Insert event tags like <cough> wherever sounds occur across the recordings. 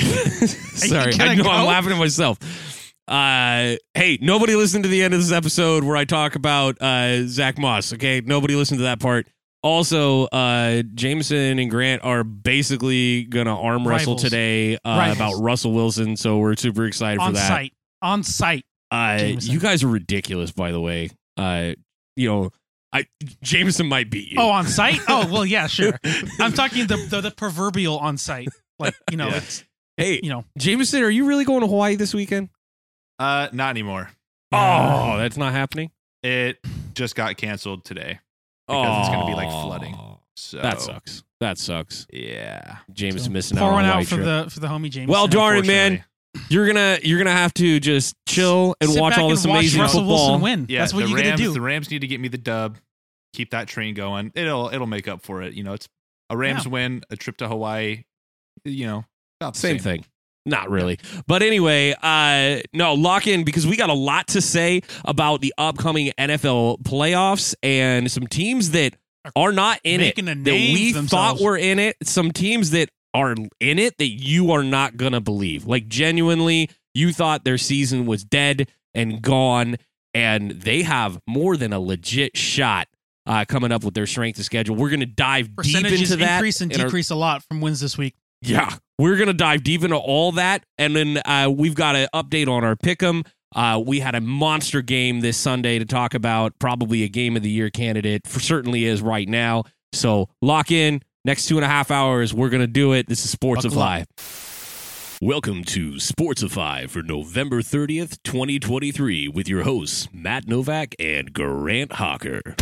<laughs> Sorry, I know go? I'm laughing at myself. Uh, hey, nobody listened to the end of this episode where I talk about uh, Zach Moss. Okay, nobody listened to that part. Also, uh, Jameson and Grant are basically gonna arm wrestle Rivals. today uh, Rivals. about Russell Wilson. So we're super excited for that. on that. site. On site. Uh, Jameson. you guys are ridiculous, by the way. Uh, you know, I Jameson might beat you. Oh, on site? Oh, well, yeah, sure. <laughs> I'm talking the the, the proverbial on site. Like, you know, Yeah. it's hey, you know, Jameson, are you really going to Hawaii this weekend? Uh, not anymore. Oh, that's not happening. It just got canceled today because it's going to be like flooding. Oh, So That sucks. That sucks. Yeah. James so missing out pour on out for trip. the for the homie James. Well, darn it, man. You're gonna you're gonna have to just chill and Sit watch back all this and watch amazing Russell football. Wilson win. Yeah, That's what you Rams, gotta do. The Rams need to get me the dub. Keep that train going. It'll it'll make up for it. You know, it's a Rams win, a trip to Hawaii. You know, the Same thing. Not really. But anyway, uh no, lock in because we got a lot to say about the upcoming NFL playoffs and some teams that are not in it Making a that we themselves. thought were in it, some teams that are in it that you are not going to believe. Like genuinely, you thought their season was dead and gone and they have more than a legit shot uh, coming up with their strength of schedule. We're going to dive deep into that. increase and in our- decrease a lot from wins this week. yeah, we're gonna dive deep into all that, and then uh, we've got an update on our pick'em. Uh, we had a monster game this Sunday to talk about. Probably a game of the year candidate for certainly is right now. So lock in. Next two and a half hours, we're gonna do it. This is Sportsify. Welcome to Sportsify for November 30th, 2023, with your hosts, Matt Novak and Grant Hawker.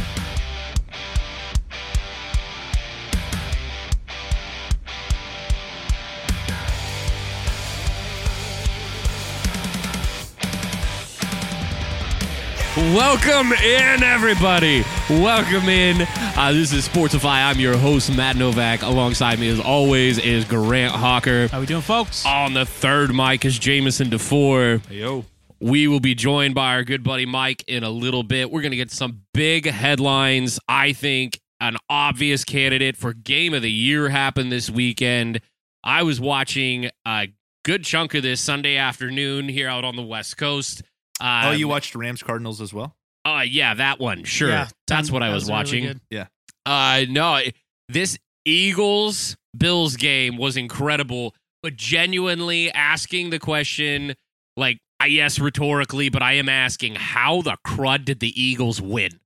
Welcome in, everybody. Welcome in. Uh, this is Sportsify. I'm your host, Matt Novak. Alongside me, as always, is Grant Hawker. How we doing, folks? On the third mic is Jameson DeFore. Hey, yo. We will be joined by our good buddy Mike in a little bit. We're going to get some big headlines. I think an obvious candidate for game of the year happened this weekend. I was watching a good chunk of this Sunday afternoon here out on the West Coast. Uh, Oh, you watched Rams Cardinals as well? Uh, yeah, that one. Sure. Yeah, That's that- what I that was, really watching. good. Uh, no, this Eagles Bills game was incredible, but genuinely asking the question, like, I yes, rhetorically, but I am asking, how the crud did the Eagles win?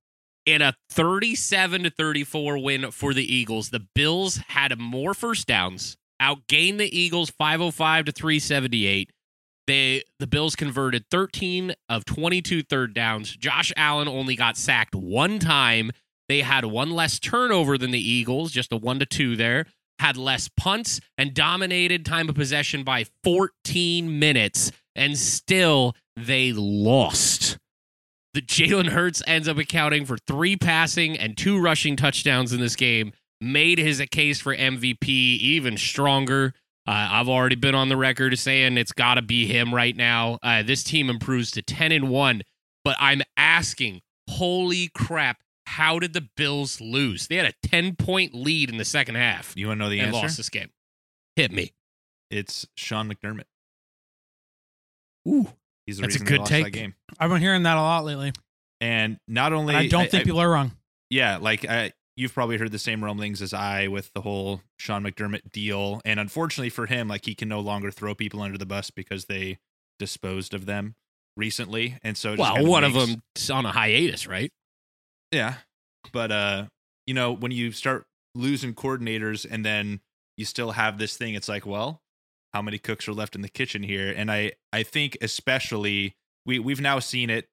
In a 37 to 34 win for the Eagles, the Bills had more first downs, outgained the Eagles 505 to 378. They the Bills converted 13 of 22 third downs. Josh Allen only got sacked one time. They had one less turnover than the Eagles, just a 1 to 2 there. Had less punts and dominated time of possession by 14 minutes and still they lost. The Jalen Hurts ends up accounting for 3 passing and 2 rushing touchdowns in this game. Made his case for MVP even stronger. Uh, I've already been on the record saying it's got to be him right now. Uh, this team improves to 10 and 1, but I'm asking, holy crap, how did the Bills lose? They had a 10 point lead in the second half You want to know the and answer? lost this game. Hit me. It's Sean McDermott. Ooh. He's the That's a reason good they lost take. that game. I've been hearing that a lot lately. And not only And I don't think people are wrong. yeah, like I, you've probably heard the same rumblings as I with the whole Sean McDermott deal. And unfortunately for him, like he can no longer throw people under the bus because they disposed of them recently. And so Well, one of makes- them's on a hiatus, right? Yeah. But uh, you know, when you start losing coordinators and then you still have this thing, it's like, well, how many cooks are left in the kitchen here? And I I think especially we we've now seen it.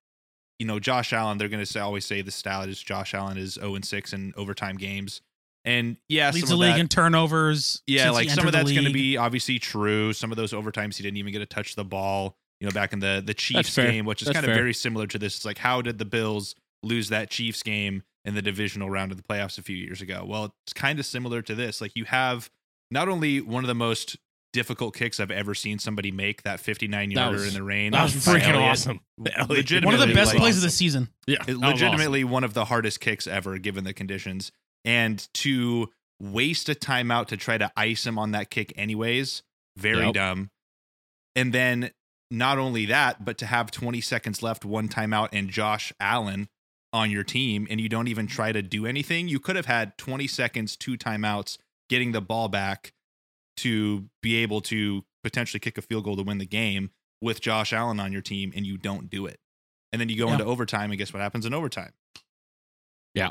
You know, Josh Allen, they're gonna say always say the stat is Josh Allen is 0 and 6 in overtime games. And yeah, Leads some the of league that- in turnovers. yeah, like some of that's going to be obviously true. Some of those overtimes he didn't even get to touch the ball. You know, back in the the Chiefs game, which is That's kind of very similar to this. It's like how did the Bills lose that Chiefs game in the divisional round of the playoffs a few years ago? Well, it's kind of similar to this. Like you have not only one of the most difficult kicks I've ever seen somebody make that 59 yarder was- in the rain. That was freaking Elliott. awesome. <laughs> Legitimately, one of the best like- plays of the season. Yeah. it- that was legitimately one of the hardest kicks ever given the conditions and to waste a timeout to try to ice him on that kick anyways Very Yep. dumb. And then not only that, but to have 20 seconds left, one timeout, and Josh Allen on your team, and you don't even try to do anything. You could have had 20 seconds, two timeouts, getting the ball back to be able to potentially kick a field goal to win the game with Josh Allen on your team, and you don't do it. And then you go Yeah. into overtime, and guess what happens in overtime? Yeah.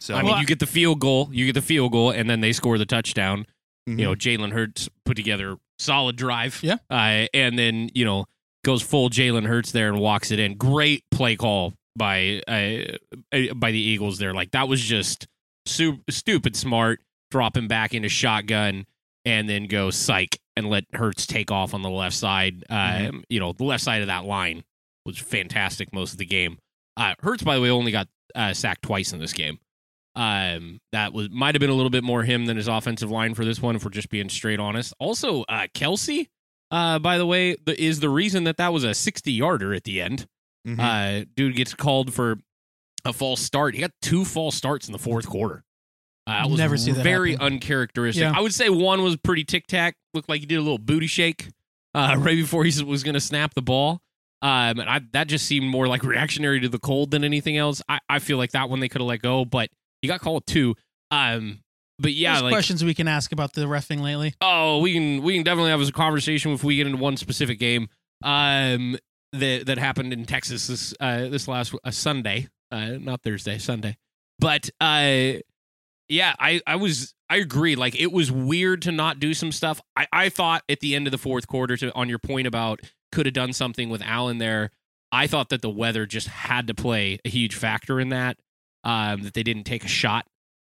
So I mean, Well, you get the field goal, you get the field goal, and then they score the touchdown. mhm. You know, Jalen Hurts put together solid drive. Yeah. Uh, and then you know goes full Jalen Hurts there and walks it in. Great play call by uh, uh, by the Eagles there. Like that was just su- stupid smart. dropping him back into shotgun and then go psych and let Hurts take off on the left side. Uh, Mhm. You know, the left side of that line was fantastic most of the game. Uh, Hurts, by the way, only got uh, sacked twice in this game. Um, that was might have been a little bit more him than his offensive line for this one, if we're just being straight honest. Also, uh, Kelce, uh, by the way, the, is the reason that that was a sixty yarder at the end. Mhm. Uh, dude gets called for a false start. He got two false starts in the fourth quarter. That was Never see that very happen. uncharacteristic. Yeah. I would say one was pretty tic tac. Looked like he did a little booty shake uh, <laughs> right before he was going to snap the ball. Um, and I, that just seemed more like reactionary to the cold than anything else. I, I feel like that one they could have let go, but he got called two. Um, but yeah, There's like questions we can ask about the refing lately. Oh, we can we can definitely have a conversation if we get into one specific game um that that happened in Texas this uh this last uh, Sunday, uh not Thursday, Sunday. But uh yeah, I I was I agree like it was weird to not do some stuff. I I thought at the end of the fourth quarter to on your point about could have done something with Allen there. I thought that the weather just had to play a huge factor in that. Um that they didn't take a shot.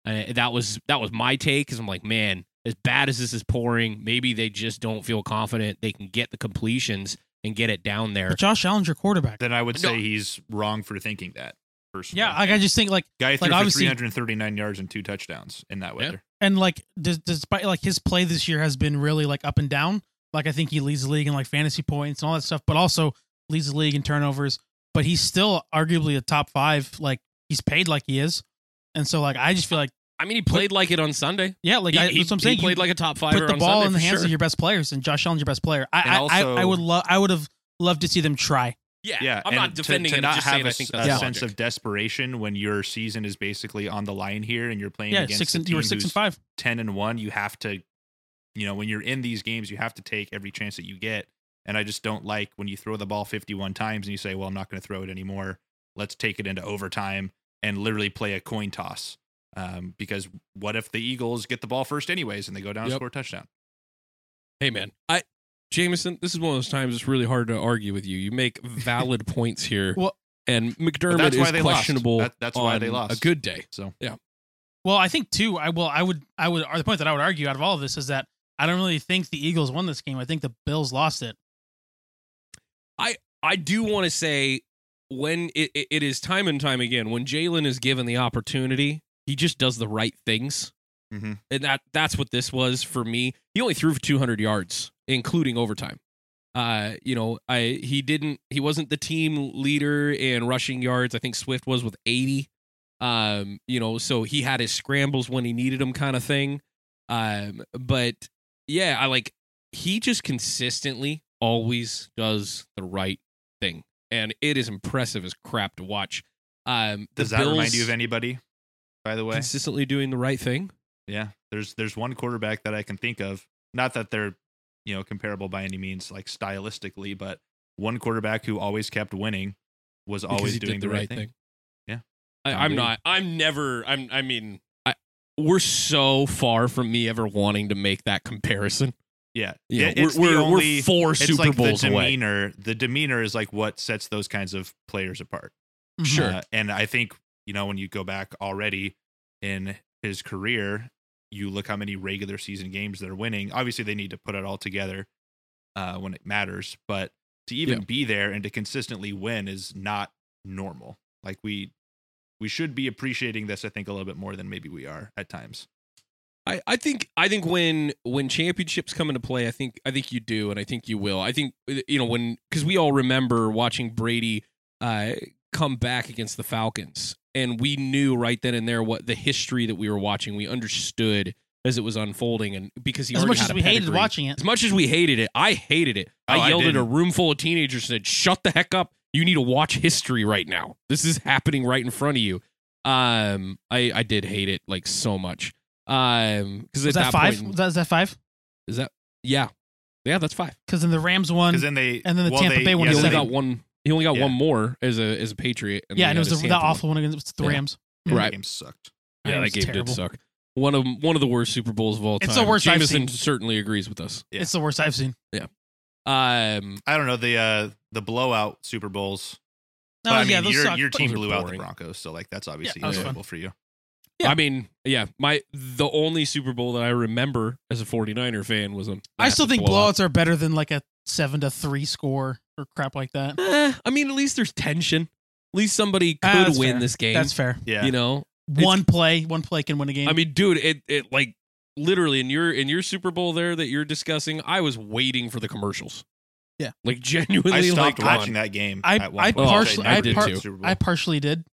Uh, that was that was my take cuz I'm like, man, as bad as this is pouring, maybe they just don't feel confident they can get the completions and get it down there. But Josh Allen's your quarterback. then I would say No. he's wrong for thinking that. Personally. Yeah, like I just think like guy threw like, for obviously- 339 yards and two touchdowns in that weather. and like des- despite like his play this year has been really like up and down. Like I think he leads the league in like fantasy points and all that stuff, but also leads the league in turnovers. But he's still arguably a top five. Like he's paid like he is, and so like I just feel like I mean, he played like it on Sunday. yeah, like he, I, that's what I'm he saying. played You like a top five. put the on ball Sunday in the hands sure. of your best players, and Josh Allen's your best player. I And I, also- I, I would love I would have loved to see them try. Yeah, Yeah, I'm and not defending to, it. not just have saying a, I think a sense logic. of desperation when your season is basically on the line here and you're playing Yeah, against six a and you were team six and who's five. 10 and 1 you have to you know when you're in these games you have to take every chance that you get and i just don't like when you throw the ball 51 times and you say well i'm not going to throw it anymore let's take it into overtime and literally play a coin toss um, because what if the eagles get the ball first anyways and they go down and score a touchdown Hey man, I Jameson, this is one of those times it's really hard to argue with you. You make valid <laughs> points here. Well- and McDermott that's why is they lost. questionable. That- that's why they lost. A good day. so yeah. Well, I think too. I will. I would. I would. The point that I would argue out of all of this is that I don't really think the Eagles won this game. I think the Bills lost it. I I do want to say when it, it, is time and time again when Jalen is given the opportunity, he just does the right things, Mhm. and that that's what this was for me. He only threw for 200 yards, including overtime. Uh, you know, I he didn't he wasn't the team leader in rushing yards. I think Swift was with 80. Um, you know, so he had his scrambles when he needed them, kind of thing. Um, but yeah, I like he just consistently always does the right thing, and it is impressive as crap to watch. Um, does that remind you of anybody by the way consistently doing the right thing? Yeah, there's there's one quarterback that I can think of. Not that they're you know comparable by any means, like stylistically, but one quarterback who always kept winning was always doing did the right thing. Yeah. I, i'm not. I'm never. I'm. I mean, I, we're so far from me ever wanting to make that comparison. Yeah, yeah. it's we're, the we're, only. we're four it's Super like Bowls the away. demeanor. The demeanor is like what sets those kinds of players apart. Sure. Uh, and I think you know when you go back already in his career, you look how many regular season games they're winning. Obviously, they need to put it all together uh, when it matters, but to even Yeah. be there and to consistently win is not normal. Like we we should be appreciating this. I think a little bit more than maybe we are at times. I, I think I think when when championships come into play, I think I think you do, and I think you will. I think you know when because we all remember watching Brady uh, come back against the Falcons, and we knew right then and there what the history that we were watching. We understood as it was unfolding, and because he as much had as a we hated watching it. As much as we hated it, I hated it. Oh, I I yelled at a didn't. room full of teenagers and said, "Shut the heck up! You need to watch history right now. This is happening right in front of you." Um, I I did hate it like so much. Um, because at that that five? point, Was that, is that five? is that yeah, yeah, that's five. Because then the Rams won. Because then they and then the well, Tampa they- Bay one he is yeah, only they- seven. got one. He only got Yeah. one more as a as a Patriot. and yeah, and it was had the, a that one. awful one against the Yeah. Rams. that Right. game sucked. Yeah, It that was game terrible. did suck. One of one of the worst Super Bowls of all time. It's the worst I've Jameson seen. certainly agrees with us. Yeah. It's the worst I've seen. Um, I don't know the uh the blowout Super Bowls. No, But, I Oh, yeah, mean, your suck. your team Those are blew out the. Broncos, so like that's obviously that was enjoyable for you. Yeah. I mean, yeah, my the only Super Bowl that I remember as a 49er fan was a I still massive think blowout. blowouts are better than like a seven to three score or crap like that. Eh, I mean, at least there's tension. At least somebody Ah, could that's win fair. this game. That's fair. Yeah, You know, One play, one play can win a game. I mean, dude, it it like literally in your in your Super Bowl there that you're discussing, I was waiting for the commercials. Yeah. like genuinely. I stopped like, watching on. that game. I- at one I point. partially- never I did watched too. Super Bowl. I partially did.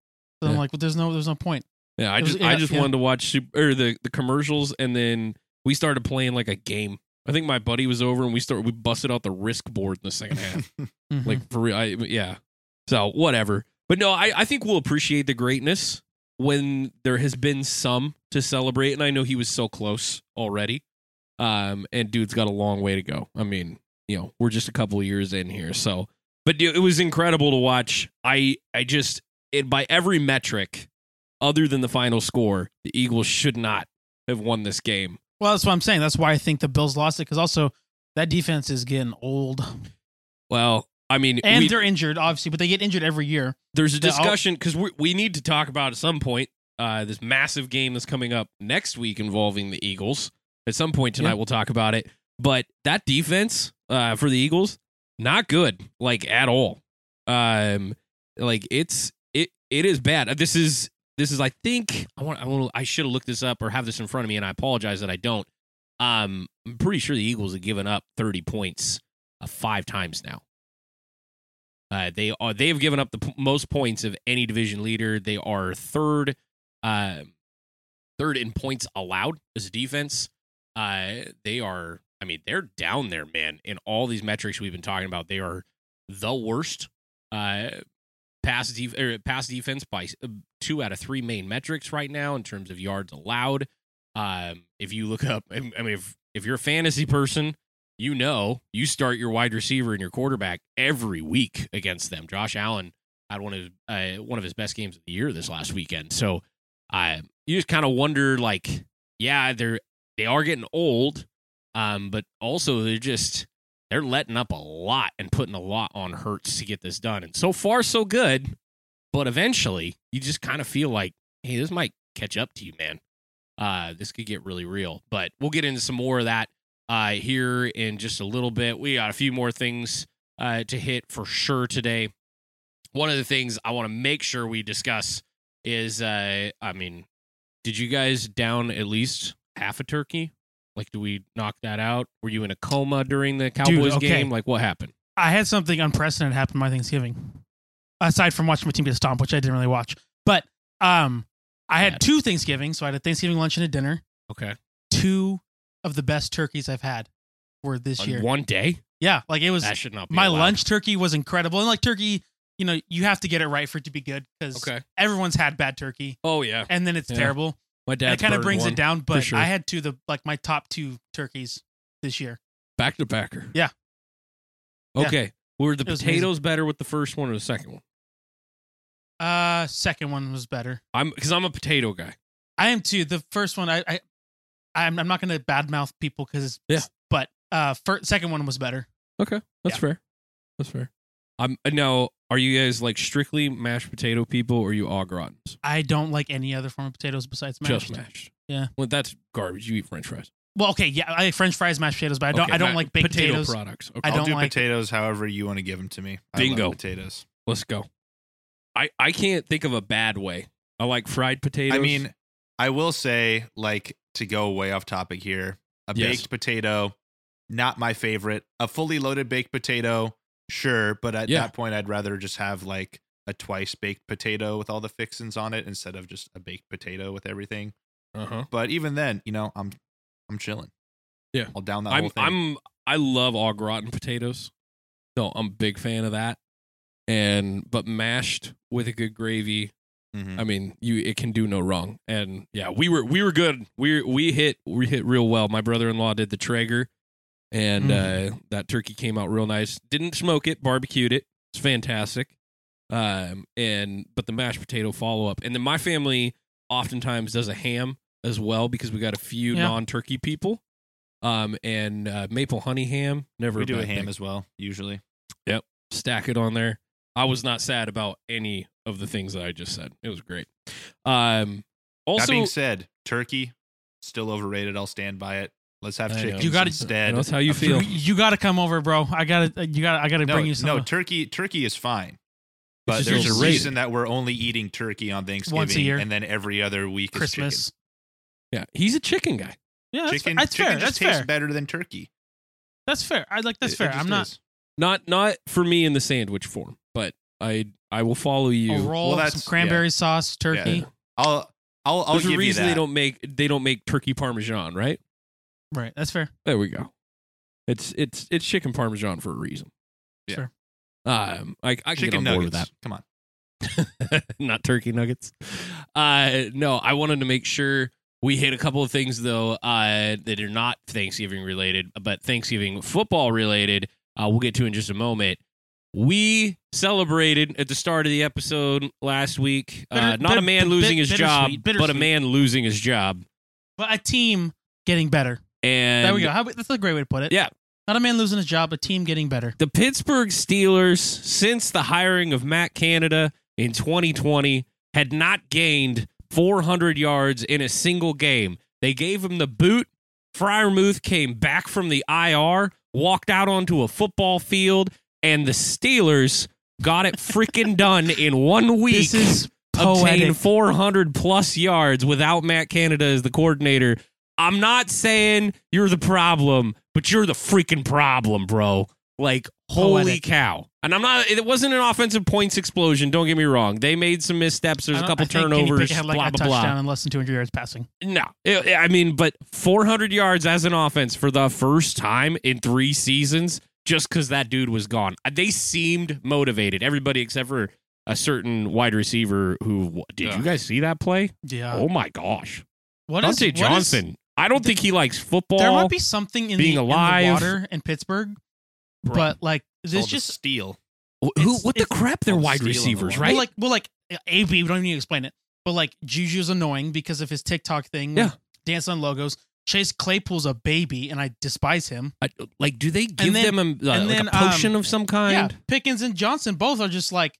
So I'm Yeah. like, but there's no, there's no point. Yeah, I It was- just I yeah, just yeah. wanted to watch super or the the commercials, and then we started playing like a game. I think my buddy was over, and we started we busted out the risk board in the second half. <laughs> Mhm. like for real, I, yeah. So whatever, but no, I I think we'll appreciate the greatness when there has been some to celebrate, and I know he was so close already. Um, and dude's got a long way to go. I mean, you know, we're just a couple of years in here, so. But dude, it was incredible to watch. I I just it by every metric, other than the final score, the Eagles should not have won this game. Well, that's what I'm saying. That's why I think the Bills lost it because also that defense is getting old Well, I mean, and we- they're injured, obviously, but they get injured every year. there's a discussion because we we need to talk about at some point uh, this massive game that's coming up next week involving the Eagles. At some point tonight, Yeah. we'll talk about it. But that defense uh, for the Eagles, not good, like at all. Um, like it's it it is bad. This is this is I think I want I want I should have looked this up or have this in front of me, and I apologize that I don't. Um, I'm pretty sure the Eagles have given up 30 points uh, five times now. Uh, they are they have given up the p- most points of any division leader. They are third, uh, third in points allowed as a defense. Uh, they are. I mean, they're down there, man. In all these metrics we've been talking about, they are the worst. Uh, pass def- er, pass defense by uh, two out of three main metrics right now in terms of yards allowed. Um, if you look up, I mean, if if you're a fantasy person, you know you start your wide receiver and your quarterback every week against them. Josh Allen had one of his, uh, one of his best games of the year this last weekend. So, uh, you just kind of wonder, like, yeah, they're they are getting old, um, but also they're just they're letting up a lot and putting a lot on Hurts to get this done. And so far, so good. But eventually, you just kind of feel like, hey, this might catch up to you, man. Uh, this could get really real. But we'll get into some more of that uh, here in just a little bit. We got a few more things uh, to hit for sure today. One of the things I want to make sure we discuss is, uh, I mean, did you guys down at least half a turkey? Like, do we knock that out? Were you in a coma during the Cowboys okay. game? Like, what happened? I had something unprecedented happen my Thanksgiving. Aside from watching my team get stomped, which I didn't really watch. But um I had two Thanksgivings. so I had a Thanksgiving lunch and a dinner. Okay. Two of the best turkeys I've had were this On year. one day? Yeah, like it was That should not be my allowed. lunch turkey was incredible. And like turkey, you know, you have to get it right for it to be good because Okay. everyone's had bad turkey Oh, yeah. and then it's Yeah. terrible. My dad it kind of brings it down, but sure. I had two of the like my top two turkeys this year. Back to backer. Yeah. Yeah. Okay. Were the potatoes better with the first one or the second one? Uh second one was better. I'm because I'm a potato guy. I am too. The first one, I, I I'm, I'm not going to badmouth people because Yeah. But uh, first, second one was better. Okay, that's Yeah. fair. That's fair. I'm now. Are you guys like strictly mashed potato people, or are you au gratins? I don't like any other form of potatoes besides mashed. Just mashed. Yeah. Well, that's garbage. You eat French fries. Well, okay, yeah, I like French fries, mashed potatoes, but I don't. Okay, I don't ma- like baked potato potatoes. products. Okay. I I'll don't do like- potatoes however you want to give them to me. I love Bingo. potatoes. Let's go. I I can't think of a bad way. I like fried potatoes. I mean, I will say, like, to go way off topic here, a Yes. baked potato, not my favorite. A fully loaded baked potato, sure, but at Yeah. that point, I'd rather just have like a twice baked potato with all the fixins on it instead of just a baked potato with everything. uh huh. But even then, you know, I'm I'm chilling. Yeah. I'll down that I'm whole thing. I'm I love au gratin potatoes. So I'm a big fan of that. And but mashed with a good gravy, Mhm. I mean, you it can do no wrong. And yeah, we were we were good. We we hit we hit real well. My brother-in-law did the Traeger and uh that turkey came out real nice. Didn't smoke it, barbecued it. It's fantastic. Um and but the mashed potato follow up. And then my family oftentimes does a ham as well because we got a few Yeah. non-turkey people. Um and uh, maple honey ham never we do a ham thing. as well, usually. Yep, stack it on there. I was not sad about any of the things that I just said. It was great. Um also that being said, turkey still overrated. I'll stand by it. Let's have chicken You gotta- instead. that's how you of feel. turkey. You, got to come over, bro. I got to. You got. I got to No, bring you some. no, turkey. Turkey is fine, but there's a overrated. reason that we're only eating turkey on Thanksgiving, Once a year. and then every other week is Christmas. yeah, he's a chicken guy. Yeah, that's, chicken. fair. that's chicken fair. just That's tastes fair. better than turkey. That's fair. I like. That's It- it fair. just I'm not. is. Not not for me in the sandwich form, but I I will follow you. A roll, Well, some that's- cranberry sauce, turkey. Yeah. I'll. I'll. I'll There's give a you reason that. they don't make they don't make turkey parmesan, right? Right. That's fair. There we go. It's it's it's chicken parmesan for a reason. Yeah. Sure. Um, I I can get chicken on board nuggets. with that. Come on. <laughs> Not turkey nuggets. Uh, no, I wanted to make sure we hit a couple of things though uh, that are not Thanksgiving related, but Thanksgiving football related. Uh, we'll get to in just a moment. We celebrated at the start of the episode last week. uh, Bitter- not a bit- man bit- losing his job, bittersweet, but a man losing his job. But a team getting better. And there we go. How, that's a great way to put it. Yeah. Not a man losing his job, a team getting better. The Pittsburgh Steelers, since the hiring of Matt Canada in 2020, had not gained 400 yards in a single game. They gave him the boot. Freiermuth came back from the IR, walked out onto a football field, and the Steelers got it freaking <laughs> done in one week. This is obtained poetic. 400 plus yards without Matt Canada as the coordinator. I'm not saying you're the problem, but you're the freaking problem, bro. Like, holy Poetic. cow. And I'm not, it wasn't an offensive points explosion. Don't get me wrong. They made some missteps. There's a couple turnovers, had like blah, a blah, blah. touchdown and less than 200 yards passing. No, It- I mean, but 400 yards as an offense for the first time in three seasons, just because that dude was gone. Uh, they seemed motivated. Everybody except for a certain wide receiver who did you guys see that play? Yeah. oh my gosh, what is Dante what is- Johnson. I don't think he likes football. there might be something in, being the, in the alive. water in Pittsburgh, Bro. but like this all just steal. Who? What the crap? They're wide steal the receivers, right? Well, like, well, like AB, we don't even need to explain it. But like Juju's annoying because of his TikTok thing. Yeah. dance on logos. Chase Claypool's a baby, and I despise him. I- like, do they give then- them a, uh, like then, a potion um, of some Yeah, kind? Pickens and Johnson both are just like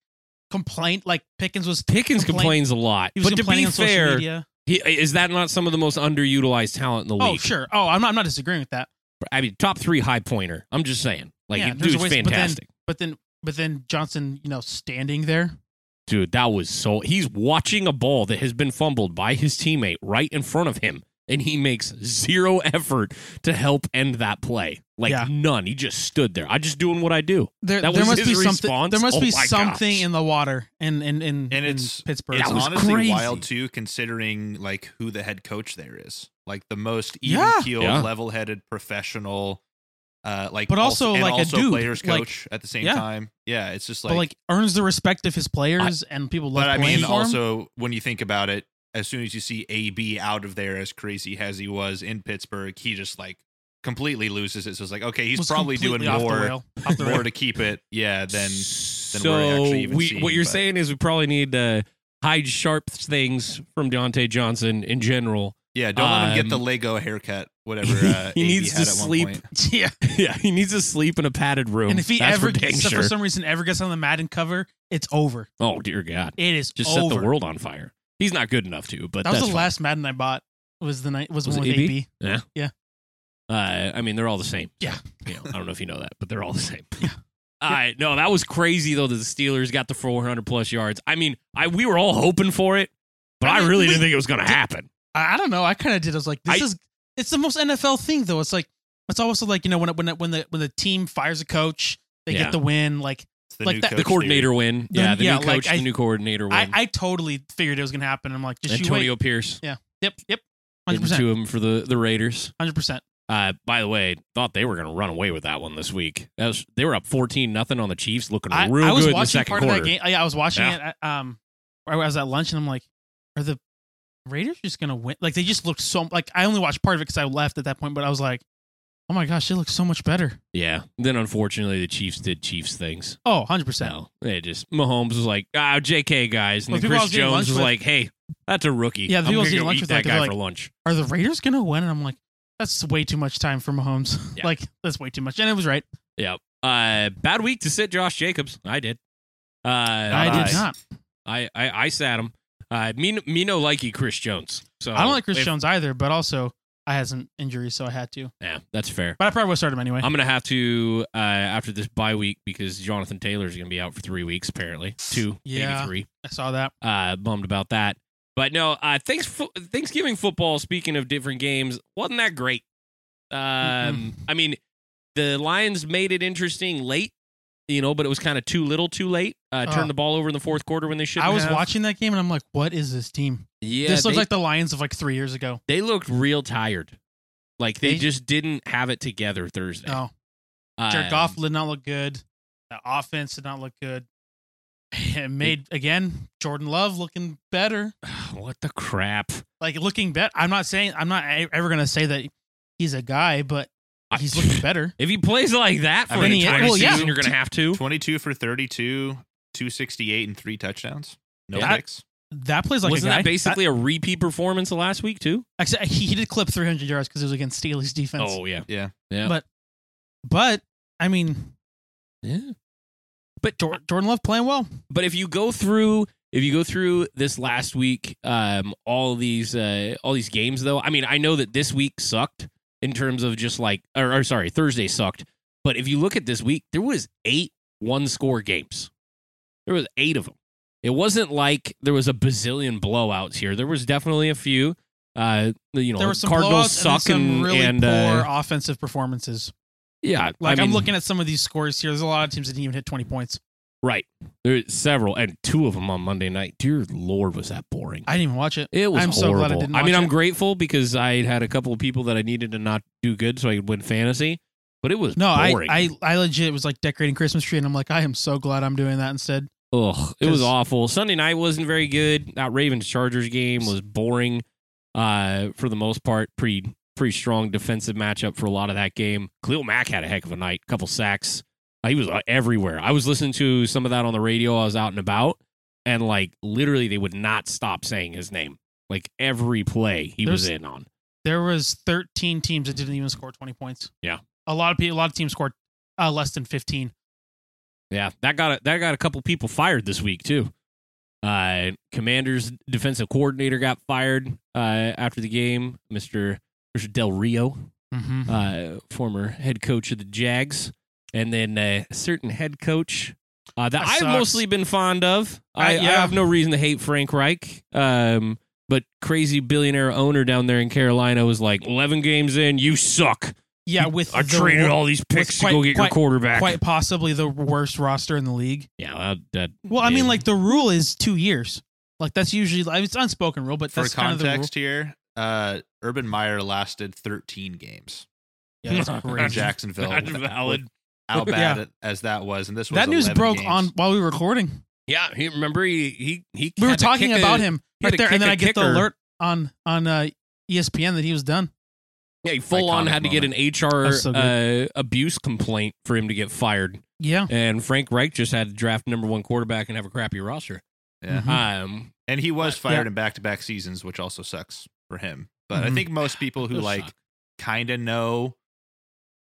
complaint. Like Pickens was Pickens complain- complains a lot, He was but to complaining be on social fair, media. He, is that not some of the most underutilized talent in the oh, league? Oh sure. Oh, I'm not. I'm not disagreeing with that. I mean, top three high pointer. I'm just saying, like, Yeah, dude's ways- but then- fantastic. But then, but then Johnson, you know, standing there. Dude, that was so. He's watching a ball that has been fumbled by his teammate right in front of him, and he makes zero effort to help end that play. Like Yeah. none. He just stood there. I just doing what I do. There, That there must his be something. response? There must Oh be something gosh. in the water in in in, And in it's- Pittsburgh. It's That was honestly crazy. wild too, considering like who the head coach there is. Like the most even keeled, Yeah. level headed professional. Uh, like, But also, and like, a also dude, players like- coach at the same Yeah. time. Yeah, it's just like. but like earns the respect of his players and people love but I mean, also when you think about it, as soon as you see AB out of there, as crazy as he was in Pittsburgh, he just like completely loses it. So it's like, okay, he's Was probably doing off the more, rail- off the more rail. to keep it. Yeah, than so we're actually even we, seeing, what you're but- saying is we probably need to hide sharp things from Diontae Johnson in general. yeah. Don't let him get the Um, Lego haircut. Whatever <laughs> uh, he AB needs had to at sleep. <laughs> yeah. yeah, he needs to sleep in a padded room. And if he That's ever, for gets, sure. for some reason, ever gets on the Madden cover, it's over. oh dear God, It is just over. set the world on fire. He's not good enough to, but That was the fine. last Madden I bought. Was the night was, Was one with AB? AB? Yeah. Yeah. Uh, I mean, they're all the same. Yeah. You know, I don't know if you know that, but they're all the same. Uh, <laughs> no, that was crazy though that the Steelers got the 400 plus yards. I mean, I we were all hoping for it, but I I, really we- didn't think it was going to happen. I, don't know. I kind of did. I was like, this I- is it's the most NFL thing though. It's like it's also like you know when when when the when the team fires a coach, they Yeah. get the win. Like the Like new that- The coordinator theory. win, The- yeah. The yeah, new coach, like, I- the new coordinator win. I, I totally figured it was gonna happen. I'm like, just you Antonio wait. Pierce. Yep, yep. 100%. to him for the the Raiders. Hundred percent. Uh, by the way, thought they were going to run away with that one this week. That was they were up fourteen nothing on the Chiefs, looking I, real I was good in the second part quarter. of that game. Yeah, I was watching Yeah. it. At, um, I was at lunch and I'm like, are the Raiders just gonna win? Like they just looked so. Like I only watched part of it because I left at that point, but I was like, oh my gosh, they look so much better. Yeah. Then unfortunately, the Chiefs did Chiefs things. Oh, 100 percent. No, they just Mahomes was like, ah, J.K. guys, and Well, then Chris Jones was with- like, hey, that's a rookie. Yeah, the people I was go lunch with, that like, guy like- for lunch. Are the Raiders gonna win? And I'm like, that's way too much time for Mahomes. <laughs> Yeah. like that's way too much. And it was right. Yeah. Uh, bad week to sit Josh Jacobs. I did. Uh, I did I. not. I, I I sat him. Uh, me me no likey Chris Jones. So I don't like Chris if- Jones either, but also I had some injuries, so I had to. Yeah, that's fair. But I probably would start him anyway. I'm gonna have to uh, after this bye week because Jonathan Taylor's gonna be out for three weeks apparently, two, Yeah. maybe three. I saw that. Uh, bummed about that. But no, uh, thanks fo- Thanksgiving football. Speaking of different games, wasn't that great? Um, Mm-mm. I mean, the Lions made it interesting late, you know, but it was kind of too little, too late. Uh, Oh. turned the ball over in the fourth quarter when they should. I was watching that game and I'm like, what is this team? Yeah, this looks they, like the Lions of like three years ago. they looked real tired. Like they, They- just didn't have it together Thursday. No, Um, Jared Goff did not look good. The offense did not look good. <laughs> It made again Jordan Love looking better. <sighs> what the crap? Like looking better. I'm not saying I'm not ever gonna say that he's a guy, but he's looking <laughs> better. If he plays like that for I an mean, he- entire well, yeah. season, you're gonna have to. 22 for 32, 268 and three touchdowns. No Yeah. picks. That plays like Wasn't a guy. that basically a repeat performance of last week too? Actually, he, he did clip 300 yards because it was against Staley's defense. Oh yeah, Yeah. yeah, But- But I mean, yeah. but Jor- Jordan Love playing well. But if you go through, if you go through this last week, um, all these, uh, all these games though, I mean, I know that this week sucked in terms of just like, or, or sorry, Thursday sucked. But if you look at this week, there was eight one score games. There was eight of them. It wasn't like there was a bazillion blowouts here. There was definitely a few. Uh, you know, There were some Cardinals suck and and, really and, poor uh, offensive performances. yeah, Like I I am mean, looking at some of these scores here. There's a lot of teams that didn't even hit 20 points. Right. There's several, and two of them on Monday night. Dear Lord, was that boring? I didn't even watch it. It was I'm horrible. so glad I didn't I mean, watch I'm grateful because I had a couple of people that I needed to not do good so I could win fantasy, but it was No, I, boring. I I legit was like decorating Christmas tree, and I'm like, I am so glad I'm doing that instead. Ugh, it was awful. Sunday night wasn't very good. That Ravens Chargers game was boring. Uh, for the most part, pretty pretty strong defensive matchup for a lot of that game. Khalil Mack had a heck of a night, couple sacks. He was uh, everywhere. I was listening to some of that on the radio. I was out and about, and like literally, they would not stop saying his name. Like every play he was in on. There was 13 teams that didn't even score 20 points. Yeah. a lot of people, a lot of teams scored uh, less than 15. Yeah, that got a, that got a couple people fired this week too. Uh, Commanders defensive coordinator got fired uh, after the game. Mister Mister Del Rio, Mm-hmm. uh, former head coach of the Jags, and then uh, a certain head coach uh, that That I've sucks. mostly been fond of. I, Uh, I yeah. have no reason to hate Frank Reich. Um, but crazy billionaire owner down there in Carolina was like, eleven games in, you suck. yeah, with I the traded all these picks quite- to go get quite- your quarterback. quite possibly the worst roster in the league. yeah, that, that Well, I mean, like the rule is two years. Like that's usually I mean, it's unspoken rule, but For that's kind of the rule. context here, uh, Urban Meyer lasted 13 games Yeah, that's <laughs> in crazy. Jacksonville. That's valid. How bad Yeah. it, as that was, and this was That news broke games. on while we were recording. Yeah, he remember he he he. We were had to talking about a- him right there, and then I a I get the alert on on uh, ESPN that he was done. Yeah, he full on Iconic had to get an HR so uh, abuse complaint for him to get fired, Yeah, and Frank Reich just had to draft number one quarterback and have a crappy roster. Yeah. Mhm. Um, And he was But- fired yeah. in back to back seasons, which also sucks for him. But I Mhm. think most people who like kind of know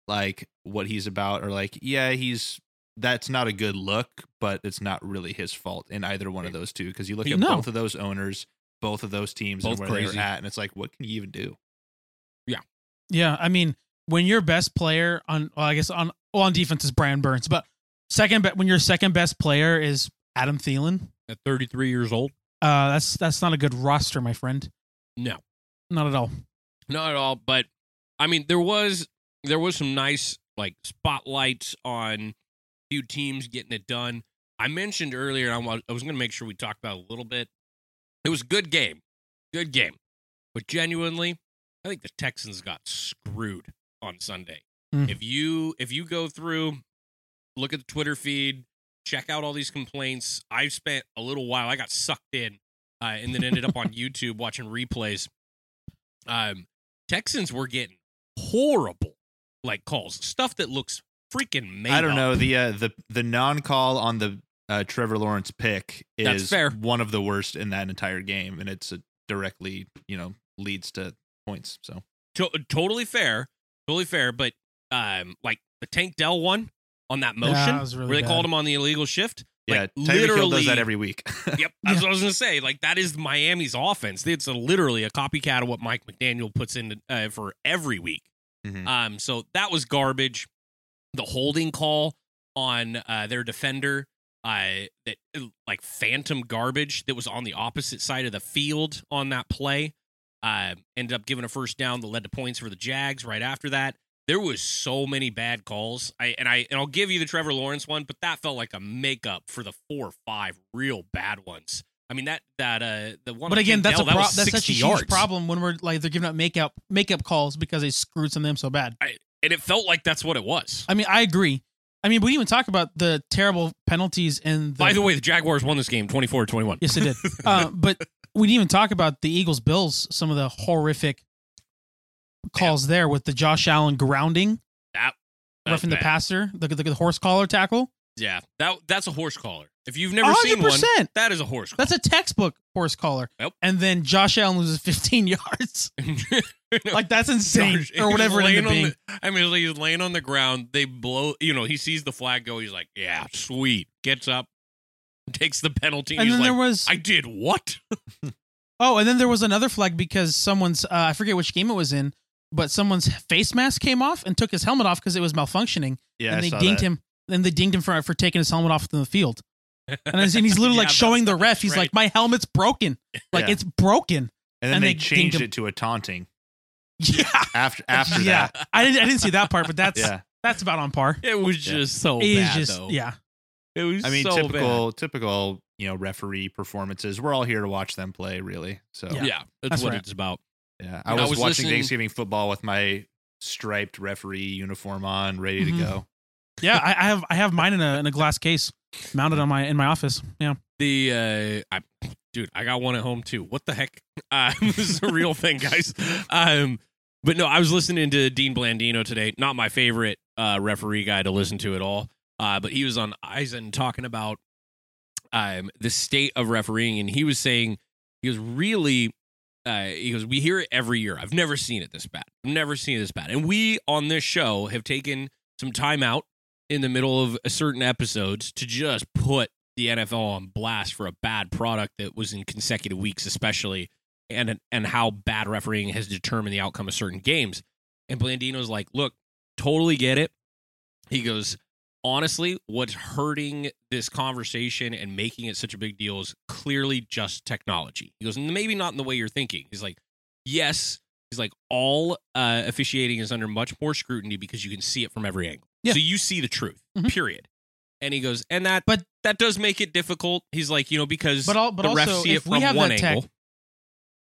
like what he's about or like, yeah, he's that's not a good look, but it's not really his fault in either one of those two. Because you look at No. both of those owners, both of those teams, Both and where crazy. they're at, and it's like, what can you even do? yeah. Yeah. I mean, when your best player on, well, I guess on well, on defense is Brian Burns, but second, be- when your second best player is Adam Thielen, at 33 years old, uh, that's that's not a good roster, my friend. no, Not at all. not at all. But I mean, there was there was some nice like spotlights on a few teams getting it done. I mentioned earlier, I wa- I was going to make sure we talked about it a little bit. It was a good game, good game, but genuinely, I think the Texans got screwed on Sunday. Mm. If you if you go through, look at the Twitter feed, check out all these complaints. I've spent a little while. I got sucked in, uh, and then ended up on <laughs> YouTube watching replays. Um, Texans were getting horrible like calls, stuff that looks freaking made. I don't up. know the uh, the the non call on the uh, Trevor Lawrence pick That's is fair. one of the worst in that entire game, and it's a directly you know leads to points. So To- totally fair, totally fair. But um, like the Tank Dell one on that motion that really where they bad. called him on the illegal shift. yeah, Like, Tyreek Hill does that every week. <laughs> Yep, that's what I was gonna say. Like that is Miami's offense. It's a, literally a copycat of what Mike McDaniel puts in uh, for every week. Mhm. Um, so that was garbage. The holding call on uh, their defender, uh, that like phantom garbage that was on the opposite side of the field on that play, uh, ended up giving a first down that led to points for the Jags. Right after that, there was so many bad calls. I and I and I'll give you the Trevor Lawrence one, but that felt like a makeup for the four or five real bad ones. I mean that that uh the one. But again, that's a Dell, that pro- was that's such a 60 huge yards. problem when we're like they're giving up makeup makeup calls because they screwed some of them so bad. and it felt like that's what it was. I mean, I agree. I mean, we even talk about the terrible penalties and the, By the way, the Jaguars won this game 24-21. yes, they did. <laughs> uh, but we didn't even talk about the Eagles Bills. Some of the horrific calls there with the Josh Allen grounding, That that roughing the passer, the, the, the horse collar tackle. Yeah, that that's a horse collar. If you've never seen one, that is a horse collar. That's a textbook horse collar. Yep. And then Josh Allen loses 15 <laughs> yards. <laughs> like that's insane, Josh- or whatever it ended being. the- I mean, he's laying on the ground. They blow. You know, he sees the flag go. He's like, "Yeah, sweet." Gets up, takes the penalty. and he's then like, there was "I did what?" <laughs> oh, and then there was another flag because someone's uh, I forget which game it was in, but someone's face mask came off and took his helmet off because it was malfunctioning, yeah, and I they saw dinged that. him. Then they dinged him for for taking his helmet off in the field. And, I- and he's <laughs> literally Yeah, like showing the ref. He's right. like, "My helmet's broken. <laughs> Like Yeah. it's broken." and then and they, they changed it to a taunting <laughs> Yeah, after after yeah. that. I didn't I didn't see that part, but that's Yeah, that's about on par. It was just so It is bad, just though. yeah. It was. I mean so typical typical you know referee performances. We're all here to watch them play, really. So Yeah. Yeah, that's, That's what right. it's about. Yeah, I was, I was watching listening- Thanksgiving football with my striped referee uniform on, ready Mhm. to go. Yeah, I, I have I have mine in a in a glass case mounted on my in my office. Yeah. The uh, I, dude, I got one at home too. What the heck? <laughs> Uh, <laughs> this is a real thing, guys. Um, but no, I was listening to Dean Blandino today. Not my favorite uh, referee guy to listen to at all. Uh, but he was on Eisen talking about um the state of refereeing, and he was saying he was really. Uh, he goes, we hear it every year. I've never seen it this bad. I've never seen it this bad. And we on this show have taken some time out in the middle of a certain episodes to just put the NFL on blast for a bad product that was in consecutive weeks, especially, and and how bad refereeing has determined the outcome of certain games. And Blandino's like, look, totally get it. He goes, honestly, what's hurting this conversation and making it such a big deal is clearly just technology. He goes, maybe not in the way you're thinking. He's like, yes. He's like, all uh, officiating is under much more scrutiny because you can see it from every angle. Yeah. So you see the truth, Mhm. period. And he goes, and that, But- that does make it difficult. He's like, you know, because But all, but the refs also see it from have one tech, angle.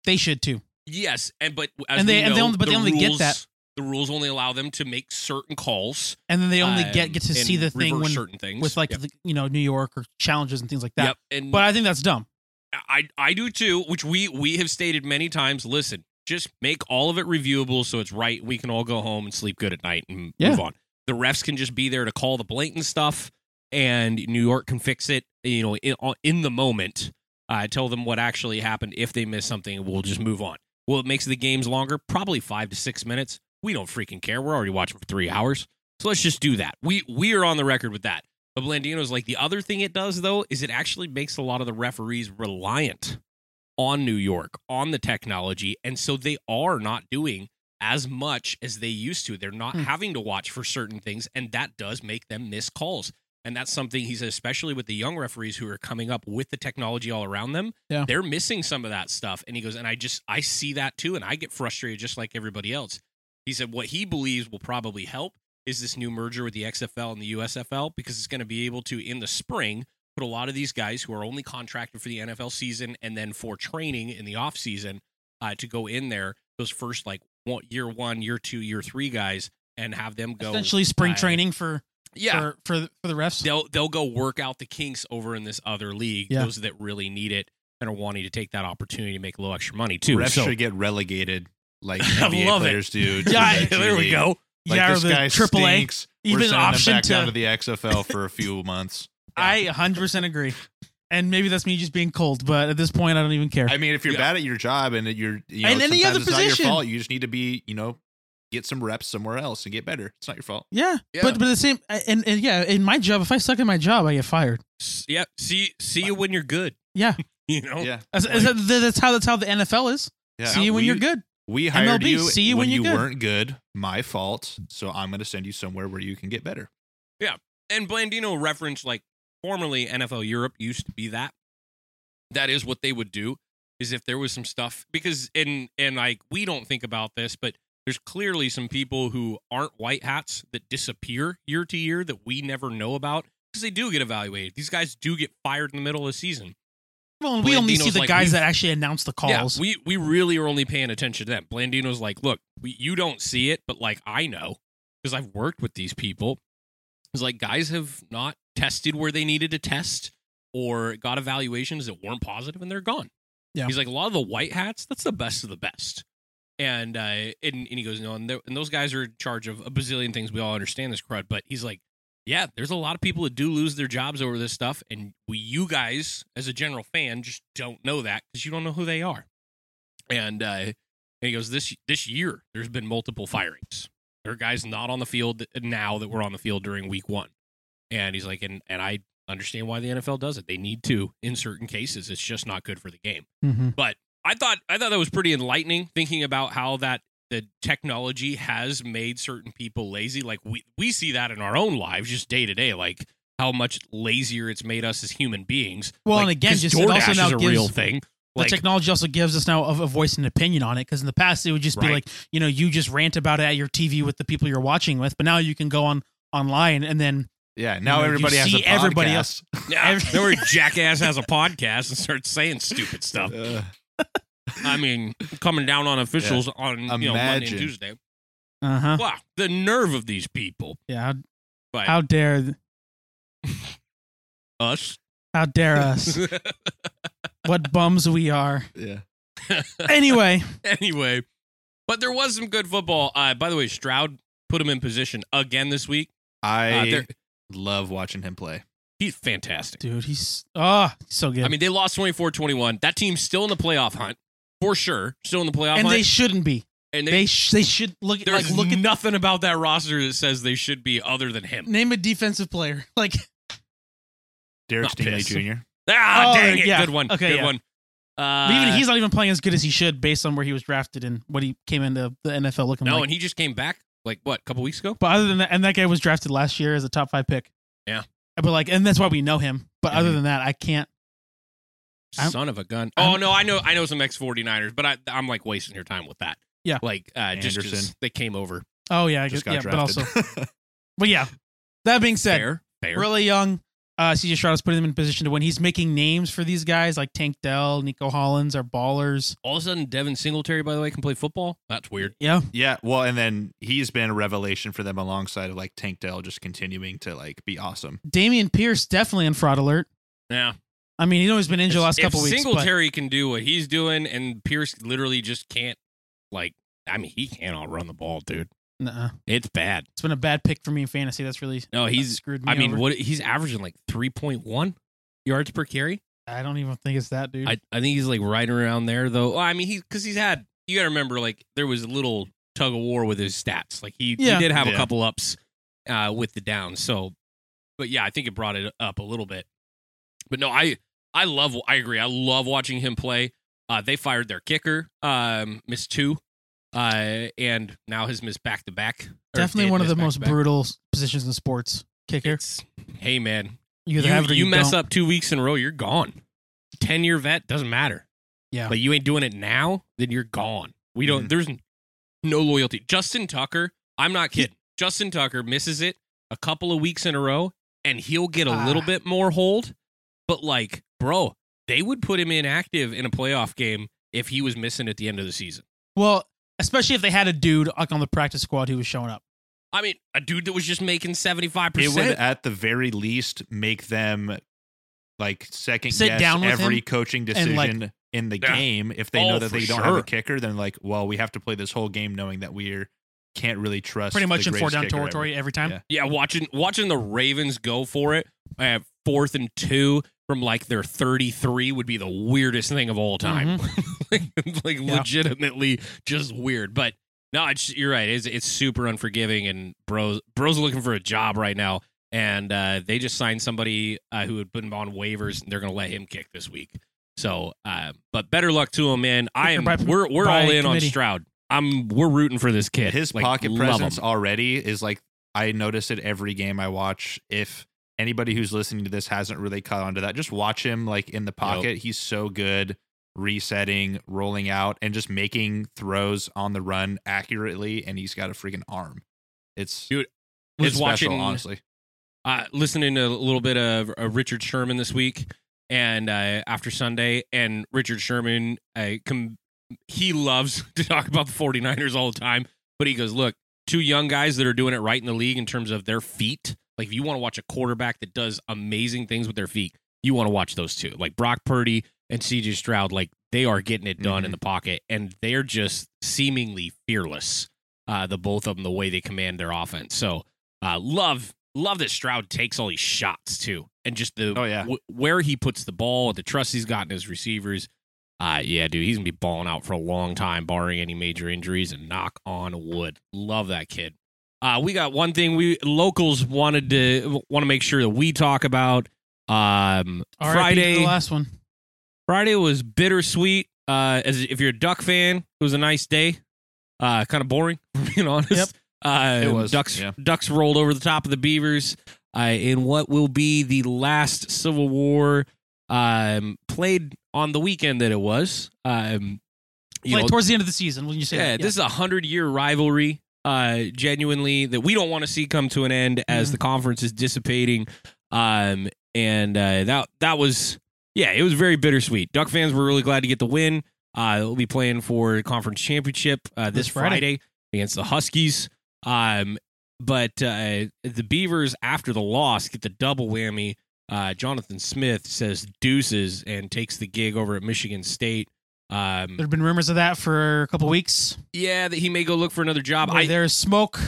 they should too. Yes, and but as And they- we and they only- but they the only get that. The rules only allow them to make certain calls. And then they only um, get get to see the thing when certain things with like Yep. the, you know New York or challenges and things like that. yep. And But I think that's dumb. I I do too, which we we have stated many times. Listen, just make all of it reviewable so it's right. We can all go home and sleep good at night and Yeah. move on. The refs can just be there to call the blatant stuff, and New York can fix it. You know, in, in the moment, uh, tell them what actually happened. If they miss something, we'll just move on. Well, it makes the games longer, probably five to six minutes. We don't freaking care. We're already watching for three hours, so let's just do that. We we are on the record with that. But Blandino's like the other thing it does though is it actually makes a lot of the referees reliant on New York, on the technology, and so they are not doing as much as they used to. They're not Hmm. having to watch for certain things, and that does make them miss calls. And that's something he said, especially with the young referees who are coming up with the technology all around them. Yeah. They're missing some of that stuff. And he goes, and I just I see that too, and I get frustrated just like everybody else. He said what he believes will probably help is this new merger with the XFL and the USFL because it's going to be able to in the spring put a lot of these guys who are only contracted for the NFL season and then for training in the off season uh, to go in there those first like one, year one, year two, year three guys and have them go Essentially, spring uh, training for Yeah, for for the, for the refs. they'll they'll go work out the kinks over in this other league. Yeah. Those that really need it and are wanting to take that opportunity to make a little extra money too. Refs so should get relegated like <laughs> I NBA love it. players do. Yeah, the there we go. Like yeah, this the guy triple A. stinks. We're Even sending option him back to- down to the XFL for a few months. <laughs> I 100 percent agree. And maybe that's me just being cold, but at this point, I don't even care. I mean, if you're Yeah. bad at your job and you're, you know, And any sometimes other it's not your fault. You just need to be, you know, get some reps somewhere else and get better. It's not your fault. yeah, Yeah. but but the same and, and yeah, in my job, if I suck at my job, I get fired. Yeah, see see you when you're good. <laughs> Yeah, You know, Yeah, that's, that's, that's how that's how the NFL is. yeah. See you when We- you're good. We hired MLB, you, see you when, when you good. weren't good. My fault. So I'm going to send you somewhere where you can get better. Yeah, and Blandino referenced like formerly NFL Europe used to be that. That is what they would do is if there was some stuff because and and like we don't think about this, but there's clearly some people who aren't white hats that disappear year to year that we never know about because they do get evaluated. These guys do get fired in the middle of the season. Well, and we only see the like, guys that actually announce the calls. Yeah, we we really are only paying attention to them. Blandino's like, look, we, you don't see it, but like I know because I've worked with these people. It's like guys have not tested where they needed to test or got evaluations that weren't positive and they're gone. Yeah. He's like a lot of the white hats. That's the best of the best. And uh, and, and he goes, no, and, and those guys are in charge of a bazillion things. We all understand this crud, but he's like, yeah, there's a lot of people that do lose their jobs over this stuff, and we, you guys, as a general fan, just don't know that because you don't know who they are. And, uh, and he goes, this this year, there's been multiple firings. There are guys not on the field now that were on the field during week one, and he's like, and and I understand why the NFL does it. They need to in certain cases. It's just not good for the game. hmm But I thought I thought that was pretty enlightening, thinking about how that the technology has made certain people lazy. Like we we see that in our own lives, just day to day. Like how much lazier it's made us as human beings. Well, Like, and again, just it also now is a gives- real thing. The Like technology also gives us now a, a voice and opinion on it because in the past it would just be like you know you just rant about it at your TV with the people you're watching with, but now you can go on online and then Yeah. Now know, you everybody has see a everybody podcast. else- <laughs> <laughs> yeah, every- there jackass has a podcast and starts saying stupid stuff. Uh, I mean, coming down on officials on you know Monday and Tuesday. uh huh Wow, the nerve of these people. yeah how, But how dare <laughs> us. how dare us what bums we are yeah. anyway anyway, but there was some good football. Uh, by the way, Stroud put him in position again this week. Uh, I there- love watching him play. he's fantastic. dude he's oh so good I mean, they lost 24-21. That team's still in the playoff hunt for sure. Still in the playoff and hunt. they shouldn't be and they sh- they should look at there's like look at nothing about that roster that says they should be other than him. name a defensive player <laughs> like Derek Not Stingley pissed. Jr. Ah, Oh, dang it! yeah. Good one. Okay, good yeah. one. Uh, But even he's not even playing as good as he should based on where he was drafted and what he came into the NFL looking no, like. and he just came back like what, a couple weeks ago. but other than that, and that guy was drafted last year as a top five pick. Yeah. But like, and that's why we know him. But other Mhm. than that, I can't. I'm- Son of a gun. I'm- oh no, I know I know some ex 49ers, but I I'm like wasting your time with that. Yeah. Like uh just 'cause Anderson. they came over. Oh yeah, I Just guess, got yeah. But drafted. also, <laughs> but yeah. That being said, Fair. Fair. really young. Uh, CJ Stroud is putting him in position to win. He's making names for these guys like Tank Dell, Nico Collins are ballers. All of a sudden Devin Singletary, by the way, can play football. That's weird. Yeah, yeah. Well, and then he's been a revelation for them alongside of like Tank Dell just continuing to like be awesome. Dameon Pierce definitely on fraud alert. Yeah. I mean, you know he's been injured the last if couple weeks. but- Singletary can do what he's doing and Pierce literally just can't like I mean, he can't outrun the ball, dude. Nuh-uh. It's bad. It's been a bad pick for me in fantasy. That's really No, he's screwed me. I mean, over. what he's averaging like 3.1 yards per carry. I don't even think it's that, dude. I, I think he's like right around there though. Well, I mean, he because he's had you got to remember like there was a little tug of war with his stats. Like he, Yeah. he did have a couple ups uh, with the downs. So, but yeah, I think it brought it up a little bit. But no, I I love I agree. I love watching him play. Uh, they fired their kicker, um, missed two, uh, and now has missed back to back. Definitely one of the most brutal positions in sports. Kicker. It's- Hey man, You you, have you you mess don't. up two weeks in a row, you're gone. Ten year vet doesn't matter. Yeah. But you ain't doing it now, then you're gone. We don't. Mhm. There's no loyalty. Justin Tucker, I'm not kidding. Justin Tucker misses it a couple of weeks in a row, and he'll get a little Ah. bit more hold. But like, bro, they would put him inactive in a playoff game if he was missing at the end of the season. Well, especially if they had a dude like on the practice squad who was showing up. I mean, a dude that was just making seventy five percent. It would at the very least make them like second Sit guess down every coaching and, like- decision in the Yeah. game. If they Oh, know that they don't have a kicker, then like, well, we have to play this whole game knowing that we're can't really trust Pretty much the in four down kicker ever. territory every time. Yeah. Yeah, watching watching the Ravens go for it at fourth and two from like their thirty three would be the weirdest thing of all time. <laughs> like, like Yeah. legitimately just weird. But no, it's you're right. It's it's super unforgiving, and bros bros are looking for a job right now, and uh, they just signed somebody uh, who had been on waivers. And they're going to let him kick this week. So, uh, but better luck to him, man. I am. By- we're we're all in on. Stroud. I'm. We're rooting for this kid. His Like, pocket love presence him. already is like I notice it every game I watch. If anybody who's listening to this hasn't really caught on to that, just watch him like in the pocket. He's so good resetting, rolling out, and just making throws on the run accurately. And he's got a freaking arm. It's Dude, was it's special, watching honestly. uh, listening to a little bit of uh, Richard Sherman this week and uh, after Sunday, and Richard Sherman, uh, com- he loves <laughs> to talk about the 49ers all the time, but he goes, Look, two young guys that are doing it right in the league in terms of their feet. Like, if you want to watch a quarterback that does amazing things with their feet, you want to watch those two. Like Brock Purdy and CJ Stroud, like, they are getting it done in Mhm. the pocket, and they're just seemingly fearless, uh, the both of them, the way they command their offense. So, uh, love love that Stroud takes all these shots too, and just the Oh, yeah. wh- where he puts the ball, the trust he's gotten his receivers. Uh, yeah, dude, he's gonna be balling out for a long time, barring any major injuries. And knock on wood, love that kid. Uh, we got one thing we locals wanted to want to make sure that we talk about. Um, RIP Friday, the last one. Friday was bittersweet. Uh, as if you're a Duck fan, it was a nice day. Uh, kind of boring, <laughs> being honest. Yep. Uh, It was, Ducks. yeah. Ducks rolled over the top of the Beavers uh, in what will be the last Civil War um, played on the weekend that it was. Um, you Like know, towards the end of the season when you say yeah, that. this is a hundred year rivalry. Uh, genuinely that we don't want to see come to an end as Mhm. the conference is dissipating. Um, and uh, that that was yeah, it was very bittersweet. Duck fans were really glad to get the win. Uh, they'll be playing for conference championship uh, this, This Friday. Friday. against the Huskies. Um, but uh, the Beavers after the loss get the double whammy. Uh, Jonathan Smith says deuces and takes the gig over at Michigan State. Um, There have been rumors of that for a couple weeks. yeah, that he may go look for another job. Where I, there's smoke.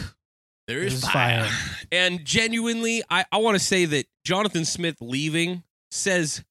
there is fire. fire. And genuinely, I, I want to say that Jonathan Smith leaving says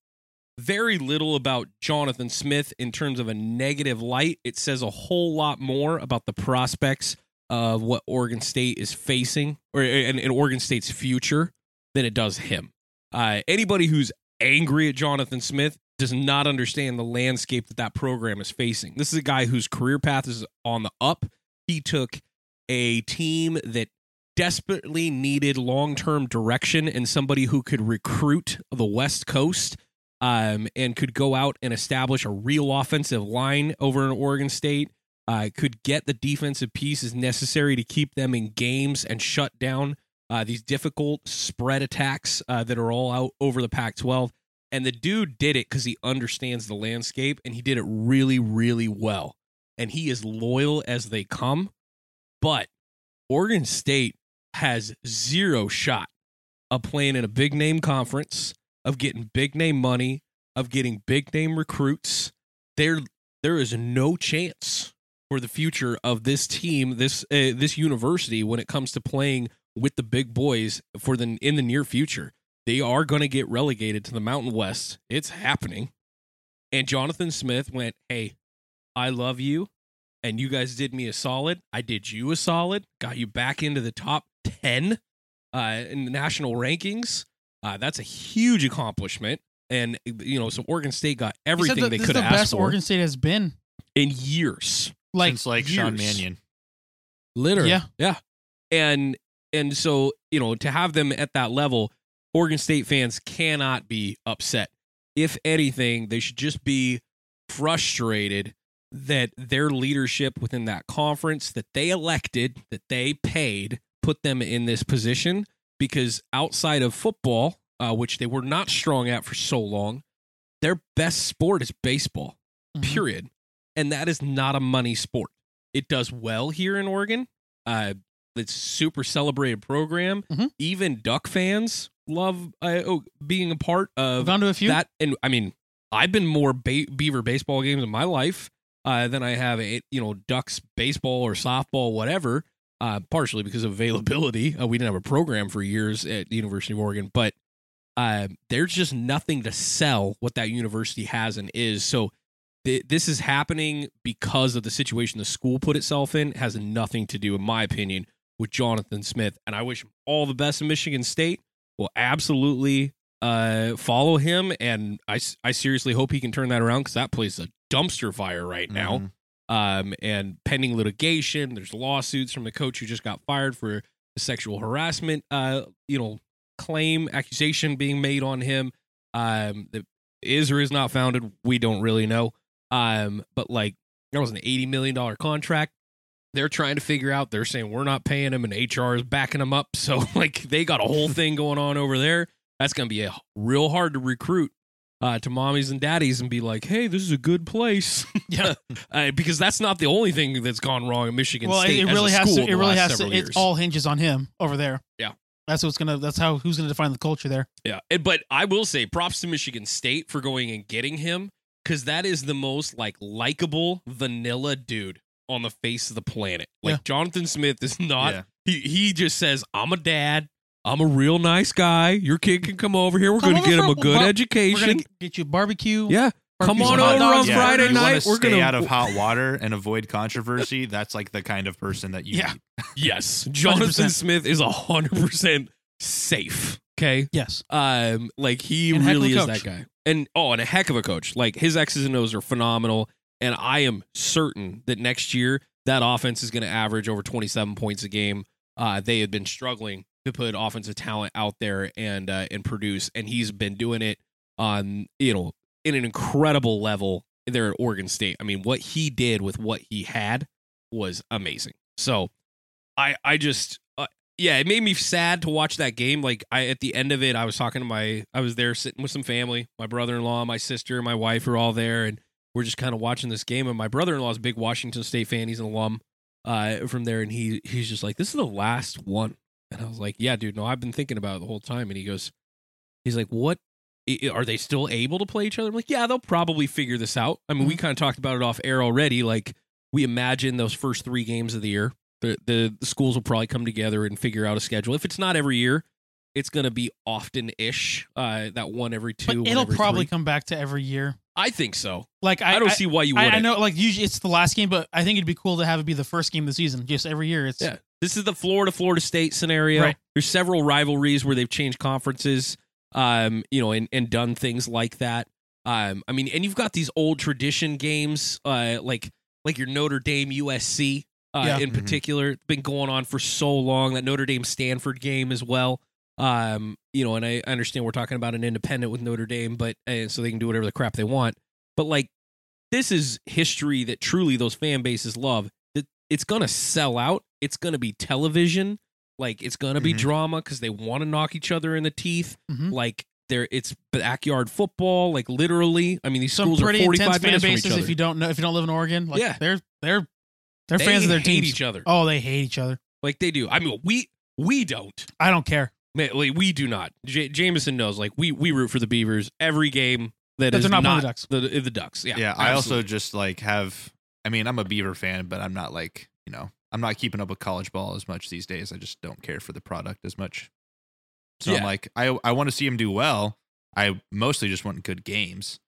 very little about Jonathan Smith in terms of a negative light. It says a whole lot more about the prospects of what Oregon State is facing or in, in Oregon State's future than it does him. Uh, anybody who's angry at Jonathan Smith does not understand the landscape that that program is facing. This is a guy whose career path is on the up. He took a team that desperately needed long-term direction and somebody who could recruit the West Coast um, and could go out and establish a real offensive line over in Oregon State. Uh, could get the defensive pieces necessary to keep them in games and shut down uh, these difficult spread attacks uh, that are all out over the Pac 12. And the dude did it because he understands the landscape and he did it really, really well. And he is loyal as they come. But Oregon State has zero shot of playing in a big name conference, of getting big name money, of getting big name recruits. There, there is no chance for the future of this team, this uh, this university, when it comes to playing with the big boys for the in the near future. They are going to get relegated to the Mountain West. It's happening. And Jonathan Smith went, "Hey, I love you, and you guys did me a solid. I did you a solid. Got you back into the top ten uh, in the national rankings. Uh, that's a huge accomplishment. And you know, so Oregon State got everything that they this could is have the asked best for Oregon State has been. in years. Like, Since like Sean years. Mannion. Literally. Yeah. Yeah. And and so, you know, to have them at that level, Oregon State fans cannot be upset. If anything, they should just be frustrated that their leadership within that conference that they elected, that they paid, put them in this position because outside of football, uh, which they were not strong at for so long, their best sport is baseball Mhm. period. And that is not a money sport. it does well here in Oregon. Uh, it's a super celebrated program. Mhm. Even Duck fans love uh, oh, being a part of gone to a few. that. And I mean, I've been more ba- Beaver baseball games in my life uh, than I have, a, you know, Ducks baseball or softball, whatever. Uh, partially because of availability. Uh, we didn't have a program for years at the University of Oregon, but uh, there's just nothing to sell what that university has and is. So th- this is happening because of the situation the school put itself in. It has nothing to do, in my opinion, with Jonathan Smith. And I wish him all the best in Michigan State. Will absolutely uh, follow him, and I, I seriously hope he can turn that around because that place is a dumpster fire right now Mhm. um, and pending litigation. There's lawsuits from the coach who just got fired for a sexual harassment, uh, you know, claim accusation being made on him. Um, that is or is not founded, we don't really know. Um, but like there was an eighty million dollar contract. They're trying to figure out. They're saying we're not paying him, and HR is backing them up. <laughs> So like they got a whole thing going on over there. That's gonna be a real hard to recruit uh, to mommies and daddies and be like, "Hey, this is a good place." <laughs> Yeah. uh, because that's not the only thing that's gone wrong in Michigan well, it, State. it as really has to. It really has to. It all hinges on him over there. Yeah. That's what's gonna. That's how who's gonna define the culture there. Yeah, and- but I will say props to Michigan State for going and getting him because that is the most like likable vanilla dude on the face of the planet. Like Yeah. Jonathan Smith is not. Yeah. He he just says, "I'm a dad. I'm a real nice guy. Your kid can come over here. We're going to over get him a good well, We're education. get you barbecue. yeah, come on over on Yeah, Friday if night. wanna We're stay gonna out of hot water and avoid controversy. That's like the kind of person that you Yeah. need. <laughs> yes, Jonathan 100%. Smith is hundred percent safe. Okay, Yes. Um, like he And really is coach. that guy. And oh, and a heck of a coach. Like his X's and O's are phenomenal. And I am certain that next year that offense is going to average over 27 points a game. Uh, they had been struggling to put offensive talent out there and uh, and produce, and he's been doing it on you know in an incredible level there at Oregon State. I mean, what he did with what he had was amazing. So, I I just uh, yeah, it made me sad to watch that game. Like I at the end of it, I was talking to my I was there sitting with some family. My brother-in-law, my sister, my wife are all there and we're just kind of watching this game and my brother-in-law is a big Washington State fan. He's an alum uh from there and he he's just like this is the last one. And I was like, "Yeah, dude, no, I've been thinking about it the whole time." And he goes he's like, "What are they still able to play each other?" I'm like, "Yeah, they'll probably figure this out." I mean, we kind of talked about it off air already like we imagine those first 3 games of the year the, the the schools will probably come together and figure out a schedule. If it's not every year, it's going to be often ish. Uh, that one every two. But one it'll every probably three. come back to every year. I think so. Like I, I, don't I, see why you wouldn't. I know, like usually it's the last game, but I think it'd be cool to have it be the first game of the season. Just every year, it's Yeah. This is the Florida Florida State scenario. Right. There's several rivalries where they've changed conferences, um, you know, and, and done things like that. Um, I mean, and you've got these old tradition games, uh, like like your Notre Dame USC, uh, Yeah. in Mhm. particular, been going on for so long. That Notre Dame Stanford game as well. Um, you know, and I understand we're talking about an independent with Notre Dame, but uh, so they can do whatever the crap they want. But like, this is history that truly those fan bases love. That it's gonna sell out. It's gonna be television. Like it's gonna be Mhm. drama because they want to knock each other in the teeth. Mhm. Like there, it's backyard football. Like literally, I mean, these some schools are pretty forty intense five fan minutes each bases. If you don't know, if you don't live in Oregon, like Yeah. they're they're they're they fans of their teams. each other. Oh, they hate each other. Like they do. I mean, we we don't. I don't care. Man, like, we do not. J- Jameson knows. Like we we root for the Beavers every game that But is not not the Ducks. The, the Ducks. Yeah. Yeah, I also just like have. I mean, I'm a Beaver fan, but I'm not like you know, I'm not keeping up with college ball as much these days. I just don't care for the product as much. So I'm like, I I want to see him do well. I mostly just want good games.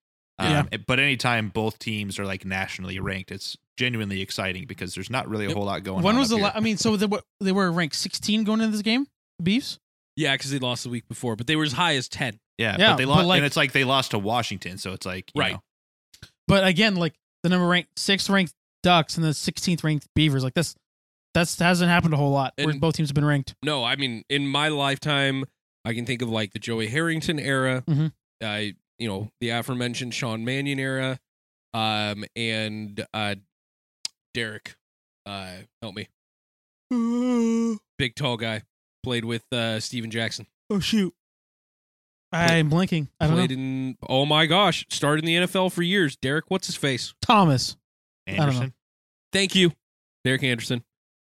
Yeah. Um, But anytime both teams are like nationally ranked, it's genuinely exciting because there's not really a whole lot going when on. was the? La- I mean, so they were they were ranked 16 going into this game. The Beefs. Yeah, because they lost the week before, but they were as high as ten. Yeah, Yeah, but they but lost, like- and it's like they lost to Washington, so it's like you Right. know, But again, like the number ranked sixth ranked Ducks and the 16th ranked Beavers. Like this, that's hasn't happened a whole lot. where And- both teams have been ranked. No, I mean, in my lifetime, I can think of like the Joey Harrington era, Mhm. uh, you know, the aforementioned Sean Mannion era, um, and uh, Derek. Uh, help me, <gasps> big tall guy, played with uh, Steven Jackson. Oh shoot! I'm blinking. I don't know. Played in. Oh my gosh, started in the NFL for years. Derek, what's his face? Thomas. don't know. Anderson. Thank you. Derek Anderson.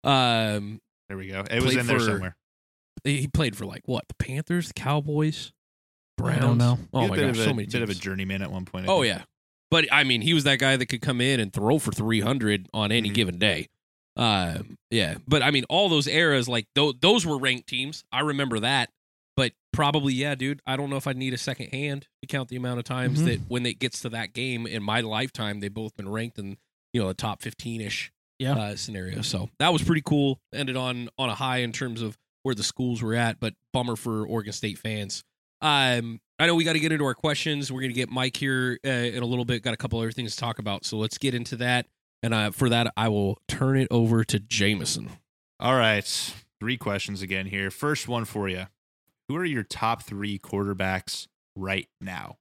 Um, There we go. It was Played in there for- somewhere. he he played for like what? The Panthers, the Cowboys, Browns. I don't know. Oh He was my a bit gosh, of a, so many bit of a teams. journeyman at one point. I Oh think. yeah, but I mean, he was that guy that could come in and throw for three hundred on any Mhm. given day. Um, yeah, but I mean, all those eras, like th- those were ranked teams. I remember that. But probably, yeah, dude. I don't know if I'd need a second hand to count the amount of times Mhm. that when it gets to that game in my lifetime, they've both been ranked in you know a top fifteen ish Yeah. uh, scenario. So that was pretty cool. Ended on on a high in terms of where the schools were at, but bummer for Oregon State fans. Um, I know we got to get into our questions. We're gonna get Mike here uh, in a little bit. Got a couple other things to talk about, so let's get into that. And uh, for that, I will turn it over to Jameson. All right. Three questions again here. First one for you. Who are your top three quarterbacks right now?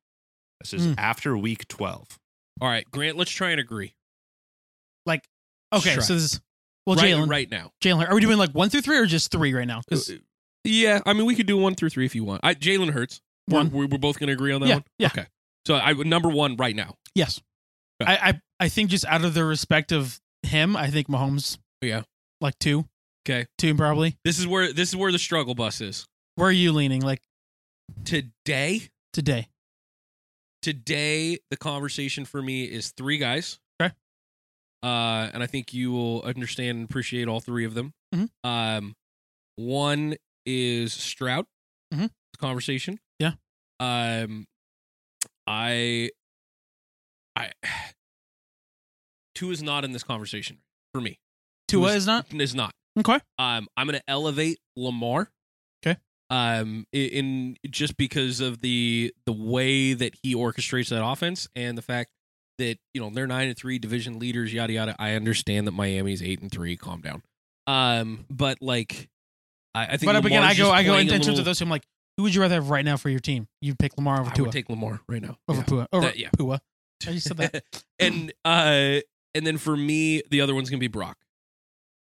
This is Hmm. after week 12. All right, Grant. Let's try and agree. Like, okay, so this is well, right, Jalen. right now. Jalen, are we doing like one through three or just three right now? Yeah, I mean, we could do one through three if you want. I, Jalen Hurts. One. We're, we're both gonna agree on that Yeah, one. yeah. Okay. So I number one right now. yes, I, I I think just out of the respect of him, I think Mahomes. Yeah. like two. Okay. two probably. This is where this is where the struggle bus is Where are you leaning? Like today. today? today the conversation for me is three guys. Okay. Uh, and I think you will understand and appreciate all three of them. Mhm. Um, one is Stroud. Mhm. Conversation. Yeah. Um, I, I, Tua is not in this conversation for me. Tua is- is not Is not. okay. Um, I'm going to elevate Lamar. 'Kay. Um, i- in just because of the the way that he orchestrates that offense and the fact that you know they're nine and three division leaders, yada yada. I understand that Miami's eight and three. Calm down. Um, but like, I, I think. But again, I go I go in, in terms little- of those. I'm like, who would you rather have right now for your team? You'd pick Lamar over I Tua would take Lamar right now. over Yeah. Pua over That- yeah. Pua. I just said that. <laughs> and uh, and then for me, the other one's gonna be Brock.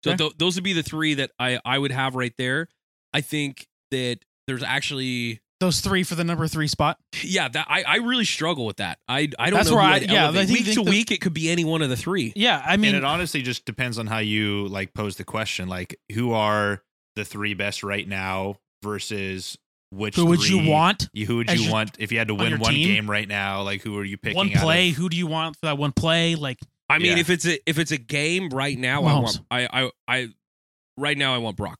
So Okay. th- those would be the three that I I would have right there. I think that there's actually Those three for the number three spot. yeah that I, I really struggle with that. I I don't That's know where I- I'd yeah. I think- week to think the- week it could be any one of the three. Yeah, I mean, and it honestly just depends on how you like pose the question. Like, who are the three best right now versus which who would you want? You, who would you your- want if you had to win your one team? game right now? Like, who are you picking? One out play. of- Who do you want for that one play? Like I mean, Yeah. if it's a if it's a game right now, I want I I I right now I want Brock.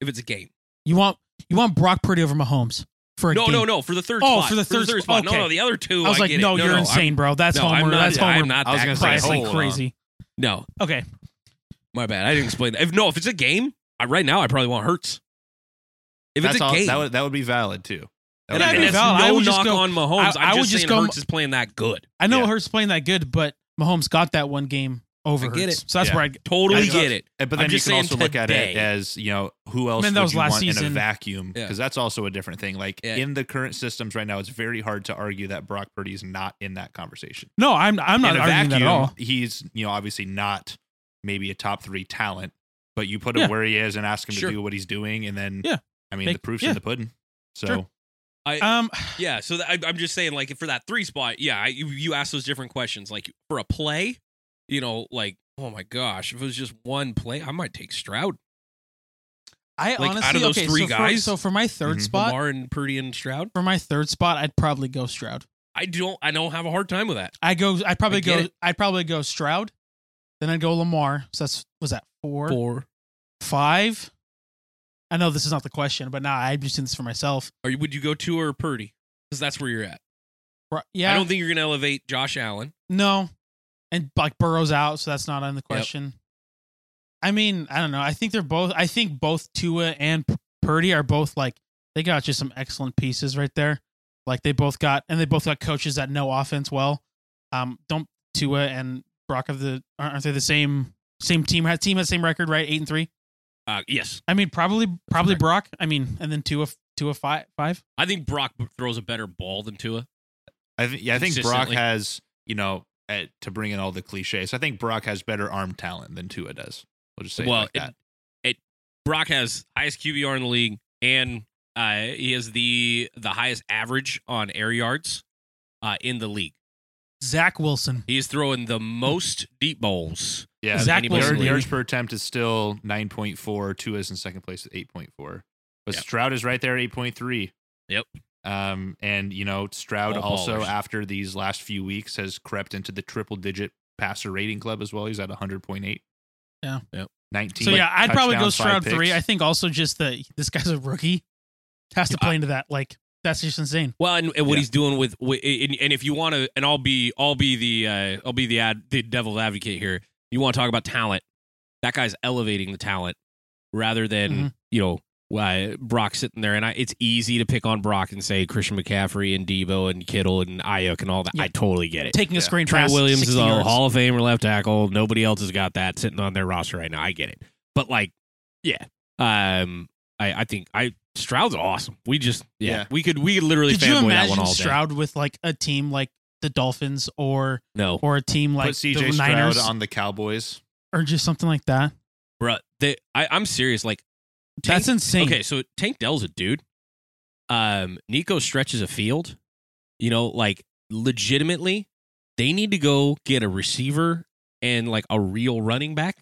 If it's a game, you want you want Brock Purdy over Mahomes for a no game. no no for the third Oh, spot for the third sp- spot. okay. No no the other two. I was like, get it. no, you're I'm- insane, bro. That's no, homer. Not, That's homer. I'm not I was that gonna say, crazy. On. crazy. No, Okay, My bad. I didn't explain that. If no, if it's a game, I, right now I probably want Hurts. If That's it's a all, game, that would that would be valid too. That and, would I, be and it'd be that's valid. I no would just knock go- on Mahomes. I- I'm I would just just saying go- Hurts is playing that good. I know Yeah. Hurts playing that good, but Mahomes got that one game over I get Hurts. it. So that's Yeah. where I Totally I get it. But I'm then you just can saying also look at it today. as you know who else mean, that would was you last want in a season. vacuum Yeah. because that's also a different thing. Like Yeah. in the current systems right now, it's very hard to argue that Brock Purdy is not in that conversation. no, I'm I'm not in a arguing that at all. he's you know obviously not maybe a top three talent, but you put him Yeah. where he is and ask him Sure. to do what he's doing, and then Yeah. I mean Make- the proof's yeah. in the pudding. So Sure. I Um, yeah. So that, I, I'm just saying, like for that three spot, yeah. I, you you ask those different questions, like for a play, you know, like oh my gosh, if it was just one play, I might take Stroud, I Like, honestly out of those okay, three so for- so for my 3rd Mhm. spot, Lamar and Purdy and Stroud. for my third spot, I'd probably go Stroud. I don't I don't have a hard time with that. I go. I'd probably I go. it. I'd probably go Stroud. Then I'd go Lamar. So that's was that four, Four. five. I know this is not the question, but now I'm just doing this for myself. Or you- would you go Tua or Purdy? Because that's where you're at. Right, Yeah, I don't think you're gonna elevate Josh Allen. no, and like Burrow's out, so that's not on the question. I mean, I don't know. I think they're both. I think both Tua and Purdy are both like they got just some excellent pieces right there. Like they both got, and they both got coaches that know offense well. Um, don't Tua and Brock have the aren't they the same same team? Team has the same record, right? Eight and three. Uh, yes, I mean, probably probably correct. Brock. I mean, and then Tua Tua five five. I think Brock throws a better ball than Tua. I think yeah, I think Brock has you know eh, to bring in all the cliches. I think Brock has better arm talent than Tua does. We'll just say well, it like it- that. Brock has highest QBR in the league, and uh, he has the the highest average on air yards uh, in the league. Zach Wilson. He's throwing the most deep balls. Yeah, Zach anybody yard- in the yards per attempt is still nine point four. Tua is in second place at eight point four. But Yep. Stroud is right there, eight point three. Yep. Um, and you know Stroud All also ballers. after these last few weeks has crept into the triple digit passer rating club as well. He's at hundred point eight. Yeah. Yep. Nineteen. So yeah, I'd probably go Stroud three. I think also just that this guy's a rookie has to Yeah, play into that. Like that's just insane. Well, and, and what Yeah. he's doing with, with and, and if you want to, and I'll be, I'll be the, uh, I'll be the ad, the devil's advocate here. You want to talk about talent? That guy's elevating the talent rather than Mhm. you know uh, Brock sitting there. And I, it's easy to pick on Brock and say Christian McCaffrey and Deebo and Kittle and Aiyuk and all that. Yeah. I totally get it. Taking a Yeah. screen Trent Williams is a yards. Hall of Famer left tackle. Nobody else has got that sitting on their roster right now. I get it, but like, yeah, um, I, I think I Stroud's awesome. We just, yeah, Yeah. we could, we could literally Could you fanboy that one imagine all day. Stroud with like a team like the Dolphins or No, or a team like Put CJ the Stroud Niners on the Cowboys. or just something like that? Bruh, they, I, I'm serious. Like, That's insane. Okay, so Tank Dell's a dude. Um, Nico stretches a field. You know, like legitimately, they need to go get a receiver and like a real running back.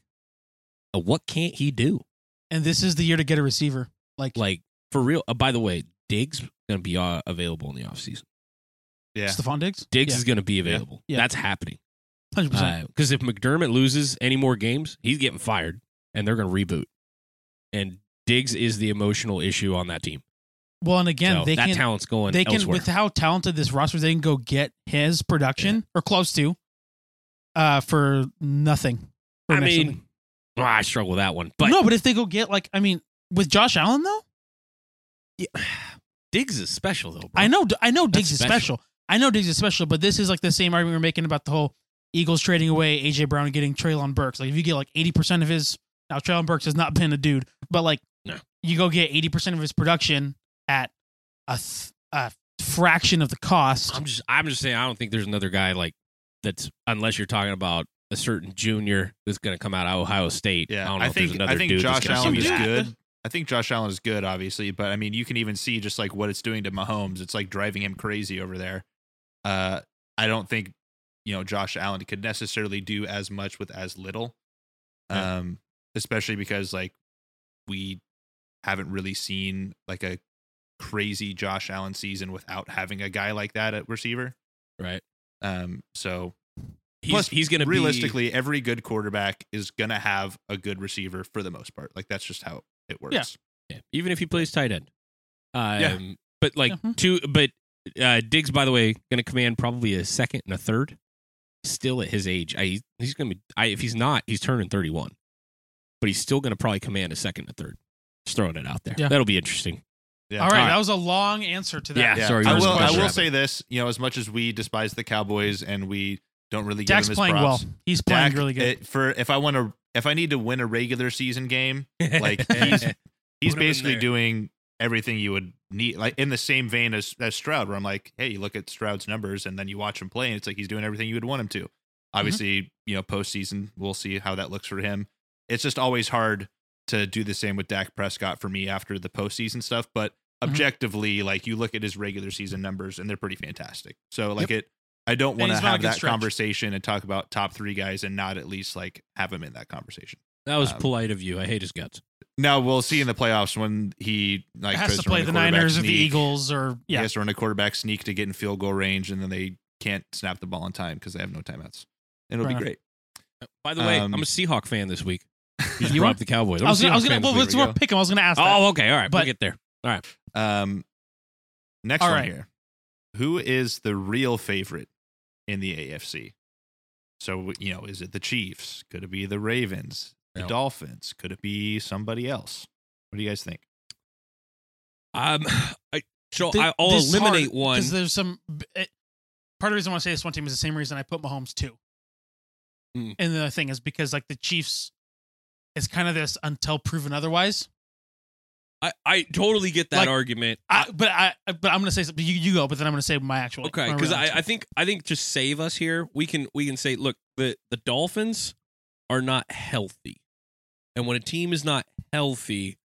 What can't he do? And this is the year to get a receiver. Like, Like for real. Uh, by the way, Diggs going to be uh, available in the offseason. Yeah. Stefon Diggs. Diggs Yeah. is going to be available. Yeah. That's happening. hundred percent. Because if McDermott loses any more games, he's getting fired, and they're going to reboot. And Diggs is the emotional issue on that team. Well, and again, So they that can talent's going they can elsewhere. with how talented this roster, they can go get his production or close to, uh, for nothing. For I mean, well, I struggle with that one. But no, but if they go get like, I mean, with Josh Allen though, Yeah. <sighs> Diggs is special though. Bro. I know, I know That's Diggs is special. special. I know Diggs is special, but this is like the same argument we're making about the whole Eagles trading away AJ Brown and getting Treylon Burks. Like if you get like eighty percent of his now Treylon Burks has not been a dude, but like No. you go get eighty percent of his production at a, th- a fraction of the cost. I'm just I'm just saying I don't think there's another guy like that's unless you're talking about a certain junior that's going to come out of Ohio State. I Yeah, don't know I if there's think another I think dude that's Josh Allen is good. I think Josh Allen is good, obviously, but I mean, you can even see just like what it's doing to Mahomes. It's like driving him crazy over there. Uh, I don't think you know Josh Allen could necessarily do as much with as little, Yeah. um, especially because like we haven't really seen like a crazy Josh Allen season without having a guy like that at receiver. Right. Um, so He's Plus, he's going to realistically, every good quarterback is gonna have a good receiver for the most part. Like that's just how it works. Yeah. yeah, even if he plays tight end. Um, Yeah. But like Yeah. two, but uh, Diggs, by the way, going to command probably a second and a third. Still at his age, I, he's going to be. I, if he's not, he's turning 31, but he's still going to probably command a second and a third. Just throwing it out there. Yeah. That'll be interesting. Yeah. All right, All right. that was a long answer to that. Yeah. Yeah. Sorry, I will. was I will rabbit. say this. You know, as much as we despise the Cowboys and we don't really give Dak's them his playing props, well. He's playing Dak, really good. it- for if I want to, if I need to win a regular season game, <laughs> Like, he's- he's Put him in basically doing everything you would need, like in the same vein as as Stroud. Where I'm like, hey, you look at Stroud's numbers and then you watch him play, and it's like he's doing everything you would want him to. Obviously, you know, postseason, we'll see how that looks for him. It's just always hard to do the same with Dak Prescott for me after the postseason stuff, but Mhm. objectively, like you look at his regular season numbers and they're pretty fantastic. So like it, I don't want to he's been on a have that stretch. conversation and talk about top three guys and not at least like have him in that conversation. That was Um, polite of you. I hate his guts. Now we'll see in the playoffs when he like has to play the quarterback Niners or the. Eagles or He yeah. has to run a quarterback sneak to get in field goal range, and then they can't snap the ball in time because they have no timeouts. And it'll Fair be enough. great. By the way, Um, I'm a Seahawk fan this week. <laughs> You just You brought up the Cowboys. I'm I was a gonna, I was gonna well, this let's we'll pick him. I was gonna ask that. Oh, okay. All right. But- we'll get there. All right. Um, next All one right. here. Who is the real favorite in the AFC? So you know, is it the Chiefs? Could it be the Ravens? The No. Dolphins? Could it be somebody else? What do you guys think? Um, <sighs> I, so Th- I, I'll eliminate hard, one. 'cause there's some. It, part of the reason I want to say this one team is the same reason I put Mahomes two. Mm. And the thing is because like the Chiefs, it's kind of this until proven otherwise. I, I totally get that Like, argument. I, but I but I'm gonna say something. You, you go, but then I'm gonna say my actual. Okay, my because real I, answer. I think I think to save us here, we can we can say, look, the the Dolphins are not healthy, and when a team is not healthy,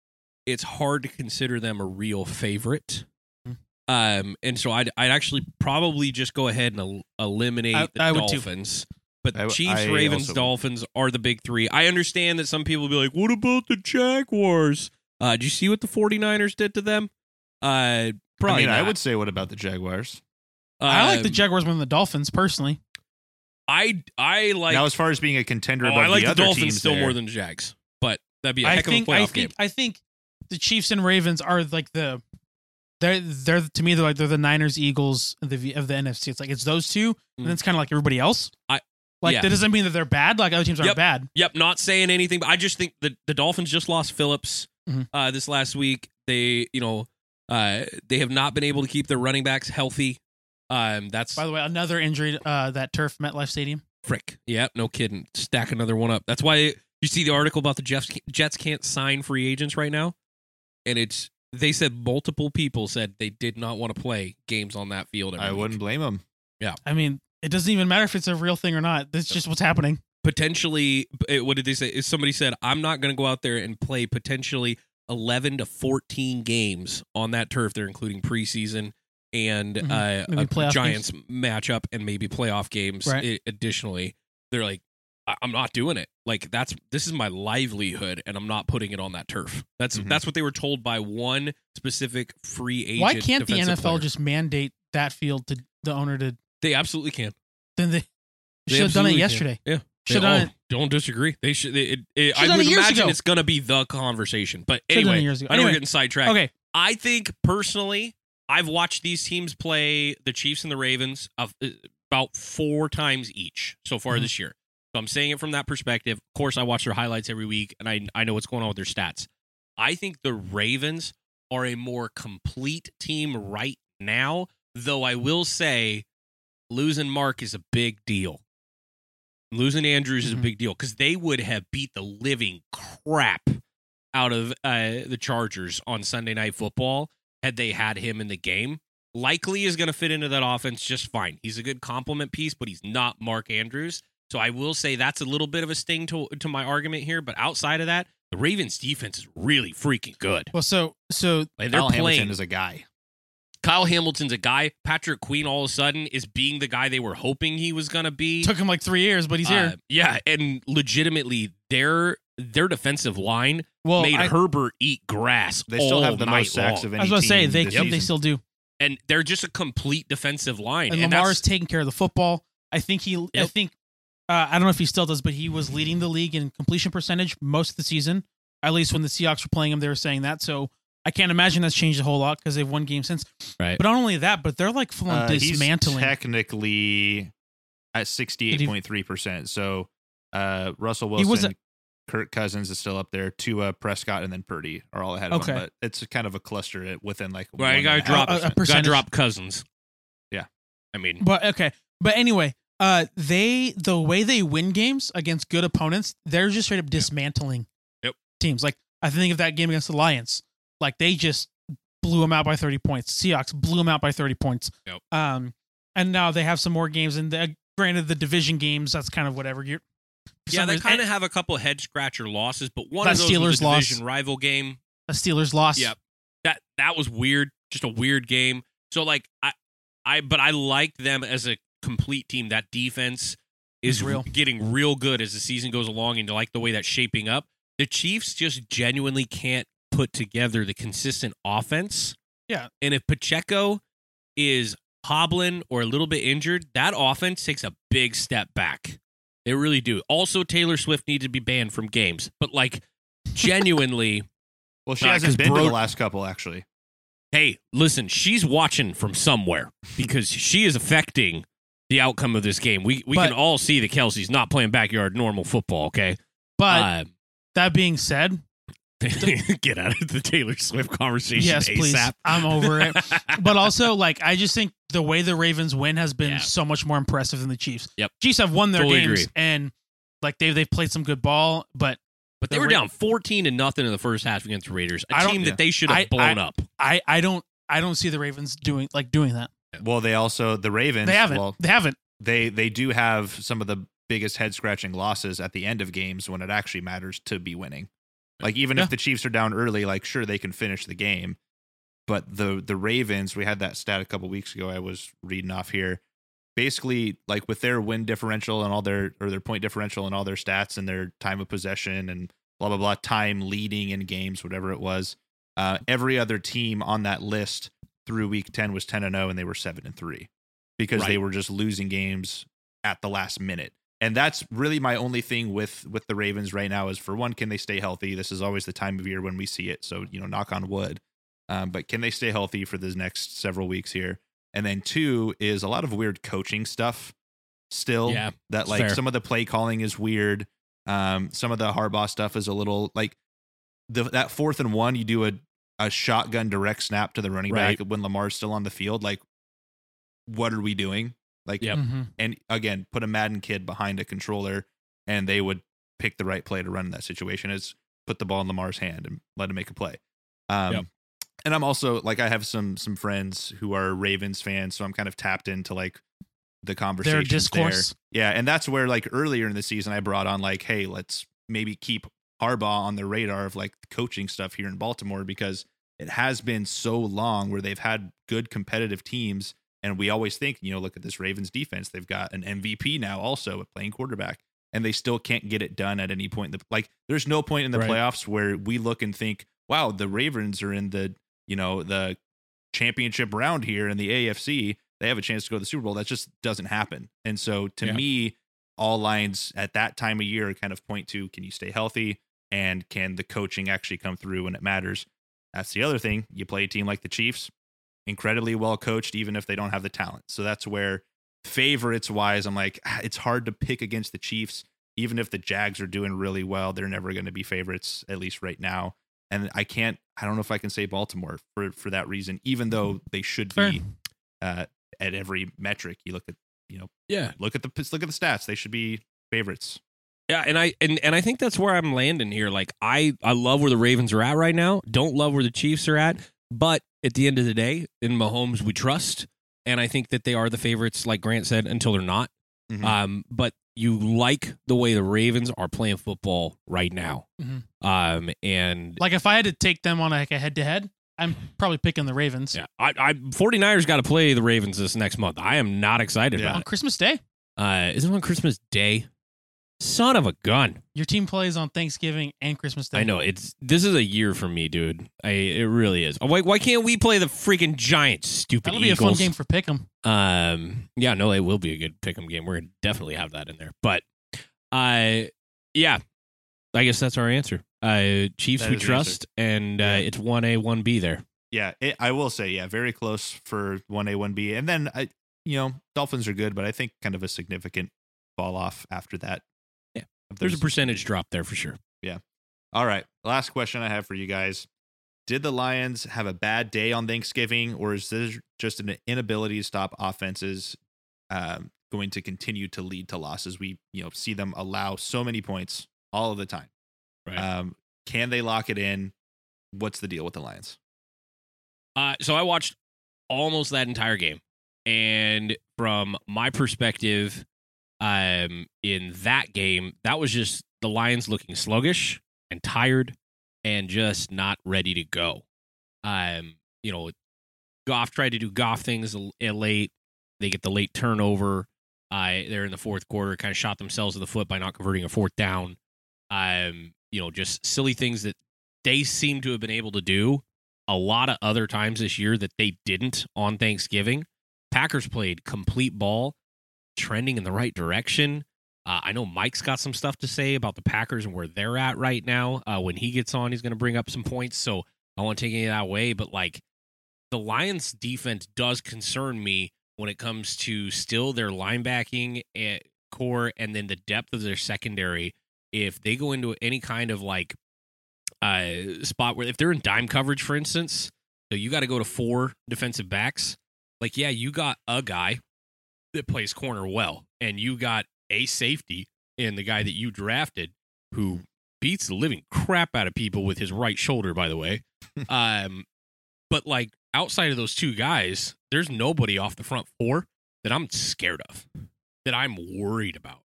it's hard to consider them a real favorite. Mhm. Um, and so I'd I'd actually probably just go ahead and el- eliminate I- the I would too. Dolphins. But I w- Chiefs, I Ravens, also would. Dolphins are the big three. I understand that some people will be like, "What about the Jaguars?" Uh, did you see what the 49ers did to them? Uh, probably I mean, I would say, what about the Jaguars? I like the Um, Jaguars more than the Dolphins personally. I I like. now, as far as being a contender oh, I like the the, Dolphins still there, more than the Jags, but that'd be a heck think of a playoff think game. I think the Chiefs and Ravens are like the they're they're to me they're like they're the Niners Eagles of the of the NFC. It's like it's those two, and it's kind of like everybody else. I- like yeah. that doesn't mean that they're bad. Like other teams aren't Yep. bad. Yep, not saying anything, but I just think the the Dolphins just lost Phillips Mhm. uh, this last week. They, you know, uh, they have not been able to keep their running backs healthy. Um, that's By the way, another injury uh, that turf MetLife Stadium. frick. Yep, no kidding. Stack another one up. That's why you see the article about the Jets Jets can't sign free agents right now, and it's they said multiple people said they did not want to play games on that field. every I week. wouldn't blame them. Yeah, I mean, it doesn't even matter if it's a real thing or not. That's just what's happening. Potentially eh, what did they say somebody said i'm not going to go out there and play potentially 11 to 14 games on that turf they're including preseason and Mhm. uh, a giants matchup and maybe playoff games Right. i- additionally they're like i'm not doing it like that's this is my livelihood and i'm not putting it on that turf that's Mhm. that's what they were told by one specific free agent Why can't the NFL player. just mandate that field to the owner to? they absolutely can Then they They should have done it absolutely can. yesterday. yeah Should They- have done it. Don't disagree. They should. It, it, I would imagine ago. it's going to be the conversation. But Should've done it anyway, years ago. I know we're getting sidetracked. Okay, I think personally, I've watched these teams play the Chiefs and the Ravens of uh, about four times each so far Mhm. this year. So I'm saying it from that perspective. Of course, I watch their highlights every week, and I I know what's going on with their stats. I think the Ravens are a more complete team right now, though I will say losing Mark is a big deal. Losing Andrews is a Mhm. big deal because they would have beat the living crap out of uh, the Chargers on Sunday Night Football had they had him in the game. Likely is going to fit into that offense just fine. He's a good complement piece, but he's not Mark Andrews. So I will say that's a little bit of a sting to to my argument here. But outside of that, the Ravens defense is really freaking good. well, so so they're Kyle playing. Hamilton is a guy. Kyle Hamilton's a guy. Patrick Queen all of a sudden is being the guy they were hoping he was going to be. took him like three years, but he's here. Uh, yeah, and legitimately, their their defensive line well, made I, Herbert eat grass. They still all have the night most sacks long. of any I was gonna say they this they still do. and they're just a complete defensive line. And, And, Lamar's taking care of the football. I think he. I think. Uh, I don't know if he still does, but he was leading the league in completion percentage most of the season. At least when the Seahawks were playing him, they were saying that. So I can't imagine that's changed a whole lot because they've won games since. Right. But not only that, but they're like full on Uh, he's dismantling. technically at sixty eight point three percent. So uh, Russell He Wilson, was a- Kirk Cousins is still up there. Tua, Prescott, and then Purdy are all ahead of Okay. him. But it's kind of a cluster within like Right, you gotta drop a- a. Got percentage. drop Cousins. Yeah. I mean, But okay. But anyway, uh they the way they win games against good opponents, they're just straight up dismantling Yep. teams. Like I think of that game against the Lions. Like they just blew them out by 30 points. Seahawks blew them out by 30 points. Yep. Um and now they have some more games and the, granted the division games that's kind of whatever. You're yeah, they kind of have a couple head scratcher losses, but one of those was Steelers a loss. division rival game. a Steelers loss. Yep. That that was weird. Just a weird game. So like I I but I liked them as a complete team. That defense is real. getting real good as the season goes along and you like the way that's shaping up. The Chiefs just genuinely can't put together the consistent offense. Yeah. And if Pacheco is hobbling or a little bit injured, that offense takes a big step back. They really do. Also, Taylor Swift needs to be banned from games. But like <laughs> genuinely Well, she Uh, hasn't 'cause been to Bro- the last couple actually. hey, listen, she's watching from somewhere because she is affecting the outcome of this game. We we But- can all see that Kelce's not playing backyard normal football. Okay, But uh, that being said, <laughs> get out of the Taylor Swift conversation. yes, please. I'm over it. <laughs> but also like I just think the way the Ravens win has been Yeah. so much more impressive than the Chiefs. Yep. Chiefs have won their Totally games agree. and like they've they've played some good ball, but but they the were Ra- down fourteen to nothing in the first half against the Raiders, a I don't- team yeah. that they should have I- blown I- up. I I don't I don't see the Ravens doing like doing that. Well, they also the Ravens. They haven't. Well, they haven't. they they do have some of the biggest head scratching losses at the end of games when it actually matters to be winning. Like even Yeah. if the Chiefs are down early, like sure they can finish the game, but the the Ravens, we had that stat a couple weeks ago. I was reading off here. Basically, like with their win differential and all their or their point differential and all their stats and their time of possession and blah blah blah, time leading in games, whatever it was. Uh, every other team on that list through week ten was ten and zero, and they were seven and three because they were just losing games at the last minute. And that's really my only thing with with the Ravens right now is for one, can they stay healthy? This is always the time of year when we see it. So you know, knock on wood. Um, but can they stay healthy for the next several weeks here? And then two is a lot of weird coaching stuff still. Yeah, that like fair. some of the play calling is weird. Um, some of the Harbaugh stuff is a little like the that fourth and one. You do a a shotgun direct snap to the running Right. back when Lamar's still on the field. Like, what are we doing? Like, Yep. Mhm. and again, put a Madden kid behind a controller, and they would pick the right play to run in that situation. Is put the ball in Lamar's hand and let him make a play. Um, Yep. And I'm also like I have some some friends who are Ravens fans, so I'm kind of tapped into like the conversation Their discourse. Yeah, and that's where like earlier in the season I brought on like, hey, let's maybe keep Harbaugh on the radar of like coaching stuff here in Baltimore because it has been so long where they've had good competitive teams and we always think, you know, look at this Ravens defense. They've got an MVP now also at playing quarterback and they still can't get it done at any point. in the Like there's no point in the Right. playoffs where we look and think, wow, the Ravens are in the, you know, the championship round here in the AFC. They have a chance to go to the Super Bowl. That just doesn't happen. And so to Yeah. me, all lines at that time of year kind of point to can you stay healthy and can the coaching actually come through when it matters? That's the other thing. You play a team like the Chiefs, incredibly well coached, even if they don't have the talent. So that's where favorites wise, I'm like, ah, it's hard to pick against the Chiefs. Even if the Jags are doing really well, they're never going to be favorites, at least right now. And I can't, I don't know if I can say Baltimore for, for that reason, even though they should Fair. be uh, at every metric. You look at, you know, Yeah. look at the look at the stats. They should be favorites. Yeah, and I and, and I think that's where I'm landing here. Like I I love where the Ravens are at right now. Don't love where the Chiefs are at, but at the end of the day, in Mahomes we trust, and I think that they are the favorites, like Grant said, until they're not. Mhm. Um, but you like the way the Ravens are playing football right now. Mhm. Um, and Like if I had to take them on like a head to head, I'm probably picking the Ravens yeah, I, I 49ers got to play the Ravens this next month. I am not excited Yeah. on about Christmas Day. Uh, is it on Christmas Day? Son of a gun. Your team plays on Thanksgiving and Christmas Day. I know it's this is a year for me, dude. I it really is. Why why can't we play the freaking Giants? Stupid That'll be Eagles. a fun game for Pick'em. Um, yeah, no, it will be a good pick 'em game. We're gonna definitely have that in there. But, uh, yeah, I guess that's our answer. Uh, Chiefs That we trust, and uh, Yeah. it's one A, one B there. Yeah, it, I will say, yeah, very close for one A, one B, and then I, you know, Dolphins are good, but I think kind of a significant fall off after that. If There's a percentage drop there for sure. Yeah. All right, last question I have for you guys: Did the Lions have a bad day on Thanksgiving, or is this just an inability to stop offenses um, going to continue to lead to losses? We, you know, see them allow so many points all of the time. Right. Um, can they lock it in? What's the deal with the Lions? Uh, so I watched almost that entire game, and from my perspective, um, in that game, that was just the Lions looking sluggish and tired, and just not ready to go. Um, you know, Goff tried to do Goff things a late. They get the late turnover. Uh, they're in the fourth quarter, kind of shot themselves in the foot by not converting a fourth down. Um, you know, just silly things that they seem to have been able to do a lot of other times this year that they didn't on Thanksgiving. Packers played complete ball, trending in the right direction. Uh, I know Mike's got some stuff to say about the Packers and where they're at right now. Uh, when he gets on, he's going to bring up some points. So I won't take any of that away. But like the Lions' defense does concern me when it comes to still their linebacking eh, core and then the depth of their secondary. If they go into any kind of like uh, spot where if they're in dime coverage, for instance, so you got to go to four defensive backs. Like, yeah, you got a guy that plays corner well, and you got a safety in the guy that you drafted who beats the living crap out of people with his right shoulder, by the way. <laughs> um, but like outside of those two guys, there's nobody off the front four that I'm scared of, that I'm worried about.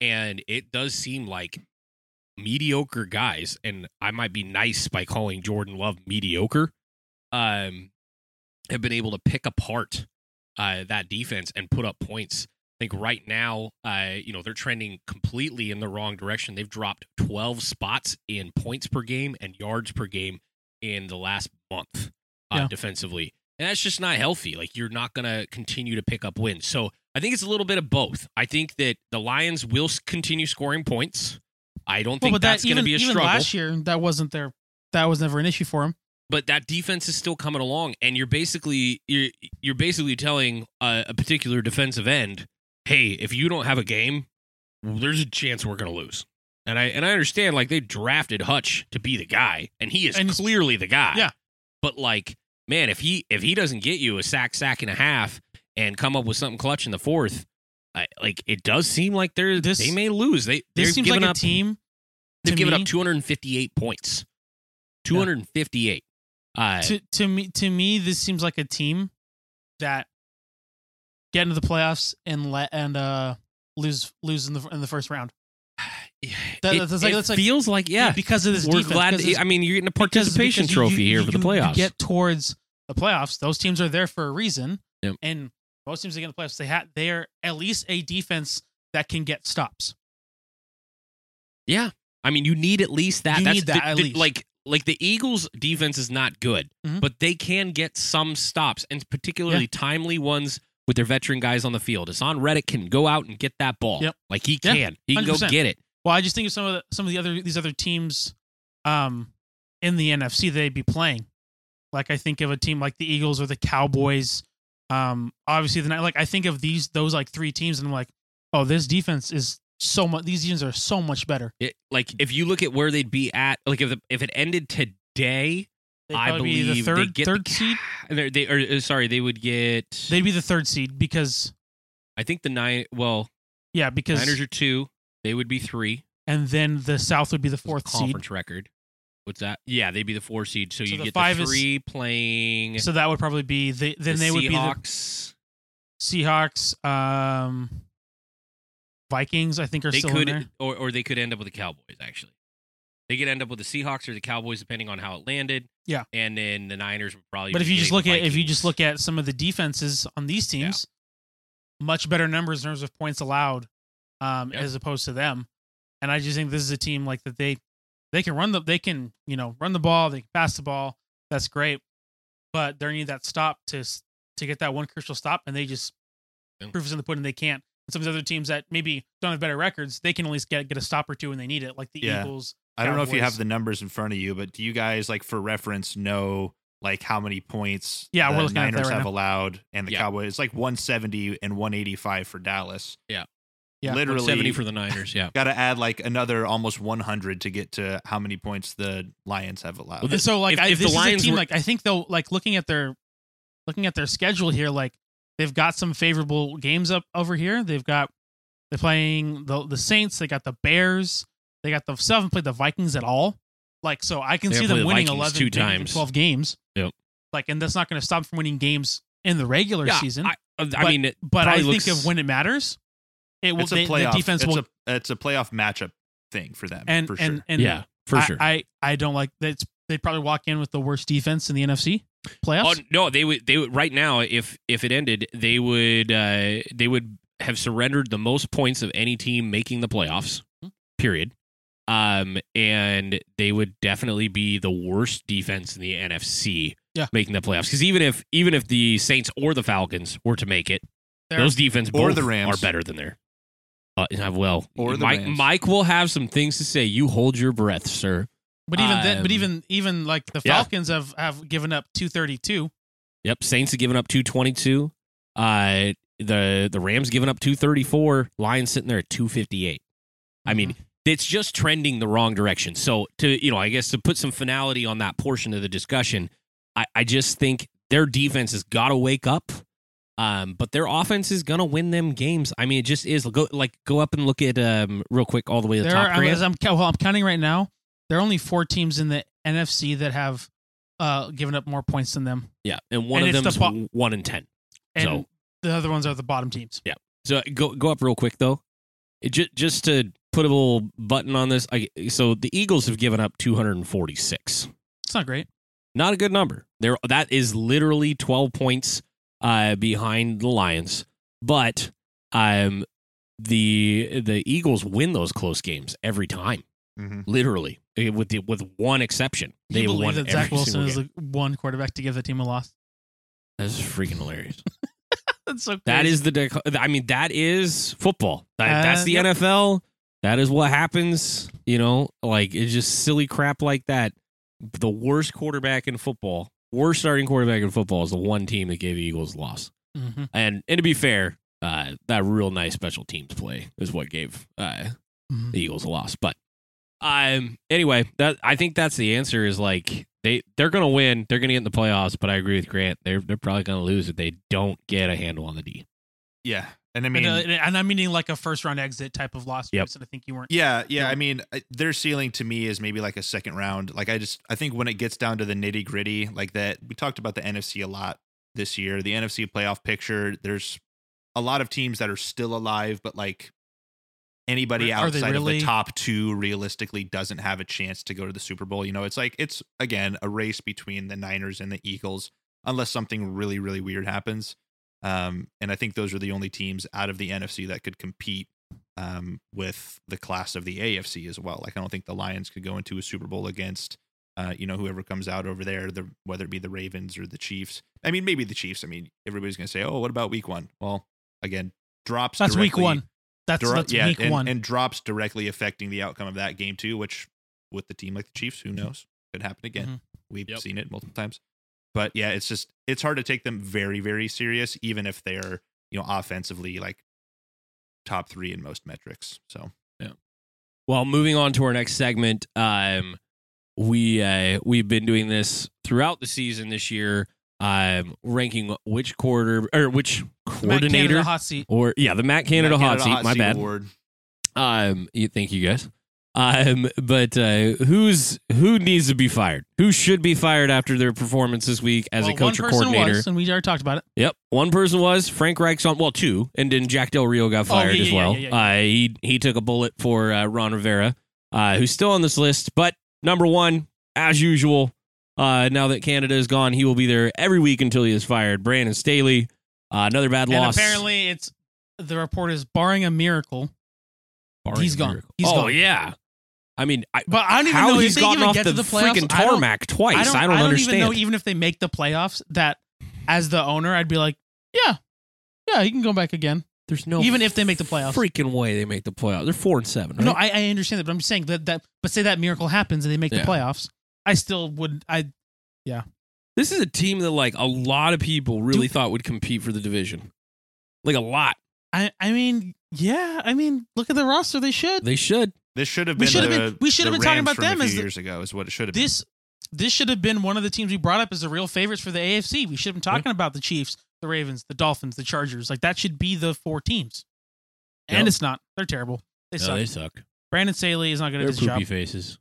And it does seem like mediocre guys, and I might be nice by calling Jordan Love mediocre. Um, have been able to pick apart uh, that defense and put up points. I think right now, uh, you know, they're trending completely in the wrong direction. They've dropped 12 spots in points per game and yards per game in the last month uh, Yeah. defensively. And that's just not healthy. Like, you're not going to continue to pick up wins. So I think it's a little bit of both. I think that the Lions will continue scoring points. I don't Well, think that's that going to be a even struggle. last year, that wasn't their that was never an issue for him. But that defense is still coming along and you're basically you're you're basically telling a, a particular defensive end hey if you don't have a game there's a chance we're going to lose. And i and i understand like they drafted hutch to be the guy and he is And clearly the guy. Yeah. but like man if he if he doesn't get you a sack sack and a half and come up with something clutch in the fourth I, like it does seem like they're This- they may lose. They This they've seems given like up a team. they've given me- up 258 points. 258 uh to to me to me this seems like a team that get into the playoffs and let and uh lose lose in the in the first round <sighs> That- it, that's like- it that's like- feels like yeah. because of this We're defense glad. because this- I mean, you're getting a participation because you- trophy you- here for the you- you playoffs. get towards the playoffs those teams are there for a reason Yep. and most teams that get in the playoffs they have they are at least a defense that can get stops yeah, I mean, you need at least that. You That's need that the- at the- least. Like, like the Eagles' defense is not good, Mhm. but they can get some stops, and particularly timely ones with their veteran guys on the field. Haason Reddick can go out and get that ball. Yep. Like he Yeah, can. He can go get it. well i just think of some of the some of the other these other teams um in the nfc they'd be playing like i think of a team like the eagles or the cowboys um obviously the like i think of these those like three teams and i'm like oh this defense is so much these teams are so much better It- like if you look at where they'd be at, like if the, if it ended today, I probably be believe the third they get third the, seed <sighs> They, or uh, sorry, they would get. they'd be the third seed because I think the nine. Well, yeah because Niners are two. They would be three. and then the south would be the fourth seed conference record. What's that? Yeah, they'd be the four seed. So, So you get five the is- three playing. so that would probably be the, then the they would be the Seahawks. seahawks um vikings i think are They still could, or or they could end up with the Cowboys. Actually, they could end up with the Seahawks or the Cowboys, depending on how it landed. Yeah. and then the Niners would probably. But if you just look at if you just look at some of the defenses on these teams, much better numbers in terms of points allowed, um, Yeah. as opposed to them. And I just think this is a team like that they they can run the they can you know run the ball they can pass the ball that's great, but they need that stop to to get that one crucial stop and they just Yeah. proof is in the pudding they can't. And some of the other teams that maybe don't have better records they can at least get get a stop or two when they need it like the Yeah. Eagles. I don't know if you have the numbers in front of you, but do you guys like for reference know like how many points Yeah, the we're looking at that Niners right have now. allowed and the Yeah. Cowboys? It's like 170 and 185 for Dallas. Yeah. Yeah. literally seventy for the Niners. Yeah, Got to add like another almost 100 to get to how many points the Lions have allowed. Well, And so like if- I, if the this is a Lions team were- like I think they'll like looking at their looking at their schedule here like they've got some favorable games up over here. They've got they're playing the the Saints, they got the Bears, they got the still haven't played the Vikings at all. Like so I can They see haven't them played the winning Vikings 11 two maybe even times. 12 games. Yep. Like and that's not going to stop them from winning games in the regular yeah. season. I, I But- mean, it but I probably think looks- of when it matters, it will it's a they, the defense it's will a it's a playoff matchup thing for them and for and sure. and yeah, for I, sure. I I don't like that. They'd probably walk in with the worst defense in the NFC playoffs. Oh no, they would. They would right now. If if it ended, they would. Uh, they would have surrendered the most points of any team making the playoffs. Hmm. Period. Um, and they would definitely be the worst defense in the NFC. Yeah. making the playoffs. Because even if even if the Saints or the Falcons were to make it, They're- those defense Or the Rams. are better than their. Uh, well, Or the Mike. Rams. Mike will have some things to say. You hold your breath, sir. But even then, but Um, even even like the yeah. Falcons have have given up two thirty two. Yep, Saints have given up 222. Uh the the Rams giving up 234, Lions sitting there at 258. I mean, it's just trending the wrong direction. So to you know, I guess to put some finality on that portion of the discussion, I, I just think their defense has got to wake up. Um, but their offense is gonna win them games. I mean, it just is. Go like go up and look at um real quick all the way to the there top. are, as I'm well, I'm counting right now. There are only four teams in the NFC that have uh given up more points than them, yeah, and one and of it's them the is bo- one in ten. and So- the other ones are the bottom teams. Yeah. So go go up real quick though. It ju- just to put a little button on this. I, so the Eagles have given up 246. It's not great. Not a good number. There that is literally 12 points uh, behind the Lions. But um the the Eagles win those close games every time. Mhm. Literally. Eh, With the, with one exception. They you believe that Zach Wilson is the one quarterback to give the team a loss? That's freaking hilarious. <laughs> That's so crazy. That is the. I mean, that is football. That, Uh, that's the yep. NFL. That is what happens. You know, like it's just silly crap like that. The worst quarterback in football, worst starting quarterback in football, is the one team that gave the Eagles a loss. Mhm. And and to be fair, uh, that real nice special teams play is what gave uh, Mhm. the Eagles a loss. But um, anyway, that I think that's the answer. Is like they they're gonna win. They're gonna get in the playoffs. But I agree with Grant. They're they're probably gonna lose if they don't get a handle on the D. Yeah, and I mean, and, uh, and I'm meaning like a first round exit type of loss. Yep. Jason. I think you weren't. Yeah, yeah. Yeah. I mean, their ceiling to me is maybe like a second round. Like I just, I think when it gets down to the nitty gritty, like that, we talked about the NFC a lot this year. The NFC playoff picture. There's a lot of teams that are still alive, but like anybody Are outside of the top two realistically doesn't have a chance to go to the Super Bowl. You know, it's like it's again a race between the Niners and the Eagles, unless something really, really weird happens. Um, and I think those are the only teams out of the NFC that could compete um, with the class of the AFC as well. Like I don't think the Lions could go into a Super Bowl against uh, you know whoever comes out over there, the, whether it be the Ravens or the Chiefs. I mean, maybe the Chiefs. I mean, everybody's gonna say, "Oh, what about Week One?" Well, again, drops. That's week one. That's, that's yeah, week and, one. and drops directly affecting the outcome of that game too. Which with the team like the Chiefs, who knows, could happen again. Mhm. We've Yep. seen it multiple times. But yeah, it's just it's hard to take them very, very serious, even if they're you know offensively like top three in most metrics. So yeah. Well, moving on to our next segment, um, we uh, we've been doing this throughout the season this year, um, ranking which quarter or which coordinator hot seat. or yeah, the Matt Canada, Matt hot seat. my bad. Award. Um, you, thank you guys. Um, but uh, who's who needs to be fired? Who should be fired after their performance this week as Well, a coach one or coordinator? was, and we already talked about it. Yep, one person was Frank Reich's on. Well, two, and then Jack Del Rio got Oh, fired yeah, as well. yeah, yeah, Uh, he he took a bullet for uh, Ron Rivera, uh, who's still on this list. But number one, as usual, uh, now that Canada is gone, he will be there every week until he is fired. Brandon Staley, uh, another bad And loss. apparently, it's the report is barring a miracle. Barring he's a gone. miracle. He's oh gone. yeah, I mean, I, But I don't even how know he's if gotten off get the, the playoffs. freaking I don't- tarmac twice. I don't, I don't understand. even know even if they make the playoffs. That as the owner, I'd be like, yeah, yeah, he can go back again. There's no even if they make the playoffs. freaking way they make the playoffs. They're four and seven. Right? No, I, I understand that, but I'm just saying that that. But say that miracle happens and they make Yeah. the playoffs, I still wouldn't. I yeah. This is a team that like a lot of people really thought would compete for the division. Like a lot. I I mean, yeah. I mean, look at the roster. They should. They should. This should have We been. should have been- we should have been talking about from a them few as the- years ago. Is what it should have This this should have been one of the teams we brought up as the real favorites for the AFC. We should have been talking about the Chiefs, the Ravens, the Dolphins, the Chargers. Like that should be the four teams. And Yep. it's not. They're terrible. They no, suck. they suck. Brandon Staley is not good They're at his poopy job. faces.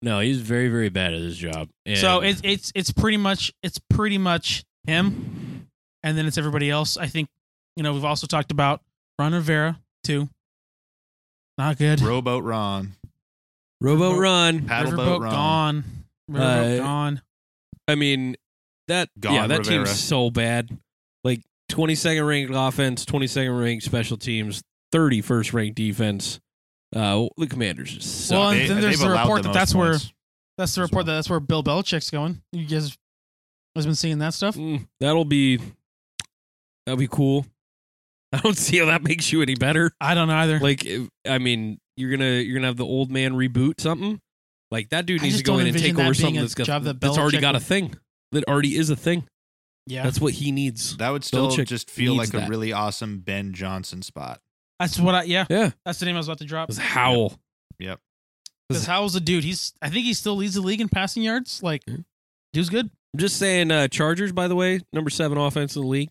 No, he's very, very bad at his job. And So it's it's it's pretty much it's pretty much him, and then it's everybody else. I think you know we've also talked about Ron Rivera too. Not good. been. Rowboat Ron. Robo Riverboat- Run. Paddle boat Riverboat Ron. gone. Riverboat Uh, gone. I mean, that Gone yeah, that Rivera. team's so bad. Like 22nd ranked offense, 22nd ranked special teams, 31st ranked defense. Uh, the Commanders just suck. Well, and They- then there's they've the allowed report the that most that's where points. that's the as report that that's where Bill Belichick's going. You guys has been seeing that stuff. Mm, that'll be that'll be cool. <laughs> I don't see how that makes you any better. I don't know either. Like, if- I mean, you're gonna you're gonna have the old man reboot something. Like that dude I needs to go don't in and envision take that over being something a that's got job that that's already Belichick got a would- thing. That already is a thing. yeah, That's what he needs. That would still Belichick just feel needs like a that. really awesome Ben Johnson spot. That's what I yeah. Yeah, That's the name I was about to drop. it was Howell. Yep. Because Howell's a dude. He's I think he still leads the league in passing yards. Like, Yeah. dude's good. I'm just saying, uh, Chargers, by the way, number seven offense in the league.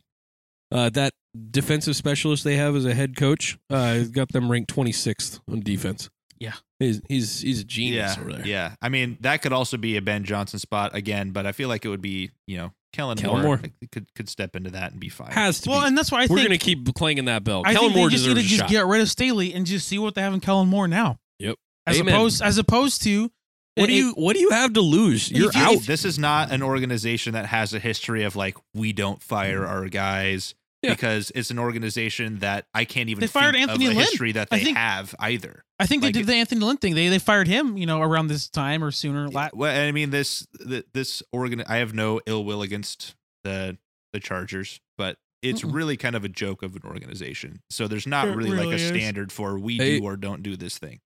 Uh, that defensive specialist they have as a head coach uh, got them ranked 26th on defense. Yeah. he's he's he's a genius Yeah, over there. yeah. I mean, that could also be a Ben Johnson spot again, but I feel like it would be, you know, Kellen, Kellen Moore, Moore. could could step into that and be fine. has to Well, be. and that's why I think We're think gonna keep clanging that bell. I Kellen think Moore they just need deserves to a just shot. get rid of Staley and just see what they have in Kellen Moore now. Yep. As Amen. opposed as opposed to What do you What do you have to lose? You're you- out. This is not an organization that has a history of like we don't fire our guys Yeah. because it's an organization that I can't even They fired think Anthony of a Lynn. history that they think- have either. I think they did the Anthony Lynn thing. They they fired him, you know, around this time or sooner. La- Well, I mean this th- this organ. I have no ill will against the the Chargers, but it's Mm-mm. really kind of a joke of an organization. So there's not It really, like a is. standard for we Hey. do or don't do this thing.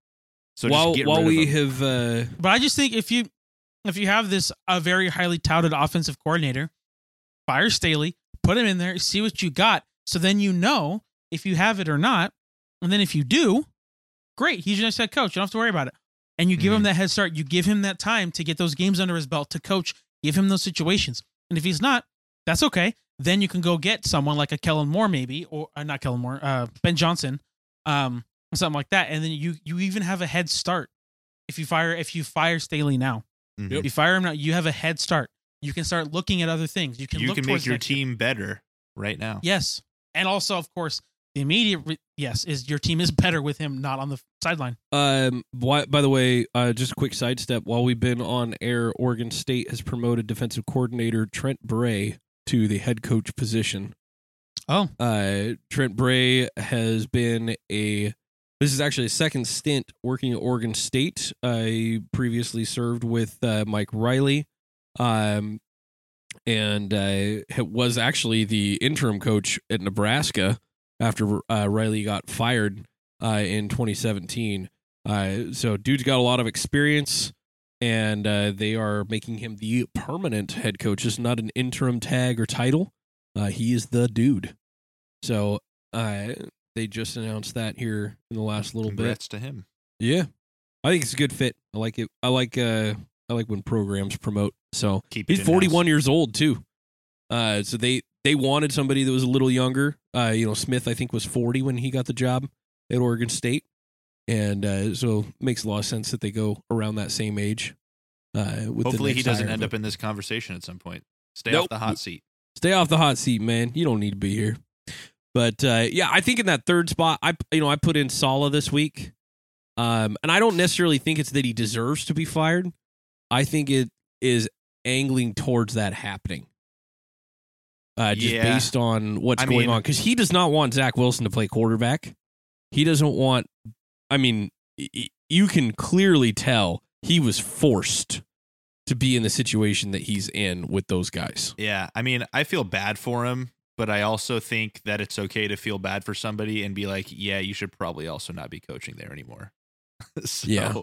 So while just get while rid we of them. have uh, But I just think if you if you have this a very highly touted offensive coordinator, fire Staley, put him in there, see what you got. So then you know if you have it or not. And then if you do, great. He's your next head coach. You don't have to worry about it. And you give him that head start. You give him that time to get those games under his belt to coach. Give him those situations. And if he's not, that's okay. Then you can go get someone like a Kellen Moore, maybe, or uh, not Kellen Moore, uh, Ben Johnson, um, something like that. And then you you even have a head start if you fire if you fire Staley now. Mhm. If you fire him now, you have a head start. You can start looking at other things. You can you look can make your next year. team better right now. Yes, and also of course the immediate re- yes is your team is better with him not on the sideline. Um. Why, by the way, uh, just a quick sidestep. While we've been on air, Oregon State has promoted defensive coordinator Trent Bray to the head coach position. Oh, Uh, Trent Bray has been a. This is actually a second stint working at Oregon State. I previously served with uh, Mike Riley, um, and uh, was actually the interim coach at Nebraska after uh, Riley got fired uh, in 2017. Uh, so, dude's got a lot of experience, and uh, they are making him the permanent head coach. It's not an interim tag or title. Uh, he is the dude. So, uh, they just announced that here in the last little bit. Congrats to him. Yeah, I think it's a good fit. I like it. I like. Uh, I like when programs promote. So Keep he's in-house. 41 years old too. Uh, so they they wanted somebody that was a little younger. Uh, you know, Smith I think was 40 when he got the job at Oregon State, and uh, so it makes a lot of sense that they go around that same age. Uh, with Hopefully he doesn't end up in this conversation at some point. Stay Nope. off the hot seat. stay off the hot seat, man. You don't need to be here. But uh, yeah, I think in that third spot, I you know I put in Saleh this week, um, and I don't necessarily think it's that he deserves to be fired. I think it is angling towards that happening, uh, just Yeah. based on what's I going mean- on. Because he does not want Zach Wilson to play quarterback. He doesn't want. I mean, you can clearly tell he was forced to be in the situation that he's in with those guys. Yeah, I mean, I feel bad for him, but I also think that it's okay to feel bad for somebody and be like, yeah, you should probably also not be coaching there anymore. <laughs> so Yeah.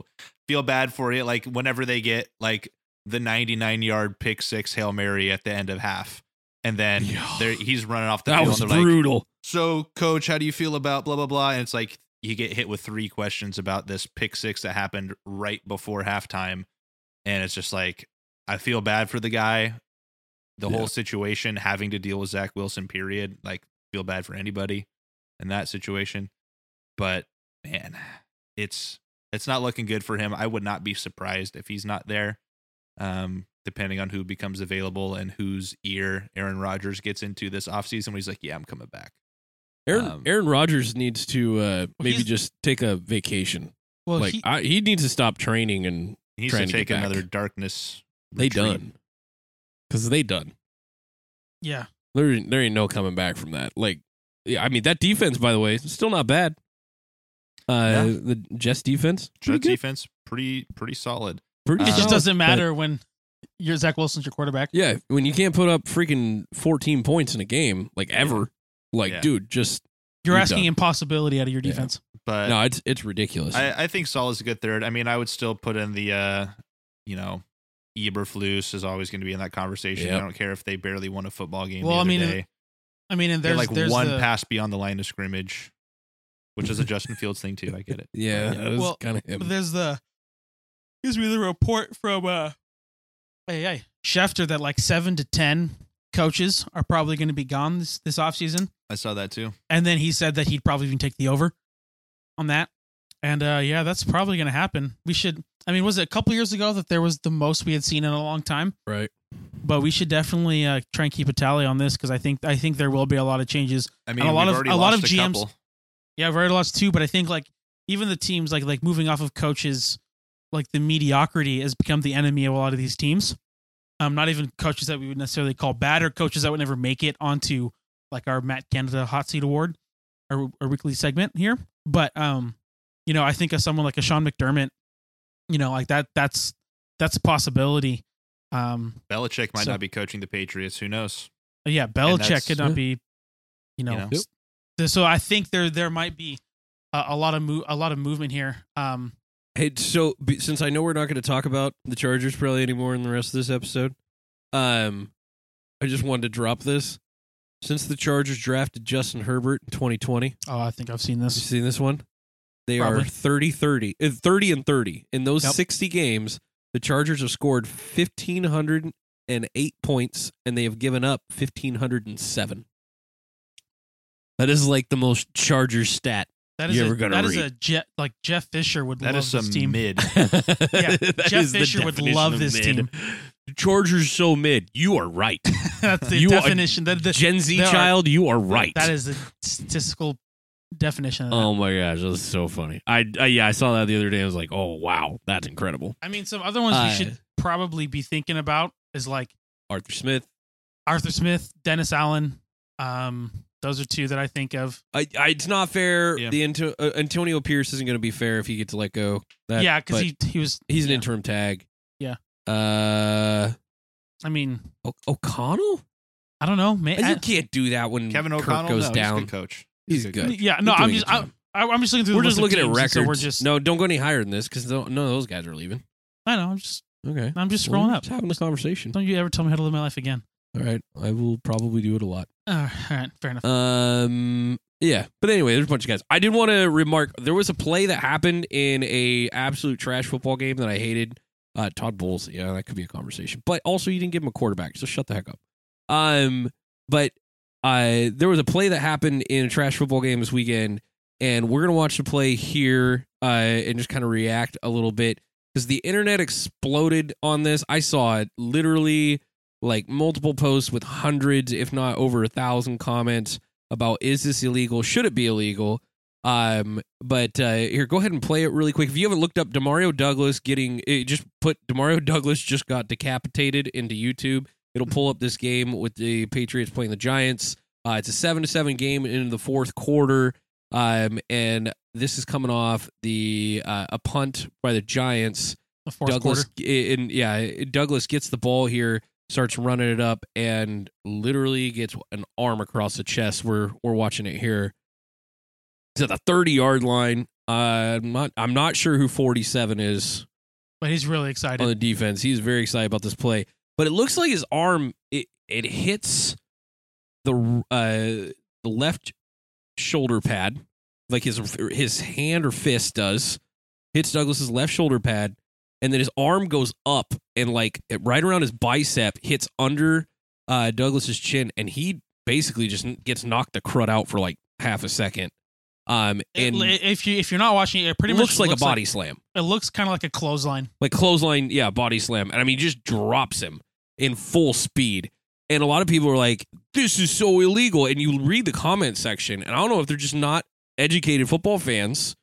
Feel bad for it. Like whenever they get like the 99 yard pick six Hail Mary at the end of half. And then he's running off the That field was and they're like, brutal. So, coach, how do you feel about blah blah blah? And it's like you get hit with three questions about this pick six that happened right before halftime, and it's just like I feel bad for the guy. The Yeah. whole situation, having to deal with Zach Wilson, period. Like, feel bad for anybody in that situation. But man, it's it's not looking good for him. I would not be surprised if he's not there. Um, depending on who becomes available and whose ear Aaron Rodgers gets into this offseason, when he's like, Yeah, I'm coming back. Aaron Um, Aaron Rodgers needs to uh, maybe just take a vacation. well, like he, I, he needs to stop training and He needs trying to to take get back. another darkness. they done because they done. yeah, There there ain't no coming back from that. Like yeah, I mean that defense by the way is still not bad. Uh, Yeah. the Jets defense pretty Jets good. defense pretty pretty solid. Pretty it just doesn't matter when your Zach Wilson's your quarterback. Yeah, when you can't put up freaking 14 points in a game like ever, like Yeah. dude, just You're You're asking done. impossibility out of your Yeah. defense. But no, it's it's ridiculous. I, I think Saul is a good third. I mean, I would still put in the uh, you know, Eberflus is always going to be in that conversation. Yep. I don't care if they barely won a football game. Well, the I mean, day. I mean, and they're there's like there's one the, pass beyond the line of scrimmage, which is a Justin Fields thing too. I get it. <laughs> yeah, Yeah. that was Well, kind of him. There's the gives me the report from uh hey hey Schefter that like seven to ten coaches are probably going to be gone this this offseason. I saw that too. and then he said that he'd probably even take the over on that. And uh yeah, that's probably going to happen. We should. I mean, was it a couple years ago that there was the most we had seen in a long time? right. But we should definitely uh, try and keep a tally on this because I think I think there will be a lot of changes. I mean, a lot of- a lot of GMs couple. Yeah, I've already lost two, but I think like even the teams like like moving off of coaches like the mediocrity has become the enemy of a lot of these teams. Um, not even coaches that we would necessarily call bad, or coaches that would never make it onto like our Matt Canada Hot Seat Award, our, our weekly segment here. But um, you know, I think of someone like a Sean McDermott, you know, like that. That's that's a possibility. Um, Belichick might So- not be coaching the Patriots. Who knows? yeah, Belichick could not yeah. be, you know. You know? So I think there there might be a, a lot of move a lot of movement here. Um, Hey, so since I know we're not going to talk about the Chargers probably anymore in the rest of this episode, um, I just wanted to drop this. Since the Chargers drafted Justin Herbert in 2020, oh, I think I've seen this. you seen this one? They Probably. are 30 30, uh, 30 and 30. In those Yep. 60 games, the Chargers have scored 1,508 points and they have given up 1,507. That is like the most Chargers stat. That is You a, ever gonna that is read. a Jeff like Jeff Fisher would That love is some this team. mid. <laughs> That Jeff Fisher would love this mid. team. Chargers so mid. You are right. <laughs> That's the You definition. That the, Gen Z there are- child, you are right. That is the statistical definition. Of that. Oh my gosh, that's so funny. I, I yeah, I saw that the other day. I was like, oh wow, that's incredible. I mean, some other ones Uh, we should probably be thinking about is like Arthur Smith. Arthur Smith, Dennis Allen. Um, those are two that I think of. I, I it's not fair. Yeah. The Anto- uh, Antonio Pierce isn't going to be fair if he gets to let go. That, yeah, because he he was. he's an yeah. interim tag. Yeah. Uh, I mean, o- O'Connell. I don't know. Man, you can't do that when Kevin Kirk O'Connell goes no, down. He's good coach. He's a good. yeah, no, I'm just a I, job. I, I'm just looking through. We're the just list looking at teams, and records. So we're just no, don't go any higher than this because none of those guys are leaving. I know. I'm just Okay, I'm just scrolling we're up. just having this conversation. Don't you ever tell me how to live my life again? All right, I will probably do it a lot. All right, fair enough. Um. Yeah, but anyway, there's a bunch of guys. I did want to remark there was a play that happened in a absolute trash football game that I hated. Uh, Todd Bowles. Yeah, that could be a conversation. But also, you didn't give him a quarterback, so shut the heck up. Um. But uh, there was a play that happened in a trash football game this weekend, and we're gonna watch the play here uh, and just kind of react a little bit because the internet exploded on this. I saw it literally like multiple posts with hundreds, if not over a thousand comments about is this illegal? Should it be illegal? Um, but uh, here, go ahead and play it really quick. If you haven't looked up Demario Douglas getting, eh, just put Demario Douglas just got decapitated into YouTube. It'll pull up this game with the Patriots playing the Giants. Uh, it's a seven to seven game in the fourth quarter. Um, and this is coming off the uh, a punt by the Giants. The fourth Douglas, quarter. and yeah, Douglas gets the ball here, starts running it up, and literally gets an arm across the chest. We're we're watching it here. At the thirty yard line. Uh, I'm not. I'm not sure who forty seven is But he's really excited. on the defense. He's very excited about this play, but it looks like his arm it it hits the uh the left shoulder pad, like his his hand or fist does, hits Douglas's left shoulder pad, and then his arm goes up and like right around his bicep hits under uh Douglas's chin, and he basically just gets knocked the crud out for like half a second. Um, It- and if you if you're not watching it, it pretty much looks much like a body slam it looks kind of like a clothesline. like clothesline, yeah, body slam, and I mean, just drops him in full speed. And a lot of people are like, "This is so illegal." And you read the comment section, and I don't know if they're just not educated football fans,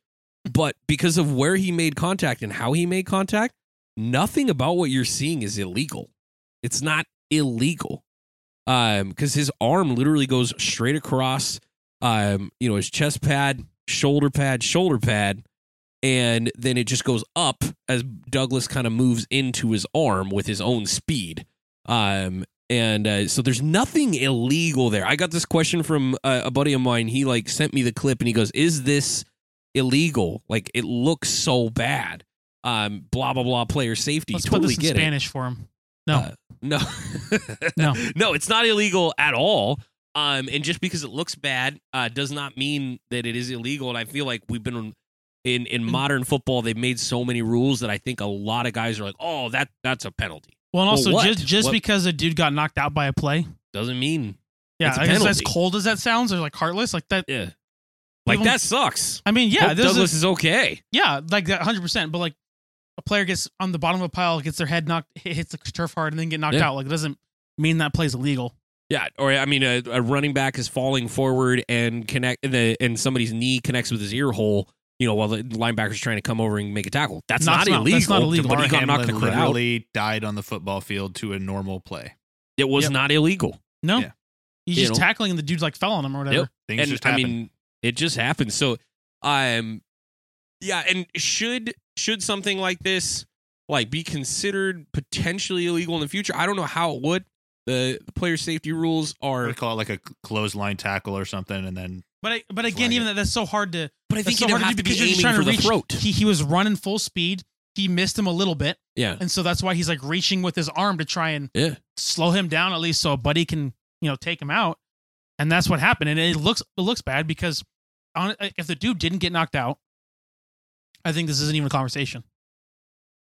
but because of where he made contact and how he made contact, nothing about what you're seeing is illegal. It's not illegal, um, because his arm literally goes straight across, um, you know, his chest pad, shoulder pad, shoulder pad and then it just goes up as Douglas kind of moves into his arm with his own speed. Um, and uh, so there's nothing illegal there. I got this question from uh, a buddy of mine. He like sent me the clip and he goes, "Is this illegal? Like it looks so bad." Um, blah blah blah. Player safety. Let's totally put this in get it. Spanish for him. No, Uh, no, <laughs> No. no. It's not illegal at all. Um, and just because it looks bad, uh, does not mean that it is illegal. And I feel like we've been in in modern football, they've made so many rules that I think a lot of guys are like, oh, that that's a penalty. well, and also what? just just What- because a dude got knocked out by a play, Doesn't mean yeah, It's I guess as cold as that sounds, or like heartless, like that. yeah, like Even- that sucks. I mean, yeah, Hope there's Douglas is okay. yeah, like that, hundred percent. But like a player gets on the bottom of a pile, gets their head knocked, hits the turf hard, and then get knocked Yeah. out. Like it doesn't mean that play's illegal. Yeah, or I mean, a, a running back is falling forward and connect, and, the, and somebody's knee connects with his ear hole. You you know, while the linebacker's trying to come over and make a tackle. That's No, not not- illegal. that's not illegal. But he got knocked the Hamlin crowd out. literally died on the football field to a normal play. It was Yep. not illegal. No, Yeah. he's You just know? tackling and the dude's like fell on him or whatever. Yep. Things and just I happen. mean, it just happens. So, I'm, um, yeah, and should should something like this like be considered potentially illegal in the future? I don't know how it would. The, the player safety rules are, would call it like a clothesline tackle or something, and then But I, but again, even that, that's so hard to. but I think so you don't hard have do to be because you're just aiming trying for to the throat. He he was running full speed. He missed him a little bit, yeah, and so that's why he's like reaching with his arm to try and yeah. slow him down at least, so a buddy can you know take him out. And that's what happened. And it looks it looks bad because on, if the dude didn't get knocked out, I think this isn't even a conversation.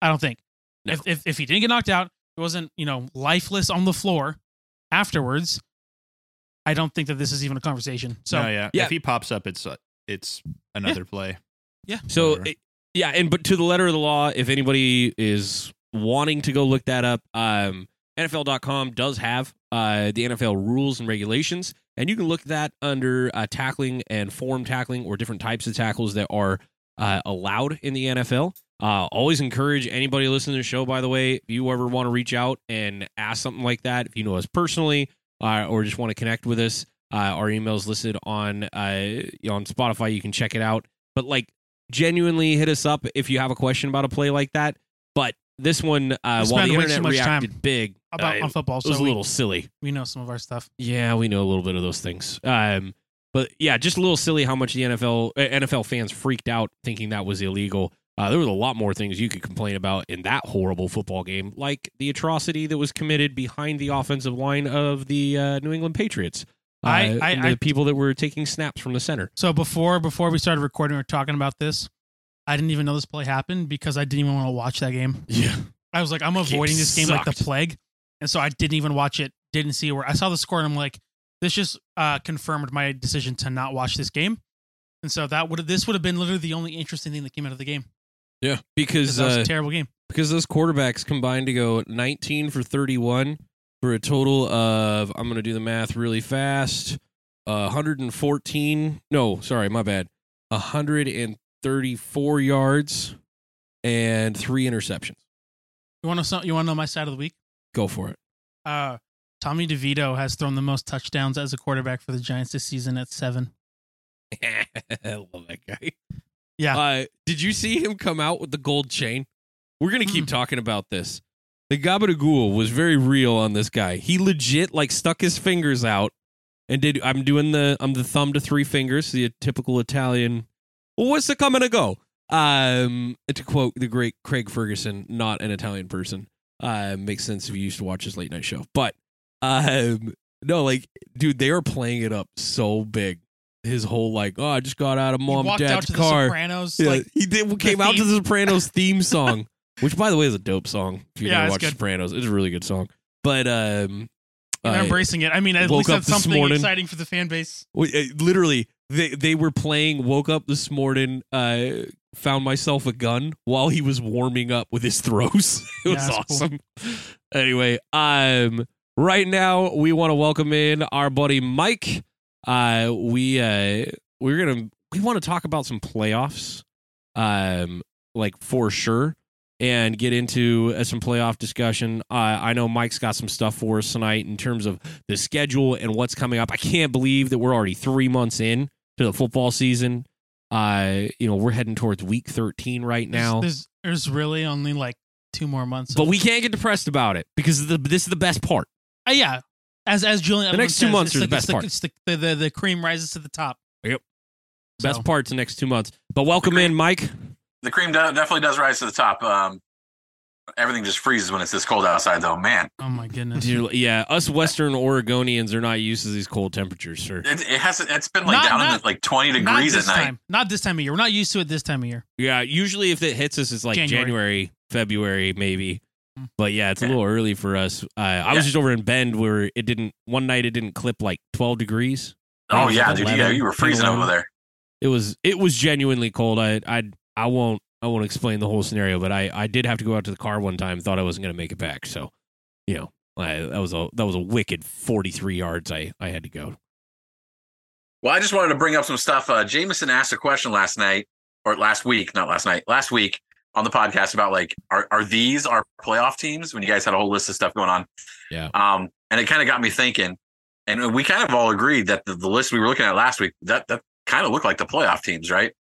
I don't think. No. If, if if he didn't get knocked out, it wasn't you know lifeless on the floor afterwards. I don't think that this is even a conversation. So no, yeah. yeah. if he pops up, it's uh, it's another play. Yeah. So it- yeah, and but to the letter of the law, if anybody is wanting to go look that up, um, NFL.com does have uh, the NFL rules and regulations, and you can look at that under uh, tackling and form tackling or different types of tackles that are uh, allowed in the NFL. Uh, always encourage anybody listening to the show. By the way, if you ever want to reach out and ask something like that, if you know us personally uh, or just want to connect with us, uh, our email is listed on uh, on Spotify. You can check it out. But like genuinely hit us up if you have a question about a play like that. But this one, uh, while the internet reacted big, about uh, on football, so it was a we, little silly. we know some of our stuff. Yeah, we know a little bit of those things. Um, but yeah, just a little silly how much the NFL uh, NFL fans freaked out thinking that was illegal. Uh, there was a lot more things you could complain about in that horrible football game, like the atrocity that was committed behind the offensive line of the uh, New England Patriots. Uh, I- I- and the I- people that were taking snaps from the center. So before before we started recording, we were talking about this. I didn't even know this play happened because I didn't even want to watch that game. Yeah, I was like, I'm Game avoiding this game like the plague, and so I didn't even watch it. Didn't see where I saw the score, and I'm like, this just uh, confirmed my decision to not watch this game. And so that would this would have been literally the only interesting thing that came out of the game yeah, because that was uh, a terrible game. because those quarterbacks combined to go 19 for 31 for a total of I'm going to do the math really fast. Uh, 114. No, sorry, my bad. 134 yards and three interceptions. You want to know? You want to know my side of the week? Go for it. Uh, Tommy DeVito has thrown the most touchdowns as a quarterback for the Giants this season at seven. <laughs> I love that guy. Yeah. Uh, did you see him come out with the gold chain? We're gonna keep Mm. talking about this. The Gabagool was very real on this guy. He legit like stuck his fingers out and did. I'm doing the. I'm the thumb to three fingers, the typical Italian. What's the coming to go? Um, to quote the great Craig Ferguson, not an Italian person. Uh, makes sense if you used to watch his late night show, but um, no, like, dude, they are playing it up so big. His whole like, oh, I just got out of he mom walked out dad's to the car. Sopranos. Yeah, Like he did came out to the Sopranos <laughs> theme song, which by the way is a dope song. If you Yeah, never watched good. Sopranos, it's a really good song. But um, embracing it. I mean, at least that's something morning- exciting for the fan base. literally they they were playing. Woke up this morning, uh, found myself a gun while he was warming up with his throws. <laughs> it Yeah, was cool. awesome. Anyway, um, right now we want to welcome in our buddy Mike. Uh, we uh, we're gonna we want to talk about some playoffs, um, like for sure, and get into uh, some playoff discussion. Uh, I know Mike's got some stuff for us tonight in terms of the schedule and what's coming up. I can't believe that we're already three months in to the football season. Uh, you know, we're heading towards week thirteen right now. There's, there's, there's really only like two more months. But of- we can't get depressed about it because the, this is the best part. Uh, yeah, as as Julian, The next Edelman two says, months are the like- best it's part. It's the, the, the the cream rises to the top. Yep. So, Best parts the next two months. But welcome in, Mike. The cream definitely does rise to the top. Um, everything just freezes when it's this cold outside, though. Man, Oh my goodness. Dude, yeah, us Western Oregonians are not used to these cold temperatures, sir. it, it has it's been like Not- down in not- the, like twenty degrees this at night. time. Not this time of year. We're not used to it this time of year. Yeah, usually if it hits us, it's like January. January, February, maybe. Mm. But yeah, it's a Yeah. little early for us. Uh, I was just over in Bend where it didn't. One night it didn't clip like twelve degrees. Oh think it was yeah, like dude, yeah, you were freezing 11. over there. It was it was genuinely cold. I I I won't I won't explain the whole scenario, but I I did have to go out to the car one time. Thought I wasn't going to make it back, so you know I, that was a that was a wicked forty three yards. I I had to go. Well, I just wanted to bring up some stuff. Uh, Jameson asked a question last night, or last week, not last night, last week on the podcast about like, are, are these our playoff teams when you guys had a whole list of stuff going on? Yeah. Um, and it kind of got me thinking, and we kind of all agreed that the, the list we were looking at last week, that, that kind of looked like the playoff teams, right?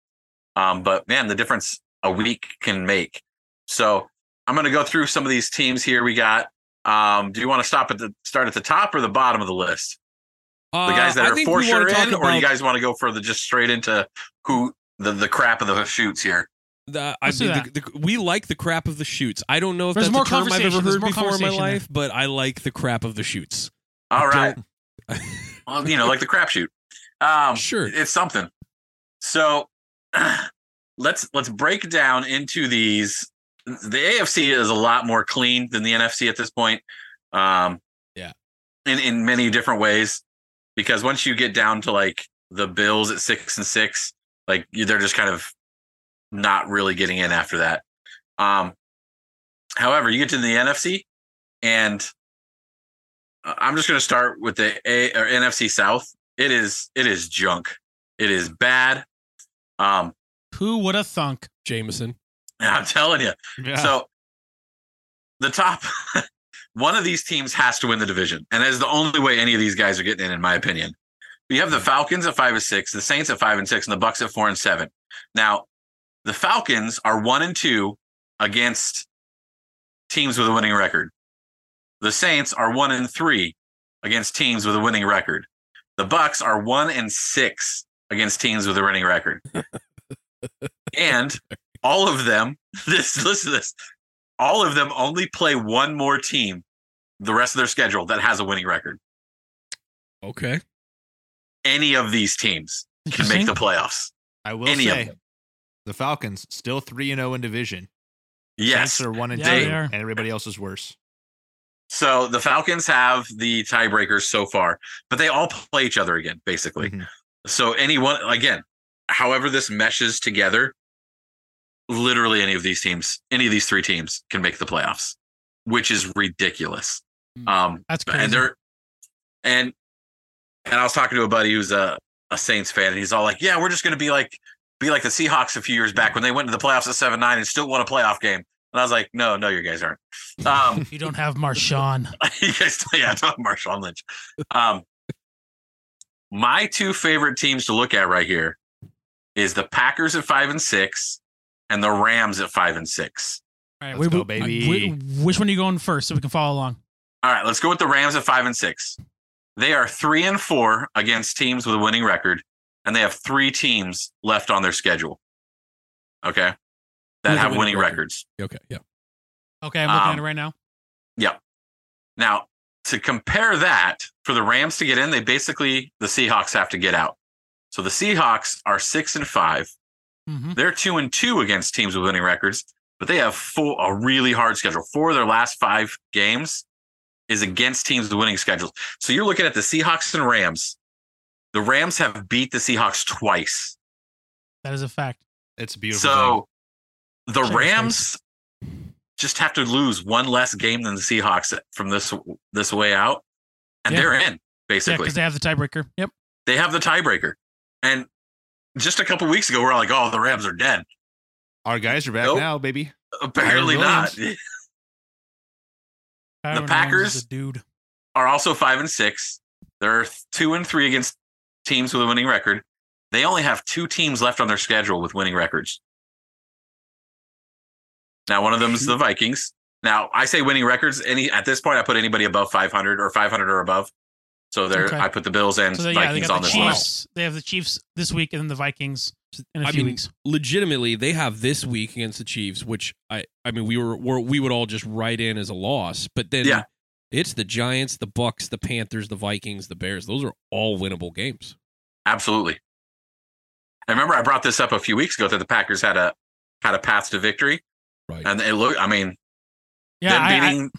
Um, but man, the difference a week can make. So I'm going to go through some of these teams here. We got, um, do you want to stop at the start at the top or the bottom of the list? The guys that Uh, I are for sure talk in, or you guys want to go for the just straight into who the, the crap of the shoots here? the, I Let's mean, the, the, we like the crap of the shoots. I don't know if There's that's more a term I've ever heard before in my conversation there. life, but I like the crap of the shoots. All I right. don't- Well, you know, like the crapshoot. <laughs> Um, Sure. it's something. So <clears throat> let's let's break down into these. The AFC is a lot more clean than the NFC at this point. Um, Yeah. in in many different ways, because once you get down to like the Bills at six and six, like they're just kind of not really getting in after that. Um, however, you get to the NFC, and uh, I'm just going to start with the A or NFC South. It is it is junk. It is bad. Um, Who would have thunk? Jameson. <laughs> I'm telling you. Yeah. So the top <laughs> one of these teams has to win the division, and that is the only way any of these guys are getting in, in my opinion. You have the Falcons at five and six, the Saints at five and six, and the Bucks at four and seven. Now, the Falcons are one and two against teams with a winning record. The Saints are one and three against teams with a winning record. The Bucks are one and six against teams with a winning record. <laughs> and all of them, <laughs> this listen to this, all of them only play one more team the rest of their schedule that has a winning record. Okay. Any of these teams can make the playoffs. I will any say the Falcons still three and zero in division. Yes. Saints are one and Yeah, two, and everybody else is worse. So the Falcons have the tiebreakers so far, but they all play each other again, basically. Mhm. So anyone again, however this meshes together, literally any of these teams, any of these three teams can make the playoffs, which is ridiculous. Mm. Um That's crazy. and they're and and I was talking to a buddy who's a, a Saints fan, and he's all like, "Yeah, we're just gonna be like be like the Seahawks a few years back when they went to the playoffs at seven nine and still won a playoff game." And I was like, "No, no, you guys aren't." Um, <laughs> you don't have Marshawn. <laughs> you guys, yeah, it's not Marshawn Lynch. Um, my two favorite teams to look at right here is the Packers at five and six, and the Rams at five and six. All right, Let's we- go, baby. we- which one are you going first so we can follow along? All right, let's go with the Rams at five and six. They are three and four against teams with a winning record, and they have three teams left on their schedule. Okay. That With have winning winning record. records. Okay. Yeah. Okay, I'm looking Um, at it right now. Yeah. Now, to compare that, for the Rams to get in, they basically, the Seahawks have to get out. So the Seahawks are six and five. hmm They're two and two against teams with winning records, but they have full, a really hard schedule. Four of their last five games is against teams with winning schedules. So you're looking at the Seahawks and Rams. The Rams have beat the Seahawks twice. That is a fact. It's a beautiful. So the Rams just have to lose one less game than the Seahawks from this this way out, and Yeah. they're in basically. because they have the tiebreaker. Yep. they have the tiebreaker. And just a couple weeks ago, we're like, "Oh, the Rams are dead." thing. our guys are back Nope. now, baby. Apparently not. <laughs> the Packers- dude. Are also five and six. They're two and three against teams with a winning record. They only have two teams left on their schedule with winning records. Now, one of them is the Vikings. Now, I say winning records. Any at this point, I put anybody above 500 or 500 or above. So there, Okay. I put the Bills and So they, yeah, they Vikings got on the this Chiefs. list. They have the Chiefs this week and then the Vikings in a I few mean, weeks. legitimately, they have this week against the Chiefs, which I, I mean, we were, we're, we would all just write in as a loss, but then Yeah. it's the Giants, the Bucks, the Panthers, the Vikings, the Bears. Those are all winnable games. Absolutely. I remember I brought this up a few weeks ago that the Packers had a had a path to victory, Right. and it looked. I mean, Yeah, them I- I- beating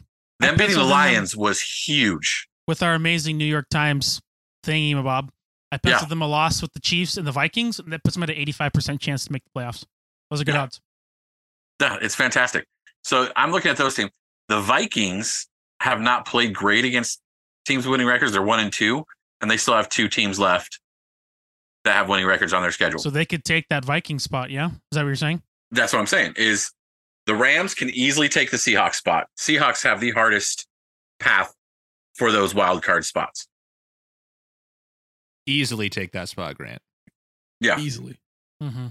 I them beating the penciled them- Lions was huge. With our amazing New York Times thingy, Bob. I penciled them a loss with the Chiefs and the Vikings, and that puts them at an 85% chance to make the playoffs. Those are good Yeah. odds. Yeah, it's fantastic. So I'm looking at those teams. The Vikings have not played great against teams with winning records. They're one and two, and they still have two teams left that have winning records on their schedule. So they could take that Viking spot. Yeah, is that what you're saying? That's what I'm saying. Is the Rams can easily take the Seahawks spot. Seahawks have the hardest path for those wild card spots. Easily take that spot, Grant. Yeah. easily. Mm-hmm.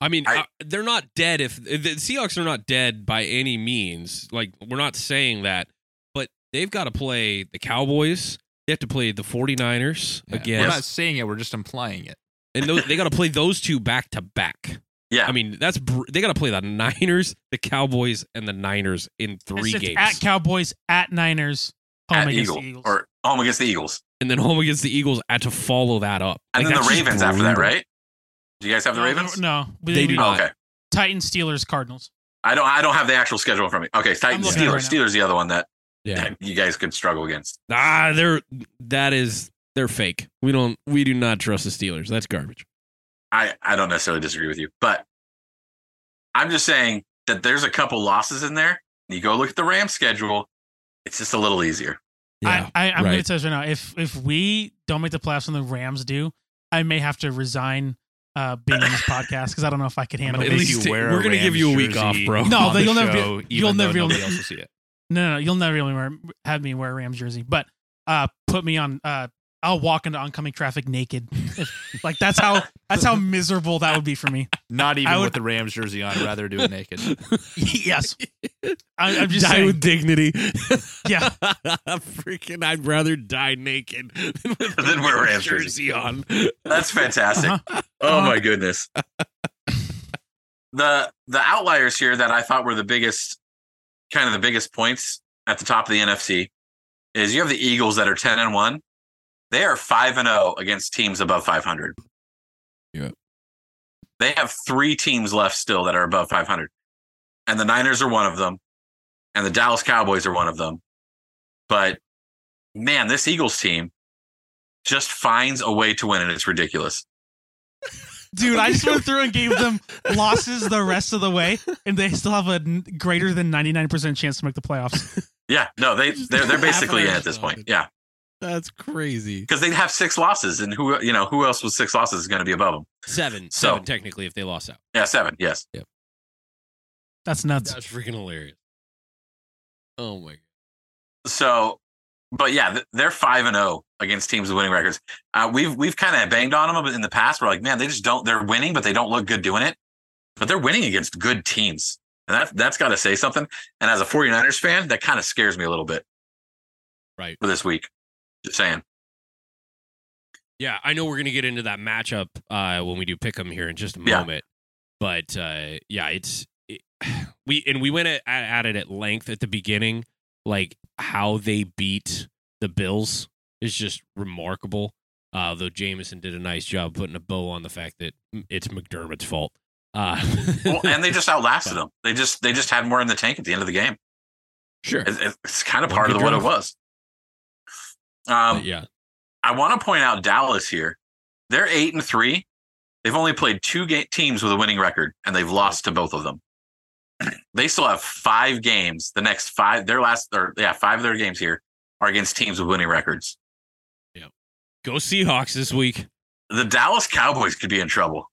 I mean, I- uh, they're not dead. If the Seahawks are not dead by any means, like we're not saying that, but they've got to play the Cowboys. They have to play the 49ers Yeah. again, We're not saying it, we're just implying it. and those, they got to play those two back to back. Yeah. I mean, that's br- they got to play the Niners, the Cowboys, and the Niners in three It's games, at Cowboys, at Niners, home against Eagle the Eagles. or home against the Eagles. and then home against the Eagles. Had to follow that up, And Like, then the Ravens after that, right? Do you guys have the No, Ravens? No, we- They do Oh, not. okay. Titans, Steelers, Cardinals. I don't I don't have the actual schedule in front of me. Okay, Titans, looking at it Steelers. right. Steelers the other one that, Yeah, that you guys could struggle against. ah, they're that is they're fake. We don't we do not trust the Steelers. That's garbage. I, I don't necessarily disagree with you, but I'm just saying that there's a couple losses in there. You go look at the Rams schedule, it's just a little easier. Yeah, I, I, I'm going to right. tell you right now. If if we don't make the playoffs and the Rams do, I may have to resign uh, being on this <laughs> podcast because I don't know if I could handle gonna At it. make least you wear we're gonna give you a week off, bro. <laughs> No, the you'll never be- you'll even though <laughs> never be able to- nobody else will see it. No, no, you'll never really wear, have me wear a Rams jersey, but uh, put me on. Uh, I'll walk into oncoming traffic naked. If, like that's how that's how miserable that would be for me. Not even I would- with the Rams jersey on. I'd rather do it naked. <laughs> yes, I, I'm just die saying. with dignity. Yeah. <laughs> freaking. I'd rather die naked than, with Than wear a Rams Rams jersey. jersey on. That's fantastic. Uh-huh. Oh Uh-huh. my goodness. the the outliers here that I thought were the biggest kind of the biggest points at the top of the NFC is you have the Eagles that are 10 and 1. They are 5 and 0 against teams above 500. Yeah. They have 3 teams left still that are above 500. And the Niners are one of them and the Dallas Cowboys are one of them. But man, this Eagles team just finds a way to win and it's ridiculous. <laughs> Dude, I just went through and gave them losses the rest of the way, and they still have a greater than 99% chance to make the playoffs. Yeah, no, they they're, they're <laughs> basically in at this point. Yeah, That's crazy. because they'd have six losses, and who you know who else with six losses is going to be above them? Seven. So- seven technically if they lost out. Yeah, seven. Yes, That's nuts. That's freaking hilarious. Oh my god. so, but yeah, they're five and zero against teams with winning records. Uh, we've we've kind of banged on them in the past. We're like, man, they just don't. They're winning, but they don't look good doing it. But they're winning against good teams, and that that's got to say something. And as a 49ers fan, that kind of scares me a little bit. Right. for this week. Just saying. Yeah, I know we're gonna get into that matchup uh, when we do pick 'em here in just a Yeah. moment, but uh, yeah, it's it, <sighs> we and we went at, at it at length at the beginning, like how they beat the Bills is just remarkable. Uh, though Jameson did a nice job putting a bow on the fact that it's McDermott's fault. Uh, <laughs> Well, and they just outlasted them. They just they just had more in the tank at the end of the game. sure, It's, it's kind of One part of good what it was. Um, yeah, I want to point out Dallas here. They're eight and three. They've only played two ga- teams with a winning record, and they've lost to both of them. <clears throat> they still have five games. The next five, their last, or yeah, five of their games here are against teams with winning records. Yeah. Go Seahawks this week. The Dallas Cowboys could be in trouble.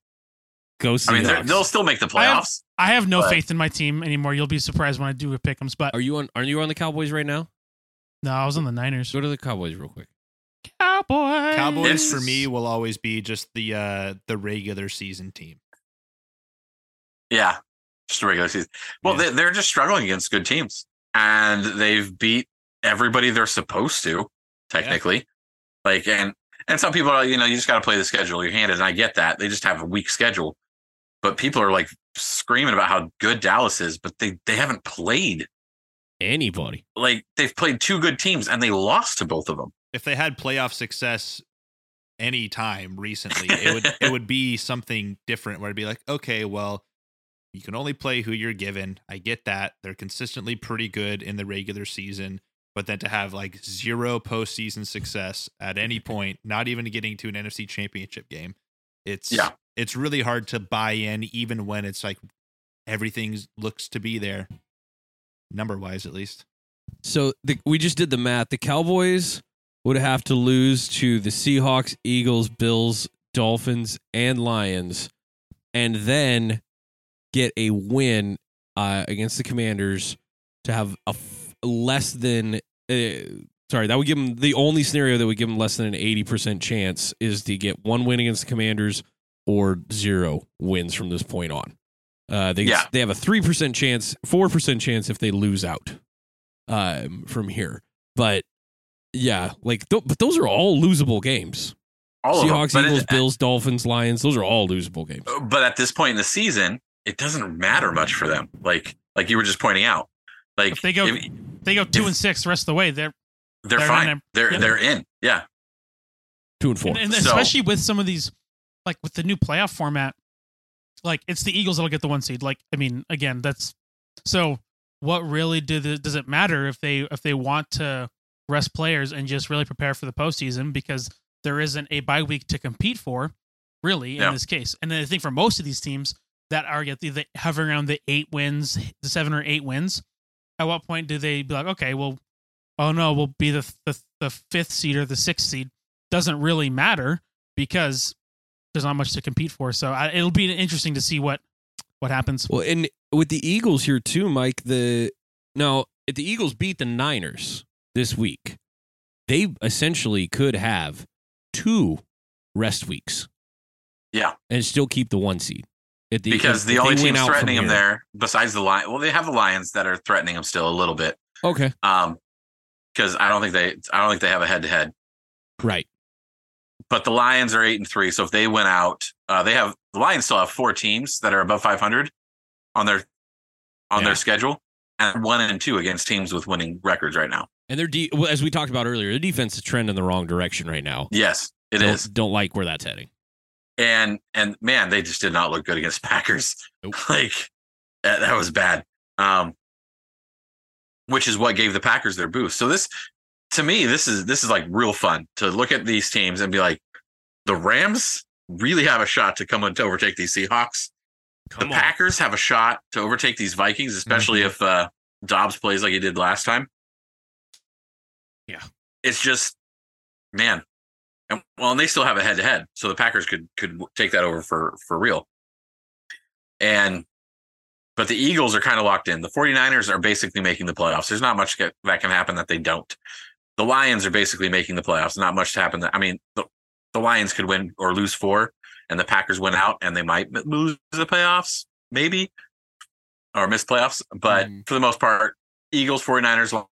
Go Seahawks. I mean, they're- they'll still make the I have- playoffs. I have no But- faith in my team anymore. You'll be surprised when I do a pick 'ems, but are you on? Are you on the Cowboys right now? No, I was on the Niners. Go to the Cowboys real quick. Cowboys. Cowboys It's- for me will always be just the uh the regular season team. Yeah, just a regular season. Well, Yeah. they, they're just struggling against good teams, and they've beat everybody they're supposed to, technically. Like, and and some people are, you know, you just got to play the schedule you're handed, and I get that. They just have a weak schedule, but people are like screaming about how good Dallas is, but they they haven't played. Anybody? Like, they've played two good teams, and they lost to both of them. If they had playoff success any time recently, it would it <laughs> would be something different where it'd be like, okay, well, you can only play who you're given. I get that. They're consistently pretty good in the regular season, but then to have like zero postseason success at any point, not even getting to an NFC championship game, it's Yeah. it's really hard to buy in even when it's like everything looks to be there. Number wise at least. So the, we just did the math. The Cowboys would have to lose to the Seahawks, Eagles, Bills, Dolphins, and Lions, and then get a win uh, against the Commanders to have a f- less than. Uh, sorry, that would give them the only scenario that would give them less than an eighty percent chance is to get one win against the Commanders or zero wins from this point on. Uh, they Yeah. they have a three percent chance, four percent chance if they lose out um, from here. But yeah, like th- but those are all losable games. All of them. Seahawks, Eagles, it- Bills, Dolphins, Lions. Those are all losable games. but at this point in the season, it doesn't matter much for them. Like like you were just pointing out. Like If they go- if- They go two and six the rest of the way. They're they're, they're fine. not- they're yeah. they're in. Yeah. Two and four. and, and So- especially with some of these, like with the new playoff format, like it's the Eagles that'll get the one seed. Like I mean, again, that's so. What really did does it matter if they if they want to rest players and just really prepare for the postseason because there isn't a bye week to compete for, really in Yeah. this case. And then I think for most of these teams that are the, the hovering around the eight wins, the seven or eight wins, at what point do they be like, okay, well, oh no, we'll be the the, the fifth seed or the sixth seed? Doesn't really matter because there's not much to compete for. So I, it'll be interesting to see what what happens. Well, and with the Eagles here too, Mike. The now if the Eagles beat the Niners this week, they essentially could have two rest weeks. Yeah. and still keep the one seed. If the, because the only win teams threatening them here- there, besides the lion, well, they have the Lions that are threatening them still a little bit. Okay, Um, because I don't think they, I don't think they have a head to head. right. But the Lions are eight and three, so if they win out, uh, they have the Lions still have four teams that are above five hundred on their on Yeah. their schedule, and one and two against teams with winning records right now. And their de- well, as we talked about earlier, the defense is trending in the wrong direction right now. Yes, it don't, is. Don't like where that's heading. and and man, they just did not look good against <laughs> Packers. Nope. <laughs> Like that, that was bad. Um, which is what gave the Packers their boost. So this, to me, this is this is like real fun to look at these teams and be like, the Rams really have a shot to come and to overtake these Seahawks. Come the on. Packers have a shot to overtake these Vikings, especially Mhm. if uh, Dobbs plays like he did last time. Yeah. it's just man. And, well, and they still have a head to head, so the Packers could could take that over for for real. And but the Eagles are kind of locked in. The 49ers are basically making the playoffs. There's not much that can happen that they don't. The Lions are basically making the playoffs. Not much to happen. I mean, the, the Lions could win or lose four, and the Packers win out, and they might lose the playoffs, maybe, or miss playoffs. But Mm. for the most part, Eagles, 49ers,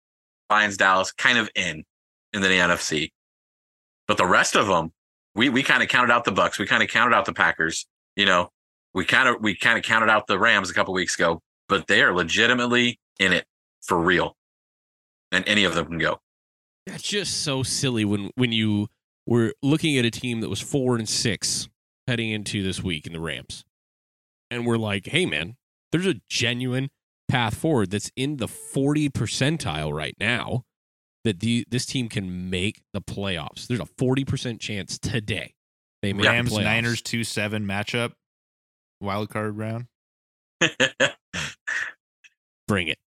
Lions, Dallas, kind of in in the NFC. But the rest of them, we we kind of counted out the Bucks. We kind of counted out the Packers. You know, we kind of we kind of counted out the Rams a couple weeks ago. But they are legitimately in it for real, and any of them can go. That's just so silly when when you were looking at a team that was four and six heading into this week in the Rams, and we're like, hey man, there's a genuine path forward that's in the forty percentile right now that the this team can make the playoffs. There's a forty percent chance today they make Rams the. Niners two seven matchup, wild card round. <laughs> Bring it.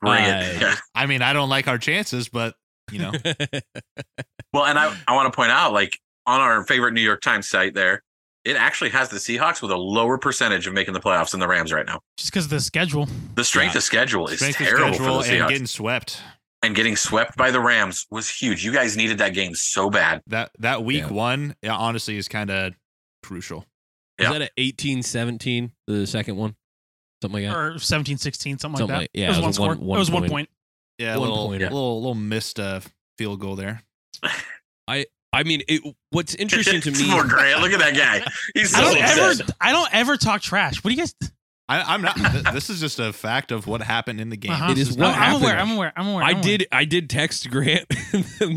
Bring Uh, it. I mean, I don't like our chances, but you know, <laughs> Well, and I, I want to point out, like on our favorite New York Times site there, it actually has the Seahawks with a lower percentage of making the playoffs than the Rams right now. Just because of the schedule. The strength Yeah. of schedule is strength terrible schedule for the Seahawks. and getting swept. and getting swept by the Rams was huge. You guys needed that game so bad. That that week Yeah. one, yeah, honestly, is kind of crucial. Is Yeah. that at 18 17, the second one? Something like that? Or 17, 16, something, Something like like- that. yeah, it was, it one was score. one- one it was one point. point. Yeah, a One little, pointer. little little missed uh, field goal there. I I mean, it, what's interesting to <laughs> me. Poor Grant. Look at that guy. He's I so don't ever. I don't ever talk trash. What do you guys I, I'm not. th- this is just a fact of what happened in the game. Uh-huh. It is This what I'm, I'm happened. aware. I'm aware. I'm aware. I I'm aware. did. I did text Grant <laughs>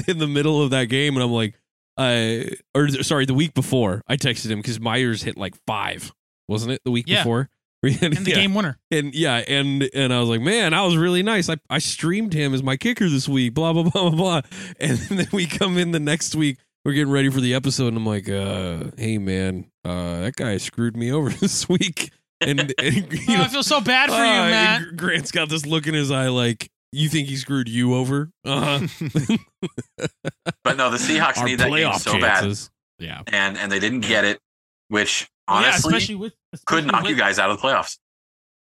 in the middle of that game, and I'm like, uh, or sorry, the week before, I texted him because Myers hit like five, wasn't it? The week Yeah. before, <laughs> And the yeah, game winner. and yeah, and and I was like, man, that was really nice. I I streamed him as my kicker this week. Blah blah <laughs> blah blah blah. And <laughs> then we come in the next week. We're getting ready for the episode, and I'm like, uh, hey man, uh, that guy screwed me over this week. And, and you Oh, know, I feel so bad for you, uh, Matt. Grant's got this look in his eye, like you think he screwed you over. Uh-huh. But no, the Seahawks Our need that game playoff so bad. chances. Yeah. and and they didn't get it, which Well, yeah, honestly especially with could knock with, you guys out of the playoffs.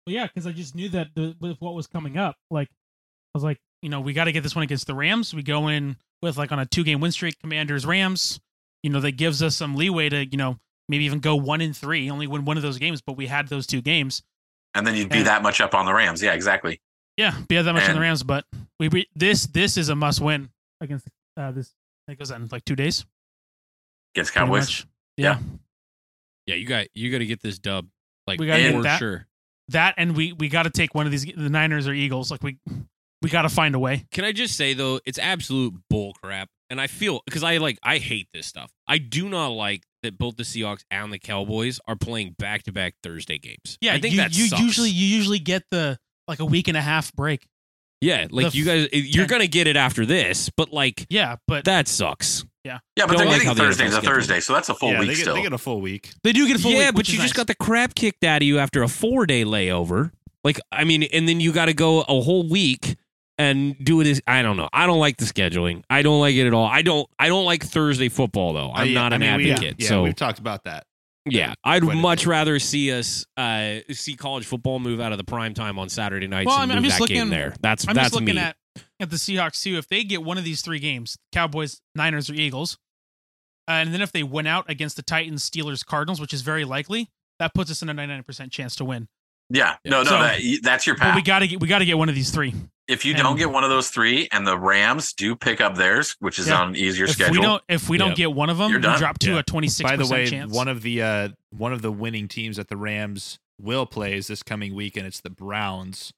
Well, yeah, because I just knew that the, with what was coming up, like I was like, you know, we got to get this one against the Rams. We go in with like on a two game win streak, Commanders Rams. You know, that gives us some leeway to you know maybe even go one in three, only win one of those games, but we had those two games. And then you'd be And- that much up on the Rams. Yeah, exactly. Yeah, be that much on the Rams, but we re- this this is a must win against uh, this. It goes in like two days. Against Cowboys. much. Yeah. Yeah, you got you got to get this dub. Like We gotta get that. sure. that, and we we got to take one of these the Niners or Eagles. Like we we got to find a way. Can I just say though, it's absolute bull crap, and I feel because I like I hate this stuff. I do not like that both the Seahawks and the Cowboys are playing back to back Thursday games. Yeah, I think you, that you sucks. usually you usually get the like a week and a half break. yeah, like the you guys, you're ten- gonna get it after this, but like Yeah, but that sucks. Yeah, Yeah, but Don't they're like getting Thursday the a. Thursday, so that's a full yeah, week they get, still. they get a full week. they do get a full week. yeah, week, but which you is just nice. got the crap kicked out of you after a four day layover. Like I mean, and then you got to go a whole week and do it. As, I don't know. I don't like the scheduling. I don't like it at all. I don't. I don't like Thursday football though. I'm I- not I an mean, we- advocate. yeah, so we've talked about that. Yeah, I'd much rather see us uh, see college football move out of the prime time on Saturday nights Well, and I'm- I'm just that game looking- there. That's I'm that's just looking me. at at the Seahawks too. If they get one of these three games, Cowboys, Niners, or Eagles, uh, and then if they win out against the Titans, Steelers, Cardinals, which is very likely, that puts us in a 99% chance to win. yeah, no, no, So- that, that's your But path. we got to get we got to get one of these three. if you and- don't get one of those three, and the Rams do pick up theirs, which is Yeah. on an easier If schedule, we don't if we don't get one of them, You're we done. drop to Yeah. a 26% By the way, chance. one of the uh, one of the winning teams that the Rams will play is this coming week, and it's the Browns.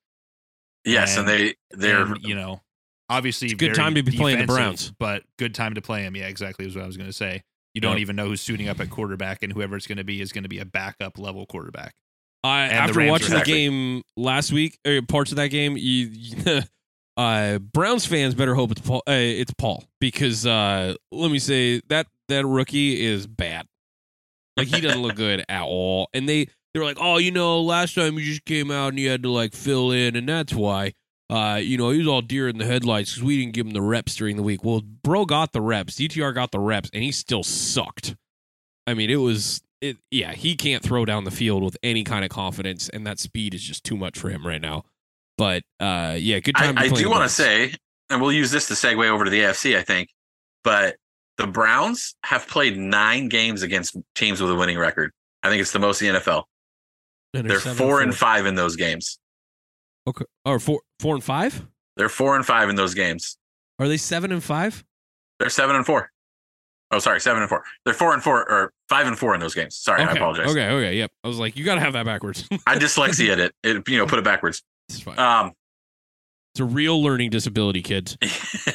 Yes, and and- they they're And, you know, obviously, It's a good time to be playing the Browns. but good time to play them. Yeah, exactly is what I was going to say. You don't Yep. even know who's suiting up at quarterback, and whoever it's going to be is going to be a backup level quarterback. I the after are watching the game last week, or parts of that game, you, <laughs> uh, Browns fans better hope it's Paul. Uh, it's Paul because uh, let me say that that rookie is bad. Like he doesn't look <laughs> good at all. And they they were like, oh, you know, last time you just came out and you had to like fill in, and that's why. Uh, you know, he was all deer in the headlights because we didn't give him the reps during the week. Well, bro got the reps. DTR got the reps, and he still sucked. I mean, it was it. Yeah, he can't throw down the field with any kind of confidence, and that speed is just too much for him right now. But uh, yeah, good I, time. to I do want to say, and we'll use this to segue over to the AFC, I think, but the Browns have played nine games against teams with a winning record. I think it's the most in the NFL. And They're seven four and five in those games. Okay, or four four and five. They're four and five in those games. Are they seven and five? They're seven and four. Oh, sorry, seven and four. They're four and four or five and four in those games. Sorry, I apologize. Okay, okay, yep. I was like, you got to have that backwards. <laughs> I dyslexia it. It you know put it backwards. it's fine. Um, it's a real learning disability, kids.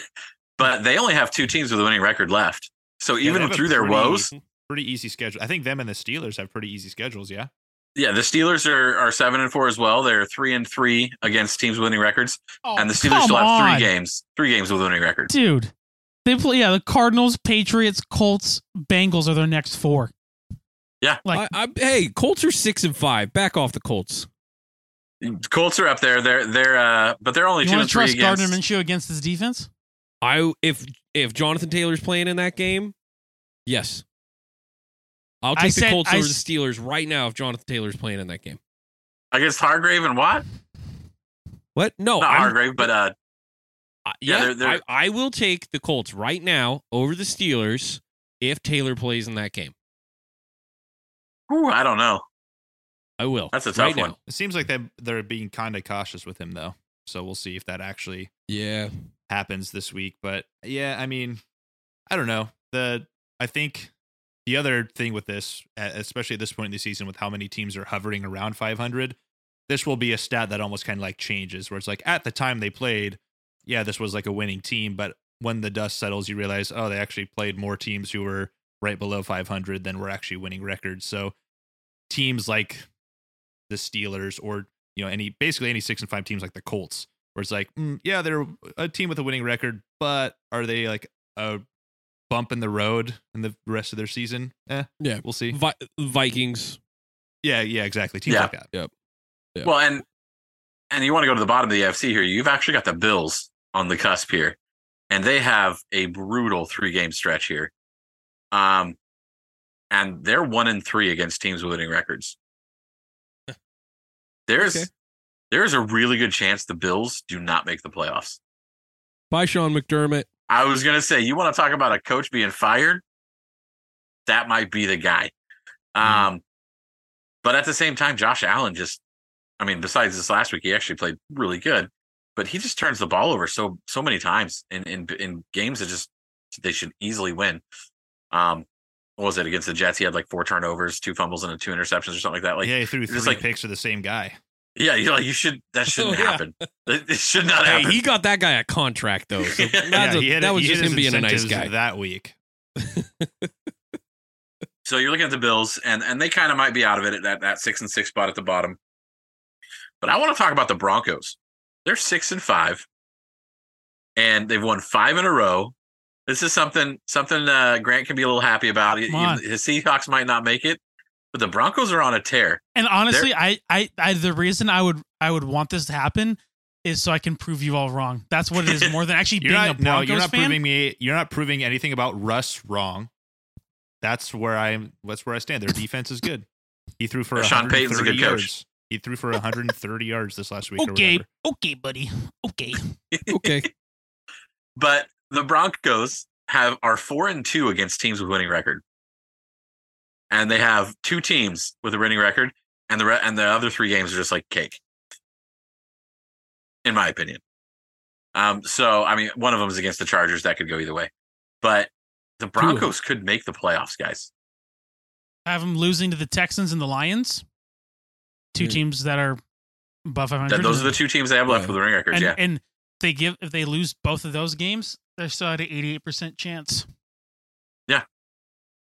<laughs> but they only have two teams with a winning record left. So even have a through their pretty- woes, Pretty easy schedule. I think them and the Steelers have pretty easy schedules. Yeah. Yeah, the Steelers are, are seven and four as well. They're three and three against teams with winning records, Oh, and the Steelers still have on. three games, three games with winning records. Dude. They play yeah, the Cardinals, Patriots, Colts, Bengals are their next four. Yeah, Like I, I, hey, Colts are six and five. Back off the Colts. Colts are up there. They're they're uh, but they're only you two and three trust against. Gardner Minshew against his defense? I if if Jonathan Taylor's playing in that game, yes, I'll I take the said- Colts I over the Steelers right now if Jonathan Taylor's playing in that game. against Hargrave and what? What? No, Not I'm- Hargrave, but uh, Uh, Yeah, yeah, they're- they're- I, I will take the Colts right now over the Steelers if Taylor plays in that game. whew, I don't know. I will. That's a tough right one. now. It seems like they they're being kind of cautious with him though. So we'll see if that actually Yeah. happens this week. But yeah, I mean, I don't know. The I think the other thing with this, especially at this point in the season, with how many teams are hovering around 500, this will be a stat that almost kind of like changes. Where it's like at the time they played, yeah, this was like a winning team, but when the dust settles, you realize, oh, they actually played more teams who were right below 500 than were actually winning records. So teams like the Steelers or you know any basically any six and five teams like the Colts, where it's like, mm, yeah, they're a team with a winning record, but are they like a bump in the road in the rest of their season? Eh, Yeah. we'll see. Vi- Vikings. Yeah, yeah, exactly. Teams Yeah. like that. Yeah. Well, and and you want to go to the bottom of the AFC here. You've actually got the Bills on the cusp here, and they have a brutal three game stretch here. Um, and they're one and three against teams with winning records. There's Okay. there's a really good chance the Bills do not make the playoffs. Bye, Sean McDermott. I was gonna say, you want to talk about a coach being fired? That might be the guy. Um, but at the same time, Josh Allen just, I mean, besides this last week, he actually played really good, but he just turns the ball over so so many times in in in games that just they should easily win. Um, what was it against the Jets? He had like four turnovers, two fumbles, and two interceptions or something like that. Like, yeah, he threw just three like- picks to the same guy. Yeah, you're like, you should that <laughs> shouldn't Oh, yeah. happen. It, it should not Hey, happen. he got that guy a contract though. So <laughs> Yeah, a- he hit- that was just him being a nice guy. that week. <laughs> So you're looking at the Bills, and and they kind of might be out of it at that, that six and six spot at the bottom. But I want to talk about the Broncos. They're six and five, and they've won five in a row. This is something something uh, Grant can be a little happy about. He- Come. His Seahawks might not make it, but the Broncos are on a tear. And honestly, I, I, I, the reason I would, I would want this to happen is so I can prove you all wrong. That's what it is more than actually <laughs> being not, a no, Broncos you're not fan. proving me. You're not proving anything about Russ wrong. That's where I'm. That's where I stand. Their defense is good. He threw for Sean Payton's a 130 good coach. yards. He threw for 130 yards this last week. Okay, whatever. okay, buddy, okay. <laughs> Okay. But the Broncos have are four and two against teams with winning record, and they have two teams with a winning record, and the re- and the other three games are just like cake, in my opinion. Um, so I mean, one of them is against the Chargers. That could go either way, but the of them. Broncos could make the playoffs, guys. I have them losing to the Texans and the Lions, two Yeah. teams that are above 500. That, those are the two teams they have left Yeah. with winning records. and, yeah, and they give if they lose both of those games, they're still at an 88 percent chance.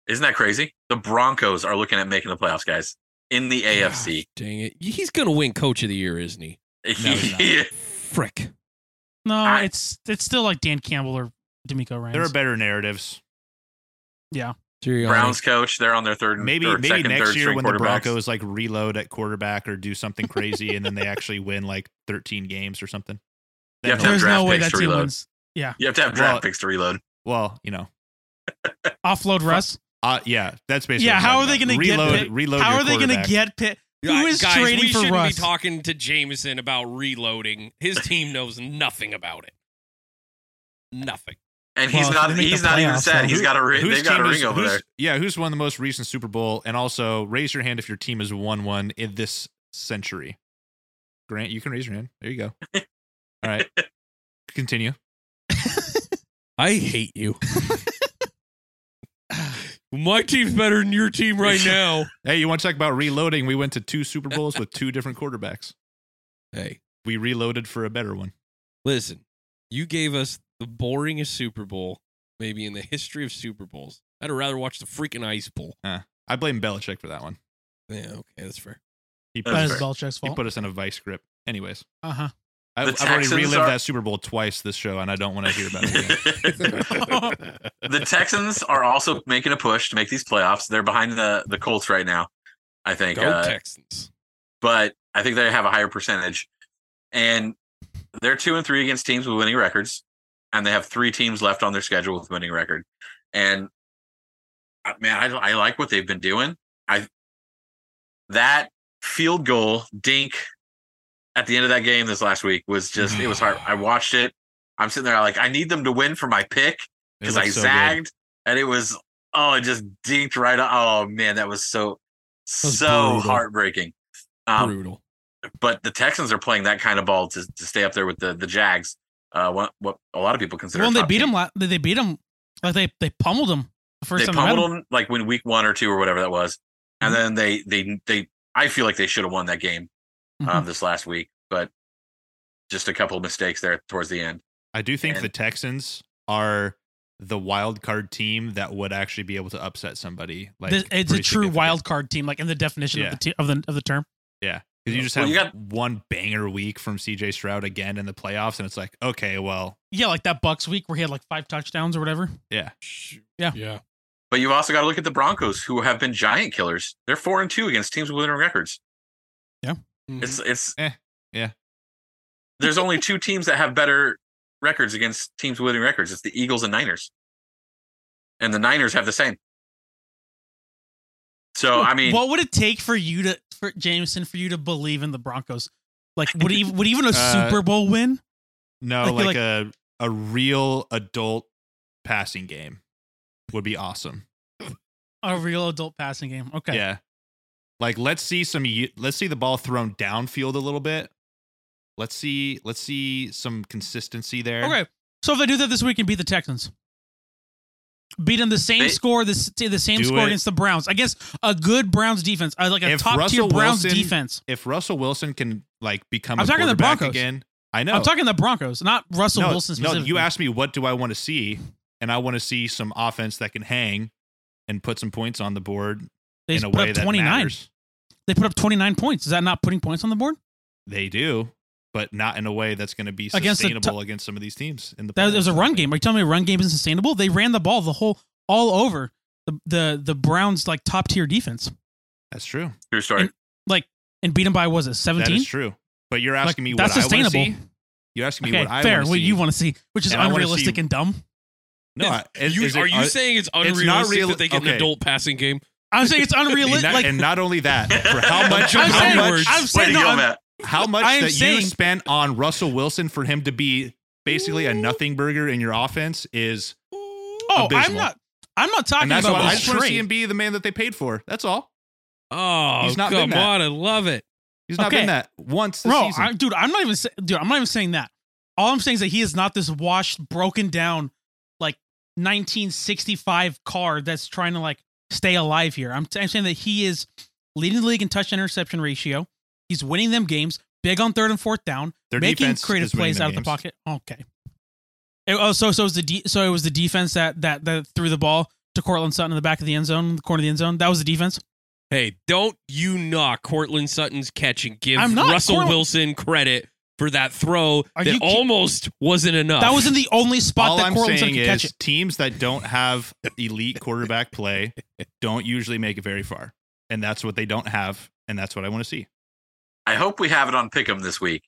Isn't that crazy? The Broncos are looking at making the playoffs, guys, in the AFC. Dang it. He's gonna win coach of the year, isn't he? <laughs> he's not. Yeah. Frick. No, I- it's it's still like Dan Campbell or DeMeco Ryan. There are better narratives. Sirianni. Browns coach. They're on their third, Maybe or maybe second, next third year when the. Broncos like reload at quarterback or do something crazy and then they actually win like 13 games or something. You have to have There's no way picks that to team reload. wins. Yeah, You have to have draft Well- picks to reload. well, you know, offload Russ. Uh, yeah, that's basically. Yeah, how are they going to get? reload? Pitt? Reload. How are they going to quarterback. get Pitt? Who is Guys, trading we for shouldn't Russ? be talking to Jameson about reloading. His team knows nothing about it. Nothing. And he's if not. they make He's the not even playoffs, said. though. He's got a ring. Whose They've got a team ring is- over who's- there. Yeah, who's won the most recent Super Bowl? And also, raise your hand if your team has won one in this century. Grant, you can raise your hand. There you go. <laughs> All right, continue. <laughs> I hate you. <laughs> My team's better than your team right <laughs> now. Hey, you want to talk about reloading? We went to two Super Bowls with two different quarterbacks. Hey, We reloaded for a better one. listen. You gave us the boringest Super Bowl maybe in the history of Super Bowls. I'd rather watch the freaking Ice Bowl. I blame Belichick for that one. Yeah, okay, that's fair. He put, That That's is fair. Belichick's he put us in a vice grip. Anyways, Uh huh. I, The I've already relived are- that Super Bowl twice this show, and I don't want to hear about it again. <laughs> the Texans are also making a push to make these playoffs. They're behind the the Colts right now, I think. Go uh, Texans. but I think they have a higher percentage. And they're two and three against teams with winning records, and they have three teams left on their schedule with winning record. And uh, man, I, I like what they've been doing. I that field goal dink at the end of that game this last week was just it was hard. <sighs> I watched it. I'm sitting there like I need them to win for my pick because I so good. zagged and it was oh it just dinked right on. Oh man, that was so was so brutal. heartbreaking. Um, Brutal. but the Texans are playing that kind of ball to, to stay up there with the the Jags. Uh, what what a lot of people consider. Well, they beat team. him. la- They beat them. Like they they pummeled him the first They time. pummeled them like when week one or two or whatever that was, and then they they they. I feel like they should have won that game um, Mhm. this last week, but just a couple of mistakes there towards the end. I do think And- the Texans are the wild card team that would actually be able to upset somebody. Like This- it's a true significant. wild card team, like in the definition Yeah. of the te- of the of the term. Yeah, because you just Well, have you got- one banger week from CJ Stroud again in the playoffs, and it's like, okay, well, Yeah, like that Bucks week where he had like five touchdowns or whatever. yeah, Yeah. Yeah. But you've also got to look at the Broncos, who have been giant killers. They're four and two against teams with winning records. It's it's Eh, yeah. There's only two teams that have better records against teams with winning records. It's the Eagles and Niners, and the Niners have the same. So I mean, what would it take for you to for Jameson for you to believe in the Broncos? Like, would even would even a <laughs> Uh, Super Bowl win? No, Like- like, like- a a real adult passing game would be awesome. A real adult passing game. Okay. Yeah. Like let's see some let's see the ball thrown downfield a little bit. Let's see let's see some consistency there. Okay. So if they do that this week and beat the Texans, beat them the same They- score, the, the same score it. against the Browns against a good Browns defense, uh, like a If top tier Browns Wilson- defense. If Russell Wilson can like become I'm a talking the Broncos. again, I know. I'm talking the Broncos, not Russell no, Wilson no, you asked me what do I want to see, and I want to see some offense that can hang and put some points on the board they in a put way up that 29. matters. They put up 29 points. Is that not putting points on the board? They do, but not in a way that's going to be Against the sustainable against some of these teams in the That was a run game. Are you telling me a run game isn't sustainable? They ran the ball the whole all over the the the Browns like top tier defense, That's true. true story. like and beat them by was it That 17? is true. But you're Like, asking me that's what I want to sustainable. see. You're asking me Okay, what I fair. want to What see. you want to see, which is And I wanna unrealistic see- and dumb. No, I- is- You, is it- are you saying it's not unrealistic real- that they get an adult passing game? I'm saying it's unrealistic. not, Like and not only that, <laughs> for how much, I'm how saying- much, I'm saying no, I'm- how much I am that saying- you spent on Russell Wilson for him to be basically a nothing burger in your offense is, oh, I'm not. I'm not talking and that's about why I just want to see him be the man that they paid for. That's all. Oh, He's not been that. on! I love it. He's not Okay. been that once this Bro, season. I, dude, I'm not even sa- dude. I'm not even saying that. All I'm saying is that he is not this washed, broken down, like 1965 car that's trying to like stay alive here. I'm, I'm saying that he is leading the league in touch interception ratio. He's winning them games, big on third and fourth down, Their making creative plays them out of the pocket. Okay. It- oh, so so it was the de- so it was the defense that that that threw the ball to Courtland Sutton in the back of the end zone, the corner of the end zone. That was the defense. Hey, don't you knock Courtland Sutton's catch and give I'm not. Russell Courtland- Wilson credit for that throw Are that you ki- almost wasn't enough. That wasn't the only spot all that I'm Courtland saying could catch is it. teams that don't have elite quarterback play don't usually make it very far, and that's what they don't have, and that's what I want to see. I hope we have it on Pick'em this week.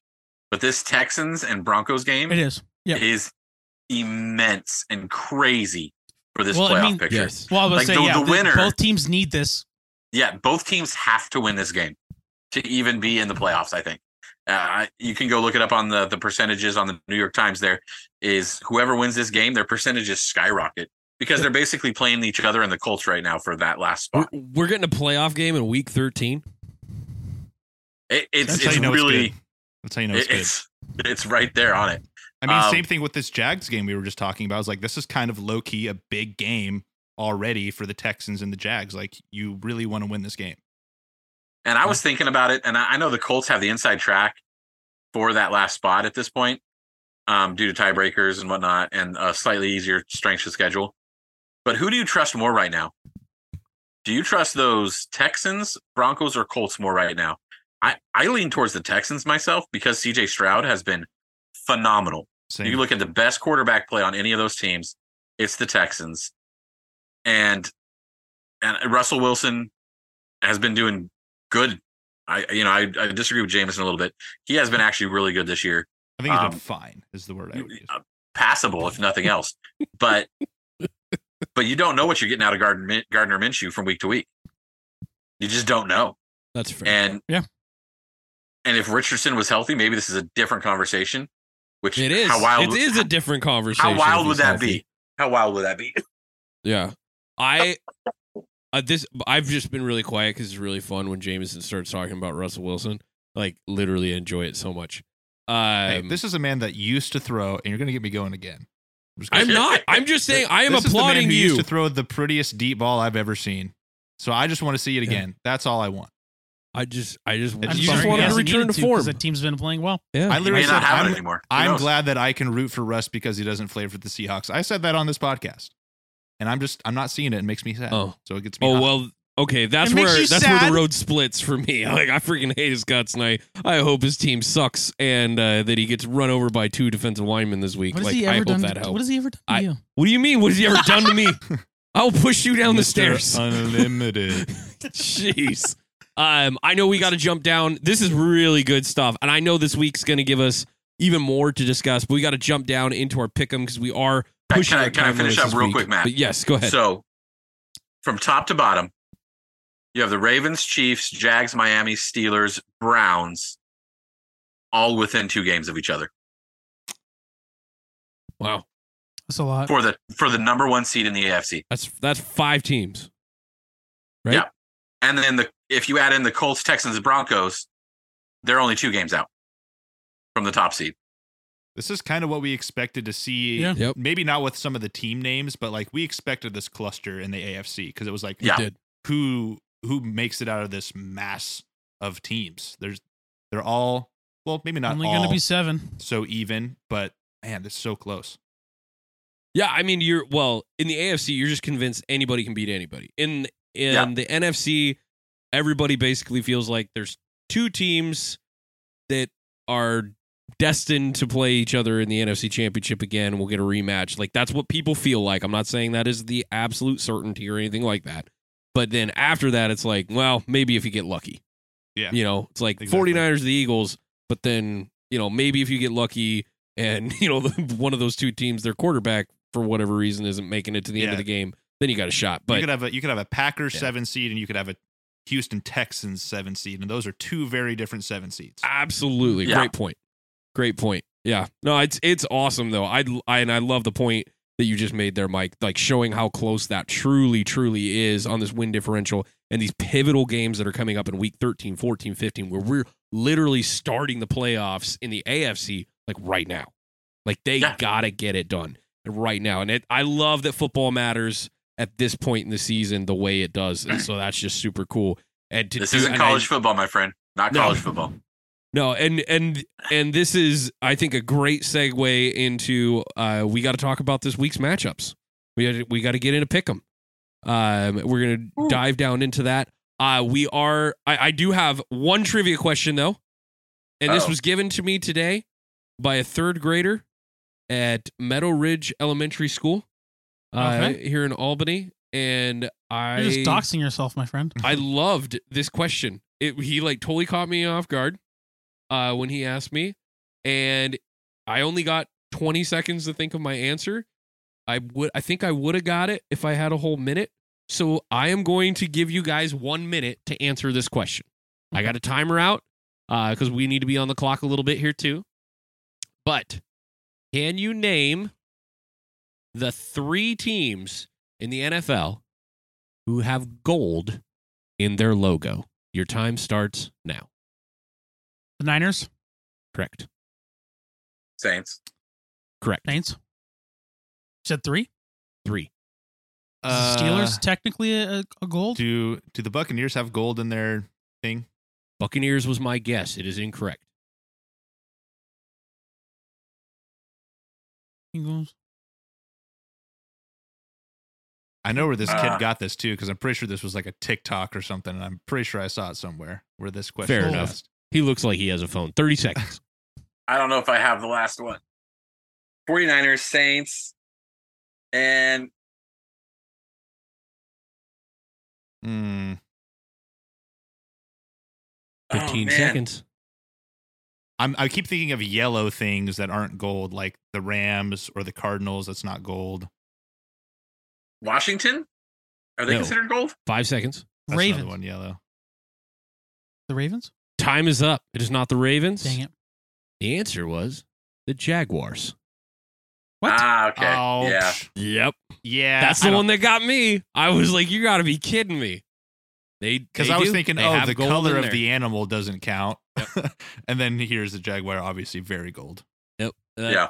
But this Texans and Broncos game It is. Yeah. is immense and crazy for this Well, I playoff mean- picture. yes. Well, I was Like, say the- yeah. the th- winner- both teams need this. Yeah, both teams have to win this game to even be in the playoffs. I think uh, you can go look it up on the the percentages on the New York Times. There is whoever wins this game, their percentages skyrocket because they're basically playing each other in the Colts right now for that last We're, spot. we're getting a playoff game in Week 13. It, it's That's it's you know really good. That's how you know it's it- good. it's it's right there on it. I mean, um, same thing with this Jags game we were just talking about. I was like, this is kind of low key a big game already for the Texans and the Jags. Like, you really want to win this game. And I was thinking about it, and I know the Colts have the inside track for that last spot at this point, um, due to tiebreakers and whatnot, and a slightly easier strength of schedule. But who do you trust more right now? Do you trust those Texans, Broncos, or Colts more right now? I, I lean towards the Texans myself because CJ Stroud has been phenomenal. Same. You look at the best quarterback play on any of those teams, it's the Texans. And and Russell Wilson has been doing good. I you know, I, I disagree with Jameson a little bit. He has been actually really good this year. I think he's um, been fine. Is the word I would use. Uh, Passable, if nothing else. But <laughs> but you don't know what you're getting out of Gardner, Gardner Minshew from week to week. You just don't know. That's fair. And Yeah. And if Richardson was healthy, maybe this is a different conversation. Which it is. How wild it is a different conversation. how wild would that healthy. be? How wild would that be? Yeah. I uh, this I've just been really quiet because it's really fun when Jameson starts talking about Russell Wilson. Like literally enjoy it so much. Um, Hey, this is a man that used to throw, and you're going to get me going again. I'm, just I'm not. I'm just saying. I am this is the man applauding who you. used to throw the prettiest deep ball I've ever seen. So I just want to see it again. That's all I want. I just, I just, I'm just just sorry, wanted to return to form. The team's been playing well. Yeah. I literally may said, not have I'm, it anymore. Who I'm knows? glad that I can root for Russ because he doesn't play for the Seahawks. I said that on this podcast, and I'm just I'm not seeing it. It makes me sad. Oh. so it gets me. Oh hot. well, okay. That's It makes where you that's where sad? the road splits for me. <laughs> Like I freaking hate his guts, and I I hope his team sucks and uh, that he gets run over by two defensive linemen this week. What has like he I ever hope done? that To, helps. what has he ever done to I- you? What do you mean? What has he ever done to me? <laughs> I'll push you down the stairs. <laughs> Unlimited. Jeez. Um, I know we got to jump down. This is really good stuff, and I know this week's going to give us even more to discuss. But we got to jump down into our pick'em because we are Can I- pushing. can I- can I finish up real week. quick, Matt? But yes, go ahead. So, from top to bottom, You have the Ravens, Chiefs, Jags, Miami, Steelers, Browns, all within two games of each other Wow. That's a lot. for the for the number one seed in the AFC. That's that's five teams. Right? Yeah. And then the if you add in the Colts, Texans, Broncos, they're only two games out from the top seed. This is kind of what we expected to see. Yeah. Yep. Maybe not with some of the team names, but like we expected this cluster in the AFC because it was like Yeah. Who who makes it out of this mass of teams. There's they're all well, maybe not Only all going to be seven. so even, but man, it's so close. Yeah, I mean you're well, in the AFC, you're just convinced anybody can beat anybody. In in Yeah. the NFC, everybody basically feels like there's two teams that are destined to play each other in the NFC championship again we'll get a rematch. Like that's what people feel like. I'm not saying that is the absolute certainty or anything like that. But then after that it's like, well, maybe if you get lucky. Yeah. You know, it's like Exactly. 49ers the Eagles, but then, you know, maybe if you get lucky and, <laughs> you know, the, one of those two teams their quarterback for whatever reason isn't making it to the end of the game, then you got a shot. But you could have a you could have a Packers Yeah. seven seed and you could have a Houston Texans seven seed, and those are two very different seven seeds. Absolutely, mm. Yeah. great point. Great point. Yeah, no, it's it's awesome though. I, I and I love the point that you just made there, Mike. Like showing how close that truly, truly is on this win differential and these pivotal games that are coming up in week 13, 14, 15, where we're literally starting the playoffs in the AFC like right now. Like they Yeah. gotta get it done right now. And it, I love that football matters at this point in the season the way it does, and so that's just super cool. And to This do- isn't and I- college football, my friend. Not No. college football. No, and and and this is, I think, a great segue into. Uh, we got to talk about this week's matchups. We gotta, we got to get into pick 'em. Um, we're gonna Ooh. dive down into that. Uh, we are. I, I do have one trivia question though, and this Uh-oh. was given to me today by a third grader at Meadow Ridge Elementary School uh, Okay. here in Albany, and I You're just doxing yourself, my friend. I loved this question. It he like totally caught me off guard uh when he asked me and I only got 20 seconds to think of my answer. I would I think I would have got it if I had a whole minute. So I am going to give you guys 1 minute to answer this question. I got a timer out uh cuz we need to be on the clock a little bit here too. But can you name the 3 teams in the NFL who have gold in their logo. Your time starts now. The Niners, Correct. Saints. Correct. Saints. Said three. Three. Is the Steelers technically a, a gold. Uh, Do do the Buccaneers have gold in their thing? Buccaneers was my guess. It is incorrect. Eagles. I know where this kid got this too, because I'm pretty sure this was like a TikTok or something, and I'm pretty sure I saw it somewhere where this question. Fair was enough. asked. He looks like he has a phone. 30 seconds. <laughs> I don't know if I have the last one. 49ers, Saints, and Hmm. 15 oh, seconds. I'm I keep thinking of yellow things that aren't gold, like the Rams or the Cardinals. That's not gold. Washington? Are they No. considered gold? Five seconds. That's Ravens. one yellow. The Ravens. Time is up. It is not the Ravens. Dang it. The answer was the Jaguars. What? Ah, okay. Oh, yeah. Yep. yeah. That's the one that got me. I was like, you got to be kidding me. They Because I was do. thinking, They oh, the color of there. the animal doesn't count. <laughs> and then here's the Jaguar, obviously very gold. Yep. That, yeah.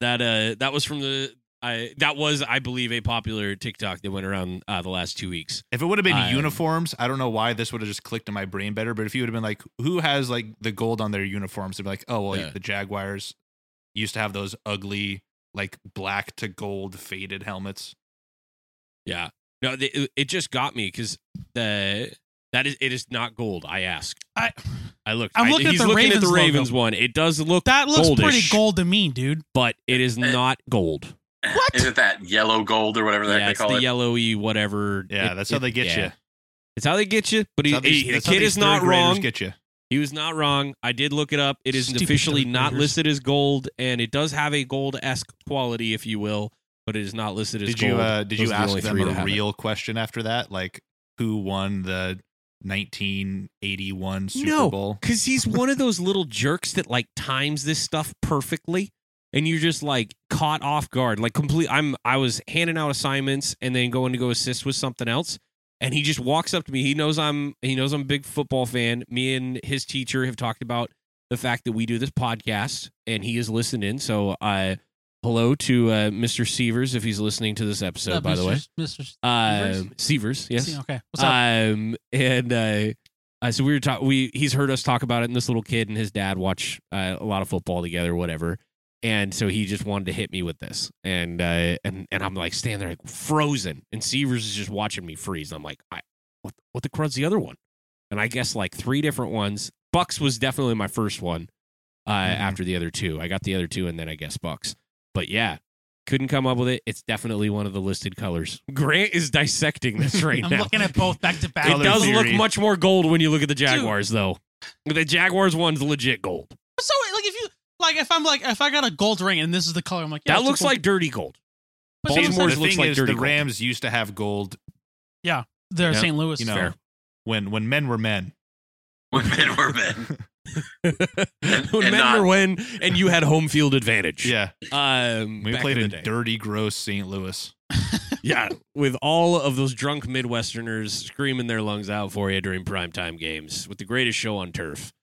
That uh that was from the I that was I believe a popular TikTok that went around uh, the last two weeks. If it would have been Um, uniforms, I don't know why this would have just clicked in my brain better. But if you would have been like, who has like the gold on their uniforms? They'd be like, oh, well, Yeah. the Jaguars used to have those ugly, like black to gold faded helmets. Yeah. No, they, it- it just got me because the that is it is not gold. I ask. I I looked. I'm I- looking at he's the looking at the Ravens logo. One. It does look that looks goldish, pretty gold to me, dude. but it is Eh. not gold. What? Is it that yellow gold or whatever the Yeah, heck they call the it? yellowy whatever. Yeah, It- that's how they get yeah. you. It's how they get you. But he, these- he- the kid is not wrong. Get you. He was not wrong. I did look it up. It is Stupid officially not listed as gold, and it does have a gold esque quality, if you will, but it is not listed as Did gold. you uh, did Those you are the ask them three a that have it. real question after that, like who won the 1981 Super No. Bowl. Because he's one of those little jerks that like times this stuff perfectly, and you're just like caught off guard. Like complete. I'm. I was handing out assignments and then going to go assist with something else, and he just walks up to me. He knows I'm. He knows I'm a big football fan. Me and his teacher have talked about the fact that we do this podcast, and he is listening in. So, uh, hello to uh, Mr. Severs if he's listening to this episode. Uh, by the way, Mr. um, Severs, yes. See, okay. What's up? Um, and uh, uh, so we were talking. We he's heard us talk about it, and this little kid and his dad watch uh, a lot of football together, whatever. And so he just wanted to hit me with this, and uh, and and I'm like standing there like frozen, and Severs is just watching me freeze. and I'm like, I what what the crud's the other one? And I guess like three different ones. Bucks was definitely my first one. Uh, Mhm. after the other two, I got the other two, and then I guess Bucks. But yeah, couldn't come up with it. It's definitely one of the listed colors. Grant is dissecting this <laughs> right I'm now. looking at both back to back. It does look much more gold when you look at the Jaguars, though. The Jaguars one's legit gold. So like if you like if I'm like if I got a gold ring and this is the color, I'm like yeah, that looks gold- like dirty gold. But See, Baltimore's Baltimore's the looks thing like is, dirty the gold. Rams used to have gold Yeah, they're Yeah. St. Louis. you know, Fair. when when men were men. When men were men. <laughs> when and men not- were when, and you had home field advantage. Yeah, Um, we played in in the dirty, gross St. Louis. <laughs> Yeah, with all of those drunk Midwesterners screaming their lungs out for you during primetime games with the greatest show on turf.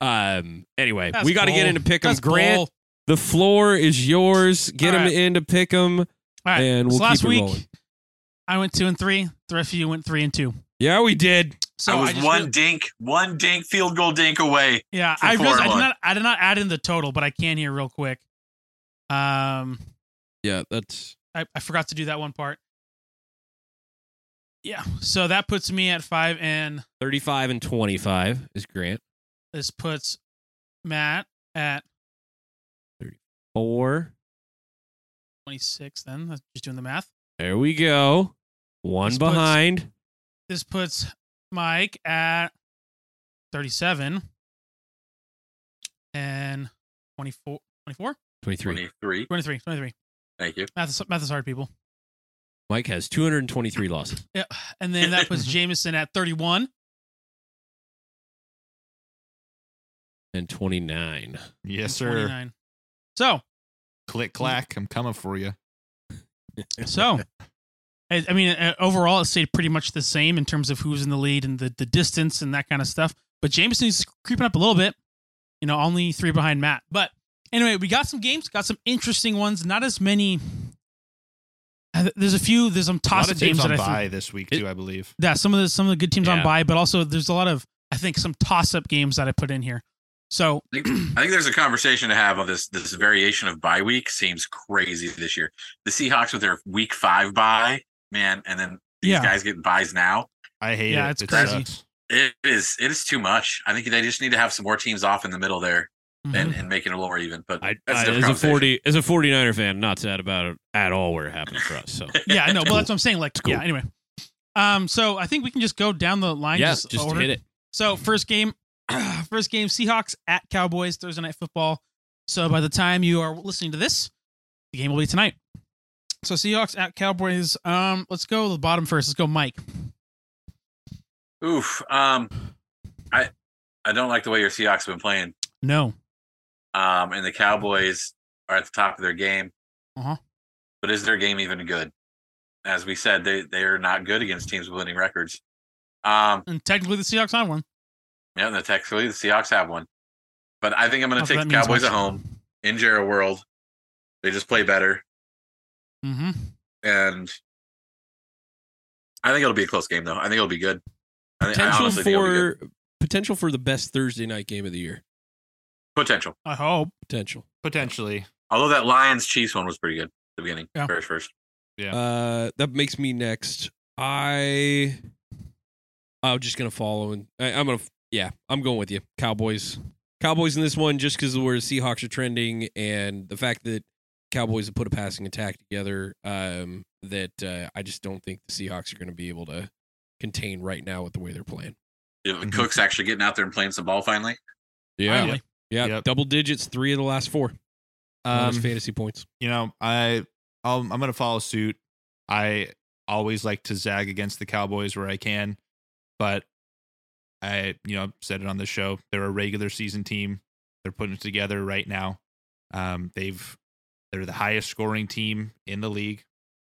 Um. Anyway, That's we got to get bull. into pick 'em. That's Grant, bull. the floor is yours. Get All him right. in to pick 'em, All right. and we'll so last keep it week rolling. I went two and three. The rest of you went three and two. Yeah, we did. So I was just one real- dink, one dink field goal dink away. yeah, I realized I did not I did not add in the total, but I can here real quick. Um, Yeah, that's I, I forgot to do that one part. Yeah, so that puts me at five, and 35 and 25 is Grant. This puts Matt at Four. twenty six. Then that's just doing the math. There we go. One This puts- behind. This puts Mike at 37 and 24, 24? 23. 23. 23, 23. Thank you. Math is, math is hard, people. Mike has 223 losses. Yeah. And then that puts <laughs> Jameson at 31. And 29. Yes, sir. 29. So, Click clack, I'm coming for you. <laughs> so I, I mean, uh, overall, it stayed pretty much the same in terms of who's in the lead and the, the distance and that kind of stuff. But Jameson's creeping up a little bit, you know, only three behind Matt. But anyway, we got some games, got some interesting ones, not as many. uh, There's a few, there's some A lot toss up of games teams that on I think this week too, I believe. yeah, some of the some of the good teams on Yeah. bye, but also there's a lot of I think some toss up games that I put in here. So I think, <clears throat> I think there's a conversation to have on this this variation of bye week seems crazy this year. The Seahawks with their week five bye, man, and then these Yeah. guys getting buys now. I hate Yeah, it. it's it crazy. sucks. It is it is too much. I think they just need to have some more teams off in the middle there mhm. and, and make it a little more even. But I, that's a I- different as a 40 as a 49er fan, not sad about it at all where it happened for us. So <laughs> yeah, I know. Well, that's what I'm saying. Like, cool. yeah. Anyway, um, so I think we can just go down the line. yeah, just order. hit it. So first game, <clears throat> first game, Seahawks at Cowboys Thursday night football. So by the time you are listening to this, the game will be tonight. So Seahawks at Cowboys. Um, let's go to the bottom first. Let's go, Mike. Oof. Um I I don't like the way your Seahawks have been playing. No. Um and the Cowboys are at the top of their game. Uh-huh. But is their game even good? As we said, they they are not good against teams with winning records. Um And technically, the Seahawks on one. Yeah, and the technically the Seahawks have one. But I think I'm going to that take the Cowboys at home in Jerry World. They just play better, Mm-hmm. and I think it'll be a close game, though. I think it'll be good. I, think, I Potential honestly think it'll be good. for potential for the best Thursday night game of the year. potential. I hope. Potential. Potentially. Although that Lions Chiefs one was pretty good at the beginning, Yeah. very first. Yeah. Uh, that makes me next. I, I'm just gonna follow and I, I'm gonna, yeah, I'm going with you. Cowboys, Cowboys in this one, just because of where the Seahawks are trending and the fact that Cowboys have put a passing attack together. Um, that uh, I just don't think the Seahawks are going to be able to contain right now with the way they're playing. If Mhm. Cook's actually getting out there and playing some ball finally. Finally. yeah, Yep. double digits, three of the last four. Bonus Um, fantasy points. you know, I I'll, I'm gonna follow suit. I always like to zag against the Cowboys where I can, but I you know said it on the show. They're a regular season team. They're putting it together right now. Um, they've they're the highest scoring team in the league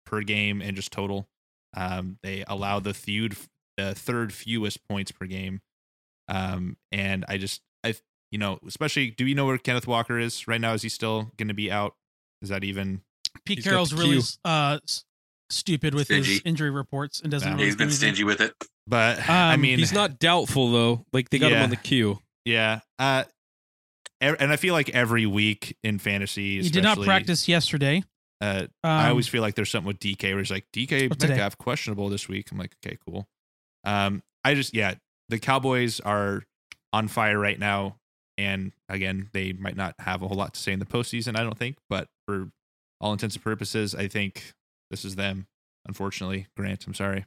per game and just total. Um, they allow the feud the third fewest points per game. Um, and I just I you know especially do you know where Kenneth Walker is right now? Is he still going to be out? Is that even Pete He's Carroll's really uh stupid with his injury reports and doesn't. Yeah. really He's been stingy with it. But I Um, mean, He's not doubtful though. Like they got him on the queue. Yeah. Uh, and I feel like every week in fantasy, He did not practice yesterday. Uh, Um, I always feel like there's something with DK where he's like DK Oh, today. Metcalf questionable this week. I'm like, okay, cool. Um, I just yeah, the Cowboys are on fire right now, and again, they might not have a whole lot to say in the postseason. I don't think, but for all intents and purposes, I think this is them. Unfortunately, Grant, I'm sorry.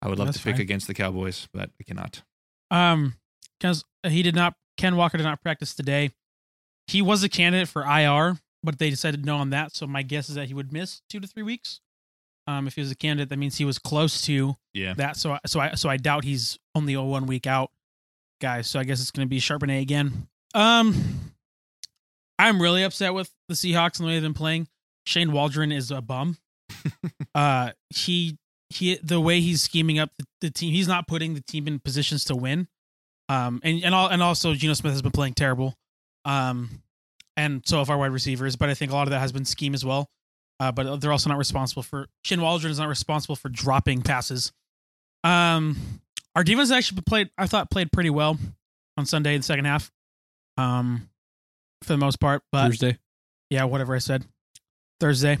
I would love That's to pick fine. against the Cowboys, but I cannot. Um, because he did not. Ken Walker did not practice today. He was a candidate for IR, but they decided no on that. So my guess is that he would miss two to three weeks. Um, if he was a candidate, that means he was close to Yeah. that. So, I- so I, so I doubt he's only a one week out, guys. So I guess it's going to be Charbonnet again. Um, I'm really upset with the Seahawks and the way they've been playing. Shane Waldron is a bum. <laughs> uh, he he the way he's scheming up the, the team, he's not putting the team in positions to win. Um, and and all and also Geno Smith has been playing terrible. Um, and so have our wide receivers, but I think a lot of that has been scheme as well. Uh, but they're also not responsible for Shane Waldron is not responsible for dropping passes. Um, our defense actually played, I thought, played pretty well on Sunday in the second half. Um, for the most part, but Thursday. yeah, whatever I said. Thursday.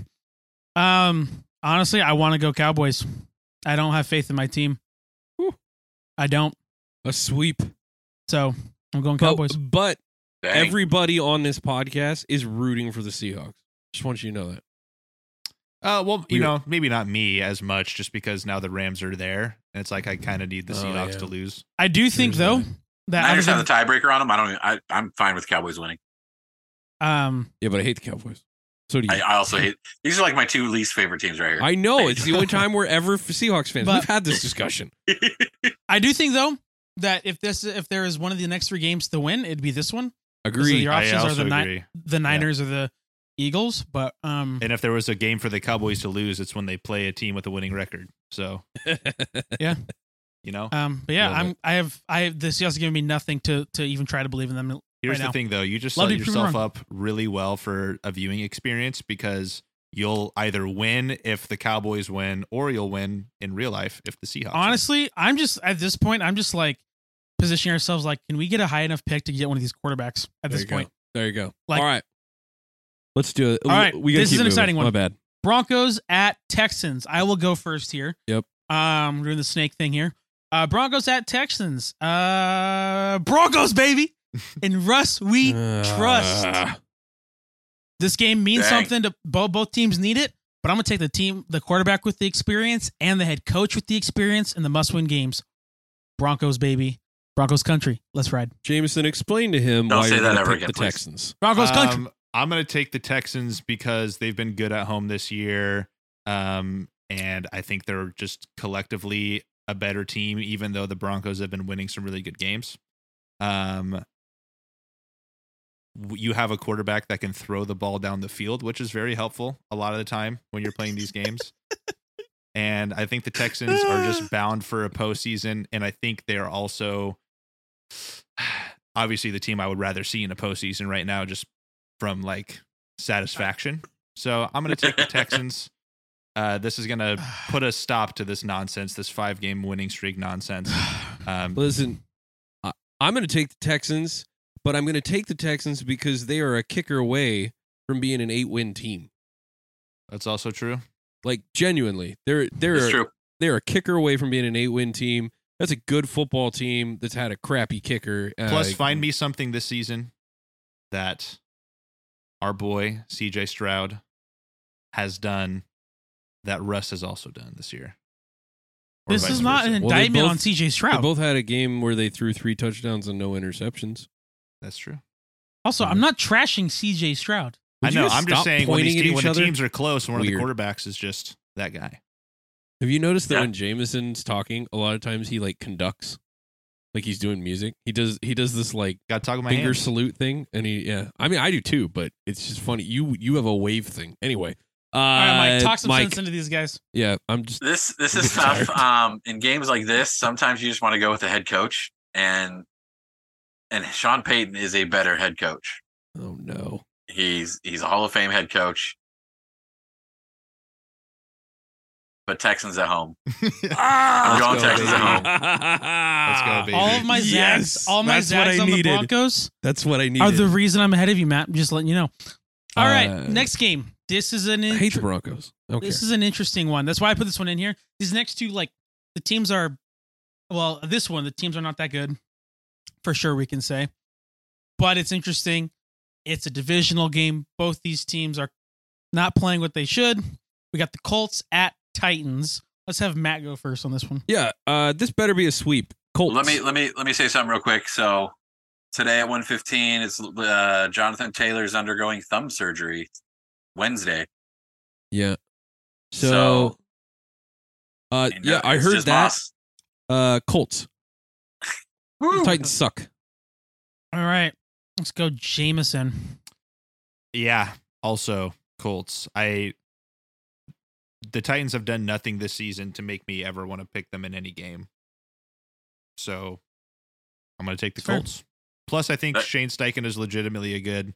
Um, honestly, I want to go Cowboys. I don't have faith in my team. Whew. I don't. A sweep. So I'm going Cowboys. but Dang. everybody on this podcast is rooting for the Seahawks. Just want you to know that. Uh, well, you We- know, maybe not me as much, just because now the Rams are there, and it's like I kind of need the Oh, Seahawks yeah. to lose. I do think There's though that. that Niners other have the tiebreaker on them. I don't. I, I'm fine with Cowboys winning. um Yeah, but I hate the Cowboys. So do you. I, I also hate. These are like my two least favorite teams right here. I know it's the only time we're ever <laughs> Seahawks fans. But- We've had this discussion. <laughs> I do think though that if this if there is one of the next three games to win, it'd be this one. 'Cause Agree. Your I options are also the Ni- agree. the Niners or the Eagles, but um And if there was a game for the Cowboys to lose, it's when they play a team with a winning record. So <laughs> Yeah. you know, um but yeah, Love I'm I have I have the Seahawks giving me nothing to to even try to believe in them. Here's right the thing though: you just Love set to yourself up really well for a viewing experience because you'll either win if the Cowboys win, or you'll win in real life if the Seahawks. win. Honestly, I'm just at this point, I'm just like positioning ourselves like, can we get a high enough pick to get one of these quarterbacks at There this you go. point? There you go. Like- All right. Let's do it. All right, We this is an moving. exciting one. My bad. Broncos at Texans. I will go first here. Yep. Um, we're doing the snake thing here. Uh, Broncos at Texans. Uh, Broncos, baby. In Russ, we <laughs> trust. Ah. This game means Dang. something to both. Both teams need it, but I'm gonna take the team, the quarterback with the experience, and the head coach with the experience in the must-win games. Broncos, baby. Broncos country. Let's ride. Jameson, explain to him Don't why say you're that gonna ever pick again, the please. Texans. Broncos country. Um, I'm going to take the Texans because they've been good at home this year. Um, and I think they're just collectively a better team, even though the Broncos have been winning some really good games. Um, w- you have a quarterback that can throw the ball down the field, which is very helpful a lot of the time when you're playing these games. <laughs> And I think the Texans are just <sighs> bound for a postseason. And I think they're also <sighs> obviously the team I would rather see in a postseason right now, just from like satisfaction. So I'm going to take the Texans. <laughs> Uh, this is going <sighs> to put a stop to this nonsense, this five game winning streak nonsense. Um, Listen, I'm going to take the Texans, but I'm going to take the Texans because they are a kicker away from being an eight win team. that's also true. Like genuinely, they're they're It's true. they're a kicker away from being an eight win team. That's a good football team that's had a crappy kicker. Uh, Plus, find me something this season that our boy CJ Stroud has done that Russ has also done this year. Or this is not versa. an Well, indictment both- on CJ Stroud. They both had a game where they threw three touchdowns and no interceptions. That's true. also, I'm not trashing CJ Stroud. I Would you know. I'm just saying when, these te- when the teams are close, one Weird. of the quarterbacks is just that guy. Have you noticed that Yeah. when Jameson's talking, a lot of times he like conducts? like he's doing music. He does he does this like Got to talk with my finger hands. salute thing, and he yeah. I mean, I do too, but it's just funny. You you have a wave thing anyway. Uh, All right, Mike, talk some Mike, sense into these guys. Yeah, I'm just This this I'm is <laughs> tough. Um, in games like this, sometimes you just want to go with the head coach, and and Sean Payton is a better head coach. oh no. He's he's a Hall of Fame head coach. But Texans at home. <laughs> Ah, I'm going go, Texans baby. at home. Let's go, <laughs> baby. all of my zags, Yes, all my that's zags I on the needed. Broncos That's what I need. are the reason I'm ahead of you, Matt. I'm just letting you know. All right, Uh, next game. This is an I hate the Broncos. Okay. this is an interesting one. That's why I put this one in here. These next two, like the teams are, well, this one the teams are not that good, for sure we can say, but it's interesting. It's a divisional game. Both these teams are not playing what they should. We got the Colts at Titans. Let's have Matt go first on this one. yeah. Uh, this better be a sweep. Colts. Let me let me let me say something real quick. So today at 115, it's uh, Jonathan Taylor's undergoing thumb surgery. Wednesday. Yeah. So, So, uh, yeah, I heard that. Moss. Uh, Colts. Woo. Titans suck. All right, let's go, Jameson. Yeah. Also, Colts. I the Titans have done nothing this season to make me ever want to pick them in any game. So I'm going to take the Fair. Colts. Plus, I think Shane Steichen is legitimately a good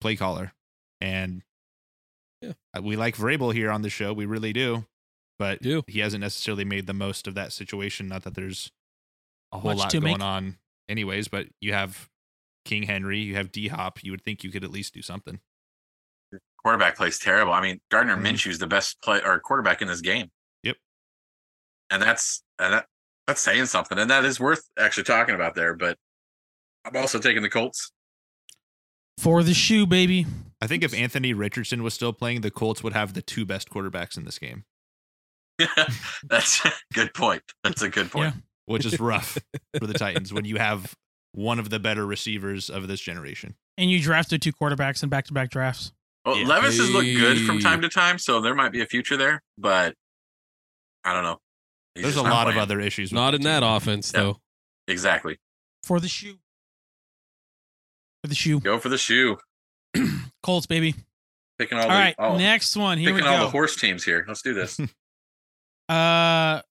play caller, and Yeah. uh, we like Vrabel here on the show. We really do, but Do. he hasn't necessarily made the most of that situation. Not that there's a whole Much lot to going make. on, anyways. But you have King Henry, you have D Hop. You would think you could at least do something. quarterback plays terrible. I mean, Gardner Mhm. Minshew's the best play or quarterback in this game. Yep. And that's and that, that's saying something, and that is worth actually talking about there. But I'm also taking the Colts. For the shoe, baby. I think if Anthony Richardson was still playing, the Colts would have the two best quarterbacks in this game, <laughs> that's a good point. That's a good point. Which is rough <laughs> for the Titans when you have one of the better receivers of this generation. And you drafted two quarterbacks in back to back drafts. Well, Yeah. Levis has looked good from time to time, so there might be a future there. But I don't know. He's There's a just not lot of other issues. with Not in team. that offense Yeah. though. Exactly. For the shoe. For the shoe. Go for the shoe. <clears throat> Colts, baby. Picking all, All the right, all, next one. Here we picking all the horse teams here. Let's do this. <laughs> Uh,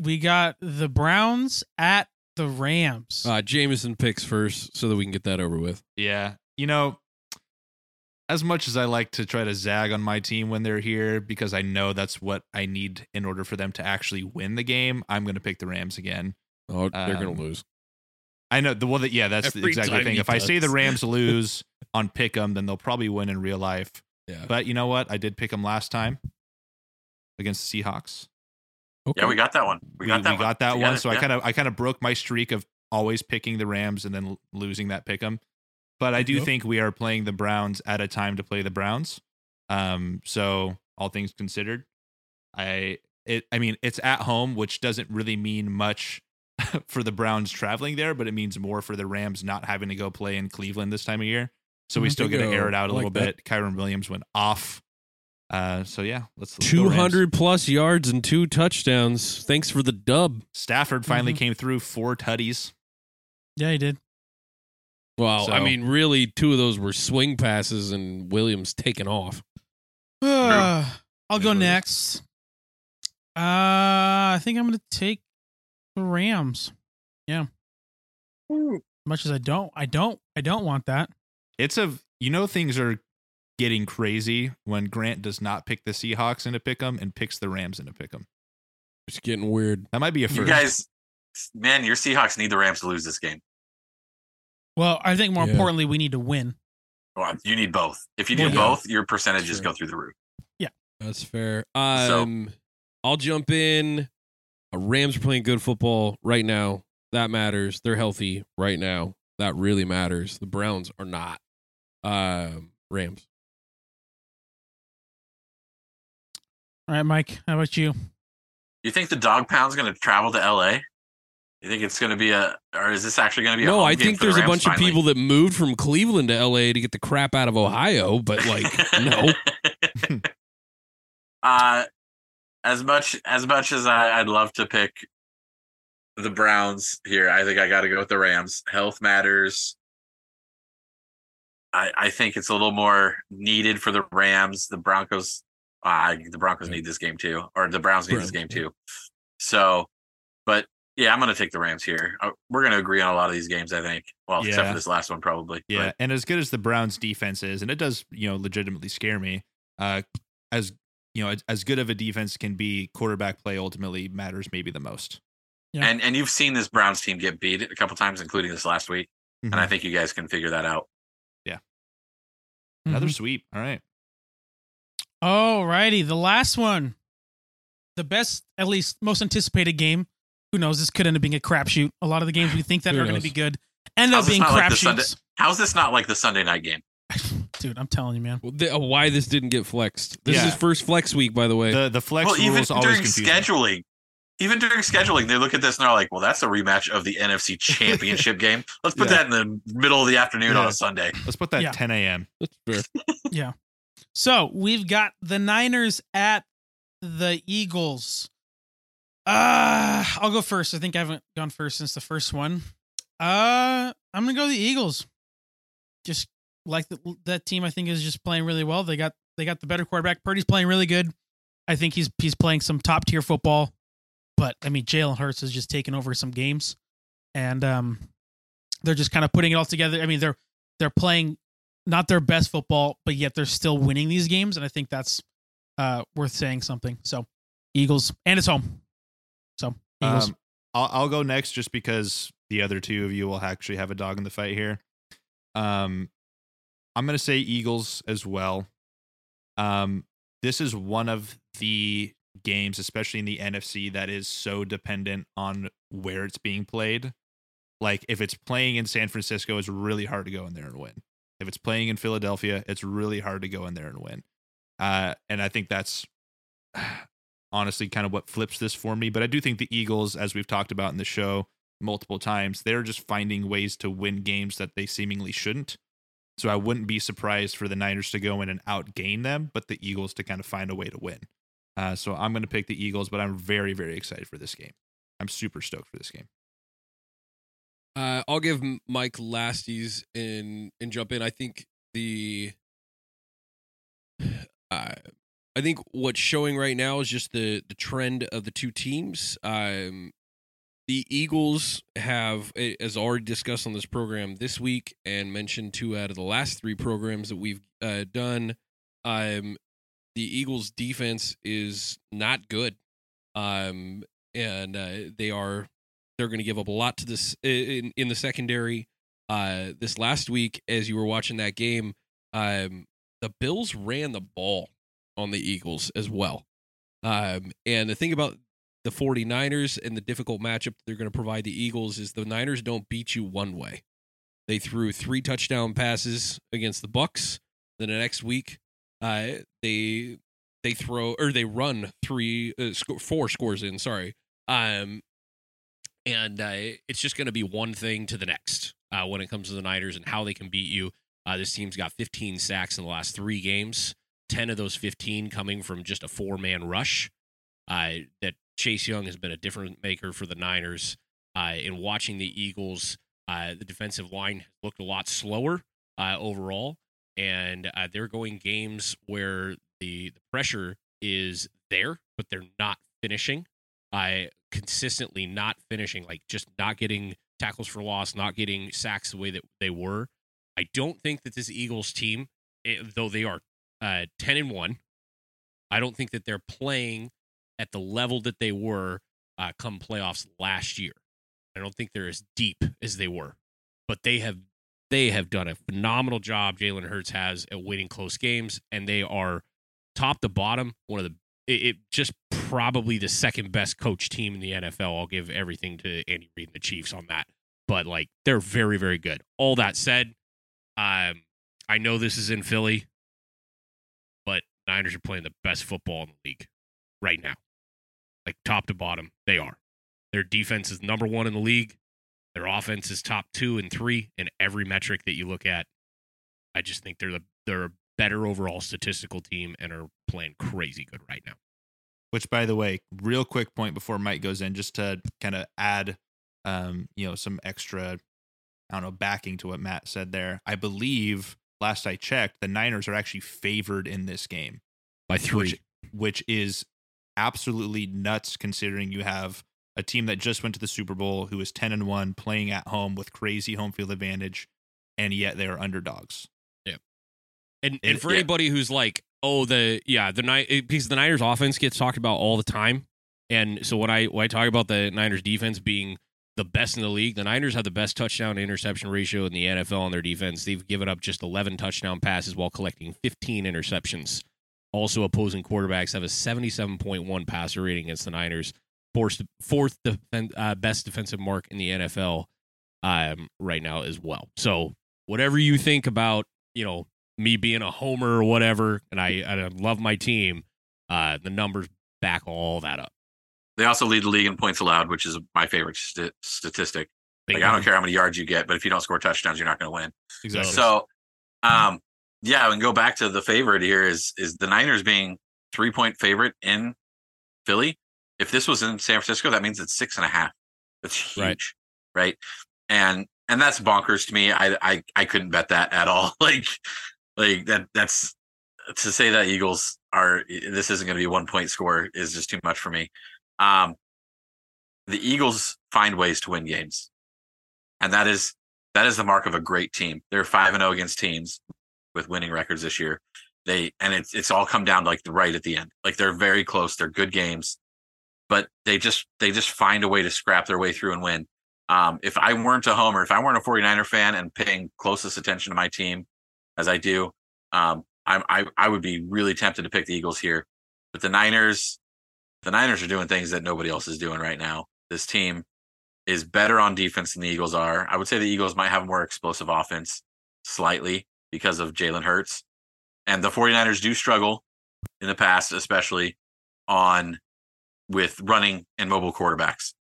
we got the Browns at the Rams. Uh, Jameson picks first so that we can get that over with. Yeah. You know, as much as I like to try to zag on my team when they're here because I know that's what I need in order for them to actually win the game, I'm going to pick the Rams again. Oh, they're Um, gonna lose. I know the well that yeah, that's the exact thing. he If I say the. Rams <laughs> lose on pick 'em, then they'll probably win in real life. Yeah. But you know what? I did pick them last time against the Seahawks. Okay. yeah, we got that one. We got that we one. got that Together, one. So I kind of I kind of broke my streak of always picking the Rams and then losing that pick 'em. But I do Yep. think we are playing the Browns at a time to play the Browns. Um, so all things considered, I it I mean it's at home, which doesn't really mean much <laughs> for the Browns traveling there, but it means more for the Rams not having to go play in Cleveland this time of year. So we still get to air it out a like little that. bit. Kyren Williams went off. Uh, so yeah, let's, let's go Two Rams. hundred plus yards and two touchdowns. Thanks for the dub. Stafford finally Mhm. came through four tutties. yeah, he did. Wow. I mean, really, two of those were swing passes and Williams taking off. <sighs> I'll Is go what next. Uh, I think I'm going to take the Rams. Yeah. Much as I don't, I don't, I don't want that. It's a you know things are getting crazy when Grant does not pick the Seahawks in a pick 'em and picks the Rams in a pick 'em. It's getting weird. That might be a You first. guys, man, your Seahawks need the Rams to lose this game. Well, I think more Yeah. importantly, we need to win. Well, you need both. If you do yeah. both, your percentages Sure. go through the roof. Yeah, that's fair. So- Um, I'll jump in. Uh, Rams are playing good football right now. That matters. They're healthy right now. That really matters. The Browns are not. Um, Rams. All right, Mike, how about you? You think the dog pound's going to travel to LA? You think it's going to be a, or is this actually going to be a No, home I game think for the there's a Rams bunch of people that moved from Cleveland to LA to get the crap out of Ohio, but like, no. <laughs> uh, as much as much as I, I'd love to pick the Browns here. I think I got to go with the Rams. Health matters. I, I think it's a little more needed for the Rams. The Broncos, uh, the Broncos need this game too, or the Browns need this game yeah. too. So, but yeah, I'm going to take the Rams here. Uh, We're going to agree on a lot of these games, I think. Well, except Yeah. for this last one, probably. Yeah, But and as good as the Browns defense is, and it does, you know, legitimately scare me. Uh, as you know, as, as good of a defense can be, quarterback play ultimately matters maybe the most. Yeah. and and you've seen this Browns team get beat a couple times, including this last week, and I Mhm. think you guys can figure that out. Yeah. Another Mhm. sweep. All right. Alrighty, the last one. The best, at least most anticipated game. Who knows? This could end up being a crapshoot. A lot of the games we think that Who are going to be good end How's up being not like crapshoots. How's this not like the Sunday night game? <laughs> Dude, I'm telling you, man. Well, the- uh, why this didn't get flexed? This Yeah. is first flex week, by the way. The the flex well, even rules always during confuse me. scheduling, even during scheduling, they look at this and they're like, "Well, that's a rematch of the NFC <laughs> Championship game. Let's put Yeah. that in the middle of the afternoon on a Sunday." Let's put that Yeah. 10 a.m. That's fair. <laughs> So we've got the Niners at the Eagles. Uh I'll go first. I think I haven't gone first since the first one. Uh I'm gonna go the Eagles. Just like the, that team, I think is just playing really well. They got they got the better quarterback. Purdy's playing really good. I think he's he's playing some top tier football. But I mean, Jalen Hurts has just taken over some games, and um, they're just kind of putting it all together. I mean, they're they're playing not their best football, but yet they're still winning these games, and I think that's uh, worth saying something. So, Eagles, and it's home. So, Eagles. Um, I'll, I'll go next just because the other two of you will actually have a dog in the fight here. Um, I'm going to say Eagles as well. Um, this is one of the games, especially in the NFC, that is so dependent on where it's being played. Like if it's playing in San Francisco, it's really hard to go in there and win. If it's playing in Philadelphia, it's really hard to go in there and win. Uh, and I think that's <sighs> honestly kind of what flips this for me. But I do think the Eagles, as we've talked about in the show multiple times, they're just finding ways to win games that they seemingly shouldn't. So I wouldn't be surprised for the Niners to go in and outgain them, but the Eagles to kind of find a way to win. Uh, so I'm going to pick the Eagles, but I'm very, very excited for this game. I'm super stoked for this game. Uh, I'll give Mike lasties and and jump in. I think the <sighs> uh, I think what's showing right now is just the the trend of the two teams. Um, the Eagles have, as already discussed on this program this week, and mentioned two out of the last three programs that we've uh, done. Um, the Eagles' defense is not good, um, and uh, they are they're going to give up a lot to this in in the secondary. Uh, this last week, as you were watching that game, um, the Bills ran the ball on the Eagles as well. Um, and the thing about the 49ers and the difficult matchup they're going to provide the Eagles is the Niners don't beat you one way. They threw three touchdown passes against the Bucks. Then the next week, uh, they they throw or they run three uh, sc- four scores in. Sorry, um, and uh, it's just going to be one thing to the next uh, when it comes to the Niners and how they can beat you. Uh, this team's got 15 sacks in the last three games, 10 of those 15 coming from just a four man rush. Uh, that Chase Young has been a difference maker for the Niners. Uh, in watching the Eagles, uh, the defensive line looked a lot slower overall, and they're going games where the, the pressure is there, but they're not finishing. I consistently not finishing, like just not getting tackles for loss, not getting sacks the way that they were. I don't think that this Eagles team, eh, though they are uh, ten and one, I don't think that they're playing at the level that they were uh, come playoffs last year. I don't think they're as deep as they were, but they have they have done a phenomenal job. Jalen Hurts has at winning close games, and they are top to bottom one of the it, it just probably the second best coach team in the NFL. I'll give everything to Andy Reid and the Chiefs on that, but like they're very very good. All that said, um, I know this is in Philly, but Niners are playing the best football in the league right now, like top to bottom. They are. Their defense is number one in the league. Their offense is top two and three in every metric that you look at. I just think they're the they're a better overall statistical team and are playing crazy good right now. Which, by the way, real quick point before Mike goes in, just to kind of add um, you know, some extra, I don't know, backing to what Matt said there. I believe last I checked, the Niners are actually favored in this game, by three. which which is absolutely nuts considering you have a team that just went to the Super Bowl who is 10 and 1 playing at home with crazy home field advantage and yet they are underdogs. Yeah. And It- and for yeah. anybody who's like, oh, the yeah, the night because the Niners offense gets talked about all the time, and so when I when I talk about the Niners defense being the best in the league, the Niners have the best touchdown to interception ratio in the NFL on their defense. They've given up just 11 touchdown passes while collecting 15 interceptions. Also, opposing quarterbacks have a 77.1 passer rating against the Niners, fourth fourth defen- uh, best defensive mark in the NFL um, right now as well. So whatever you think about, you know, me being a homer or whatever, and I, I love my team, uh, the numbers back all that up. They also lead the league in points allowed, which is my favorite st- statistic. Like I don't care how many yards you get, but if you don't score touchdowns, you're not going to win. Exactly. So, um, yeah, and go back to the favorite here is is the Niners being three point favorite in Philly. If this was in San Francisco, that means it's six and a half. That's huge, Right. right? And and that's bonkers to me. I I I couldn't bet that at all. <laughs> Like like that that's to say that Eagles are this isn't going to be one point score is just too much for me. Um, the Eagles find ways to win games, and that is that is the mark of a great team. They're five and zero against teams with winning records this year. They and it's it's all come down to like the right at the end. Like they're very close. They're good games, but they just they just find a way to scrap their way through and win. Um, if I weren't a homer, if I weren't a 49er fan and paying closest attention to my team as I do, um, I, I I would be really tempted to pick the Eagles here. But the Niners, the Niners are doing things that nobody else is doing right now. This team is better on defense than the Eagles are. I would say the Eagles might have more explosive offense slightly because of Jalen Hurts. And the 49ers do struggle in the past, especially on with running and mobile quarterbacks.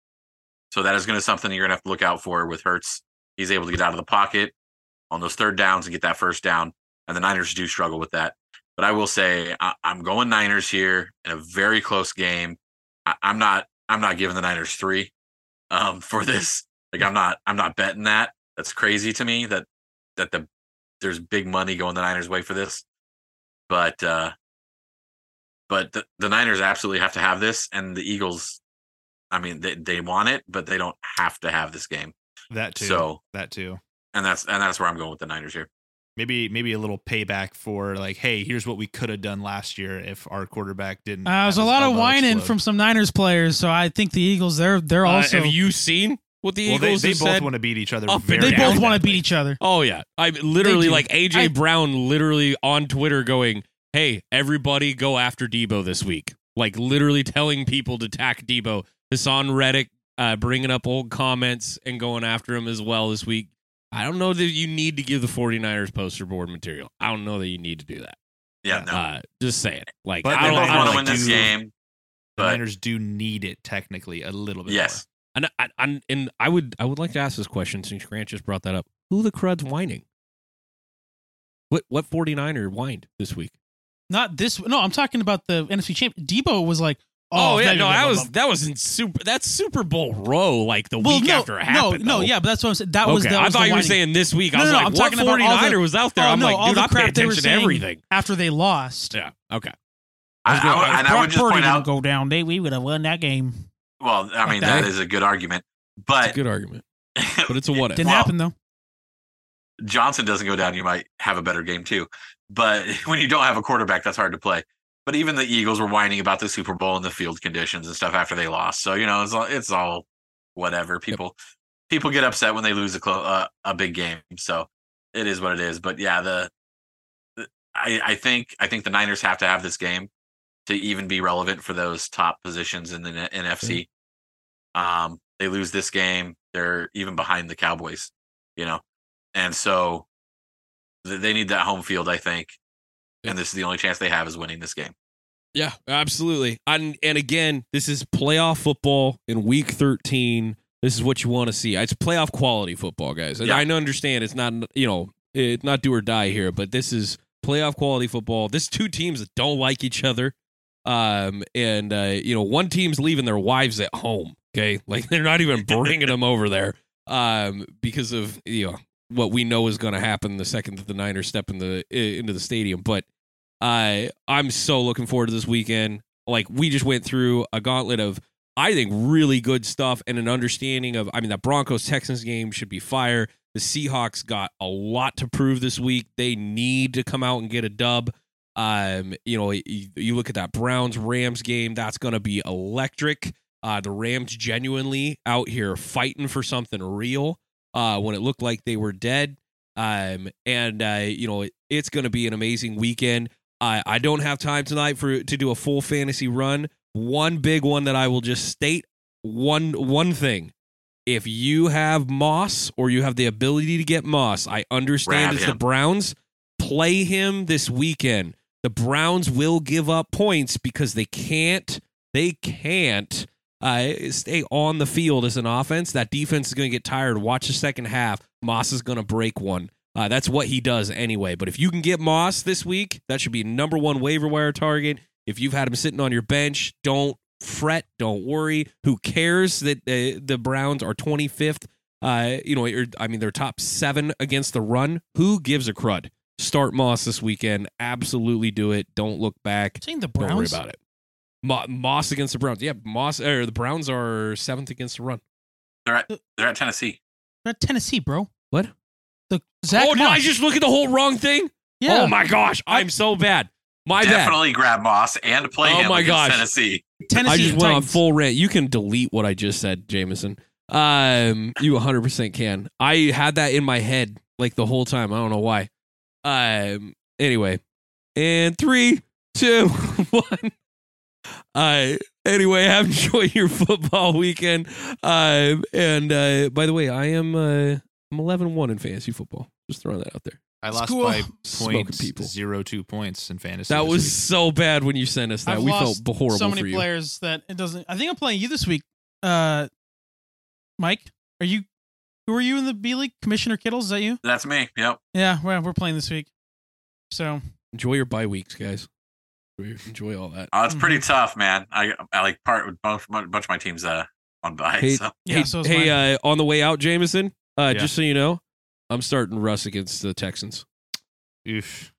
So that is going to be something you're going to have to look out for with Hurts. He's able to get out of the pocket on those third downs and get that first down. And the Niners do struggle with that. But I will say I, I'm going Niners here in a very close game. I, I'm not I'm not giving the Niners three um, <laughs> for this. Like I'm not I'm not betting that. That's crazy to me that that the there's big money going the Niners way for this. But uh but the, the Niners absolutely have to have this and the Eagles I mean they, they want it, but they don't have to have this game. that too. So that too. And that's and that's where I'm going with the Niners here. Maybe maybe a little payback for like, hey, here's what we could have done last year if our quarterback didn't. Uh, there's a lot of whining explode. from some Niners players, so I think the Eagles they're they're Uh, also have you seen what the Well, they, Eagles they have both said? want to beat each other. Up and very they both want to beat each other. Oh yeah, I literally like AJ I- Brown literally on Twitter going, "Hey, everybody, go after Deebo this week." Like literally telling people to attack Deebo. Haason Reddick uh, bringing up old comments and going after him as well this week. I don't know that you need to give the 49ers poster board material. I don't know that you need to do that. Yeah, no. Uh, just saying. Like But I they they don't, both I want don't to win like this do- game. The But Niners do need it technically a little bit. yes. And I, I, and I would I would like to ask this question since Grant just brought that up. Who the crud's whining? What what 49er whined this week? Not this. No, I'm talking about the NFC champ. Deebo was like, Oh, oh, yeah, no, that was that was in super that's Super Bowl row like the well, week no, after it happened. No, no, yeah, but that's what I'm saying. That was okay, that I was thought you were saying this week. I was no, like, I'm what talking about 49er the- was out there? Oh, I'm no, like, all dude, the I pay crap they were attention to saying everything. after they lost. Yeah. Okay. I, was gonna- I would- and I would just Purdy point out. go down. They we would have won that game. Well, I mean, that is a good argument. But good argument, but it's a <laughs> what if. Didn't happen though. Johnson doesn't go down, you might have a better game too. But <laughs> when you don't have a quarterback, that's hard to play. But even the Eagles were whining about the Super Bowl and the field conditions and stuff after they lost. So you know, it's all, it's all whatever. People people get upset when they lose a clo- uh, a big game. So it is what it is. But yeah, the, the I I think I think the Niners have to have this game to even be relevant for those top positions in the NFC. Um, they lose this game, they're even behind the Cowboys. You know, and so they need that home field, I think. And this is the only chance they have is winning this game. Yeah, absolutely. And and again, this is playoff football in week 13. This is what you want to see. It's playoff quality football, guys. And Yeah. I understand it's not you know, it's not do or die here, but this is playoff quality football. This two teams that don't like each other. Um and uh, you know, one team's leaving their wives at home Okay, like they're not even bringing <laughs> them over there um, because of you know what we know is going to happen the second that the Niners step in the into the stadium. But I I'm so looking forward to this weekend. Like we just went through a gauntlet of I think really good stuff and an understanding of. I mean, that Broncos Texans game should be fire. The Seahawks got a lot to prove this week. They need to come out and get a dub. Um, you know, you, you look at that Browns Rams game. That's going to be electric. Uh, the Rams genuinely out here fighting for something real. Uh, when it looked like they were dead. Um, and uh, you know, it, it's going to be an amazing weekend. I I don't have time tonight for to do a full fantasy run. One big one that I will just state one one thing. If you have Moss or you have the ability to get Moss, I understand Grab it's the. Browns. Play him this weekend. The Browns will give up points because they can't they can't uh, stay on the field as an offense. That defense is going to get tired. Watch the second half. Moss is going to break one. Uh, that's what he does anyway. But if you can get Moss this week, that should be number one waiver wire target. If you've had him sitting on your bench, don't fret, don't worry. Who cares that uh, the Browns are 25th? Uh, you know, I mean, they're top seven against the run. Who gives a crud? Start Moss this weekend. Absolutely do it. Don't look back. The Don't worry about it. Mo- Moss against the Browns. Yeah, Moss or the Browns are seventh against the run. They're at they're at Tennessee. They're at Tennessee, bro. What? The Zach oh, did I just look at the whole wrong thing? yeah. Oh my gosh, I'm so bad. My bad. Definitely grab Moss and play Oh him my against gosh. Tennessee. Tennessee I just went on full rant. You can delete what I just said, Jameson. Um, you 100% can. I had that in my head like the whole time. I don't know why. Um, anyway, and three, two, <laughs> one. Uh, anyway, <laughs> have enjoy your football weekend. Um, and uh, by the way, I am uh, I'm 11 1 in fantasy football. Just throwing that out there. I lost Cool. by <laughs> Smoking points, zero two points in fantasy. That was week. so bad when you sent us that. I've we lost felt horrible so many for you. players that it doesn't. I think I'm playing you this week. Uh, Mike, are you? Who are you in the B League? Commissioner Kittles, is that you? That's me. Yep. Yeah, we're we're playing this week. So Enjoy your bye weeks, guys. Enjoy- Enjoy all that. Oh, it's pretty Mm-hmm. tough, man. I I like part with both a bunch of my teams uh on bye. Hey, So yeah, hey, so hey uh, on the way out, Jameson, uh, Yeah. just so you know, I'm starting Russ against the Texans. Oof.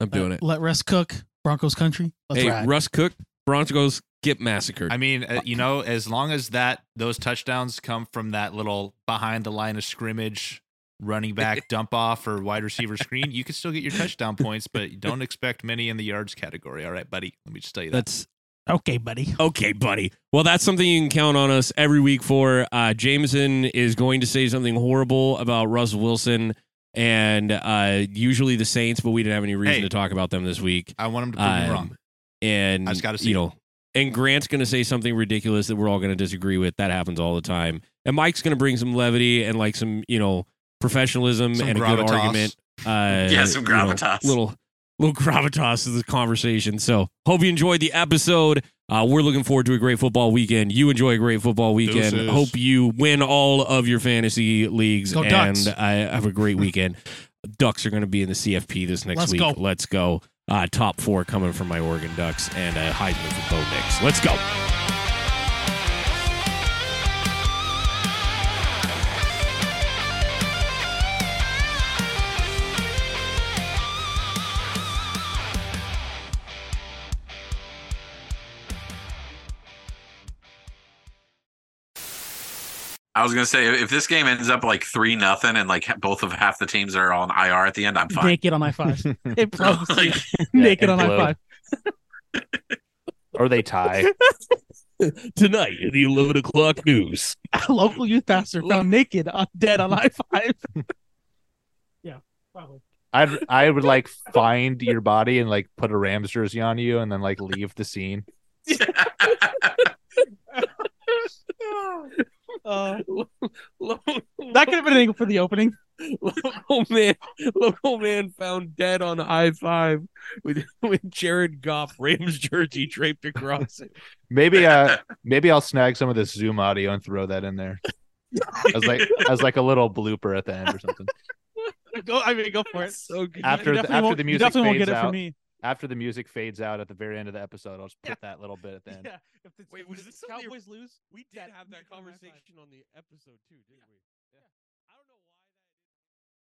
I'm doing it. Let Russ cook. Broncos country. Let's Hey, ride. Russ Cook, Broncos get massacred. I mean, uh, you know, as long as that those touchdowns come from that little behind the line of scrimmage running back dump off or wide receiver screen, you can still get your touchdown points, but don't expect many in the yards category. All right, buddy. Let me just tell you that. That's okay, buddy. okay, buddy. Well, that's something you can count on us every week for. Uh, Jameson is going to say something horrible about Russell Wilson and uh, usually the Saints, but we didn't have any reason Hey. to talk about them this week. I want him to prove me Um, wrong. and I just gotta see you know and grant's going to say something ridiculous that we're all going to disagree with that happens all the time and mike's going to bring some levity and like some you know professionalism Some and a good argument uh <laughs> Yeah, some you know, gravitas. little little gravitas to the conversation so hope you enjoyed the episode uh, we're looking forward to a great football weekend. You enjoy a great football weekend. Deuces. Hope you win all of your fantasy leagues Go and Ducks. uh, have a great weekend. Ducks are going to be in the CFP this next Let's week. go. Let's go. Uh, top four coming from my Oregon Ducks and a Heisman for Bo Nix. Let's go. I was gonna say if this game ends up like three nothing and like both of half the teams are on IR at the end, I'm fine. Naked on I five. <laughs> It blows. <laughs> Like, <laughs> Naked on I five. or they tie. Tonight in the 11 o'clock news. Local youth pastor found naked on dead on I five. yeah, probably. I'd I would like find your body and like put a Rams jersey on you and then like leave the scene. Uh, that could have been an angle for the opening. Local man, local man found dead on I five with with Jared Goff Rams jersey draped across it. Maybe uh maybe I'll snag some of this Zoom audio and throw that in there as like as like a little blooper at the end or something. Go, I mean, go for it. So good. After the- after the music definitely won't fades get it out. From me. after the music fades out at the very end of the episode, I'll just put Yeah. that little bit at the <laughs> end. Yeah. If the, Wait, if was the this something- Cowboys lose? We did That have that music on high five. conversation on the episode too, didn't we?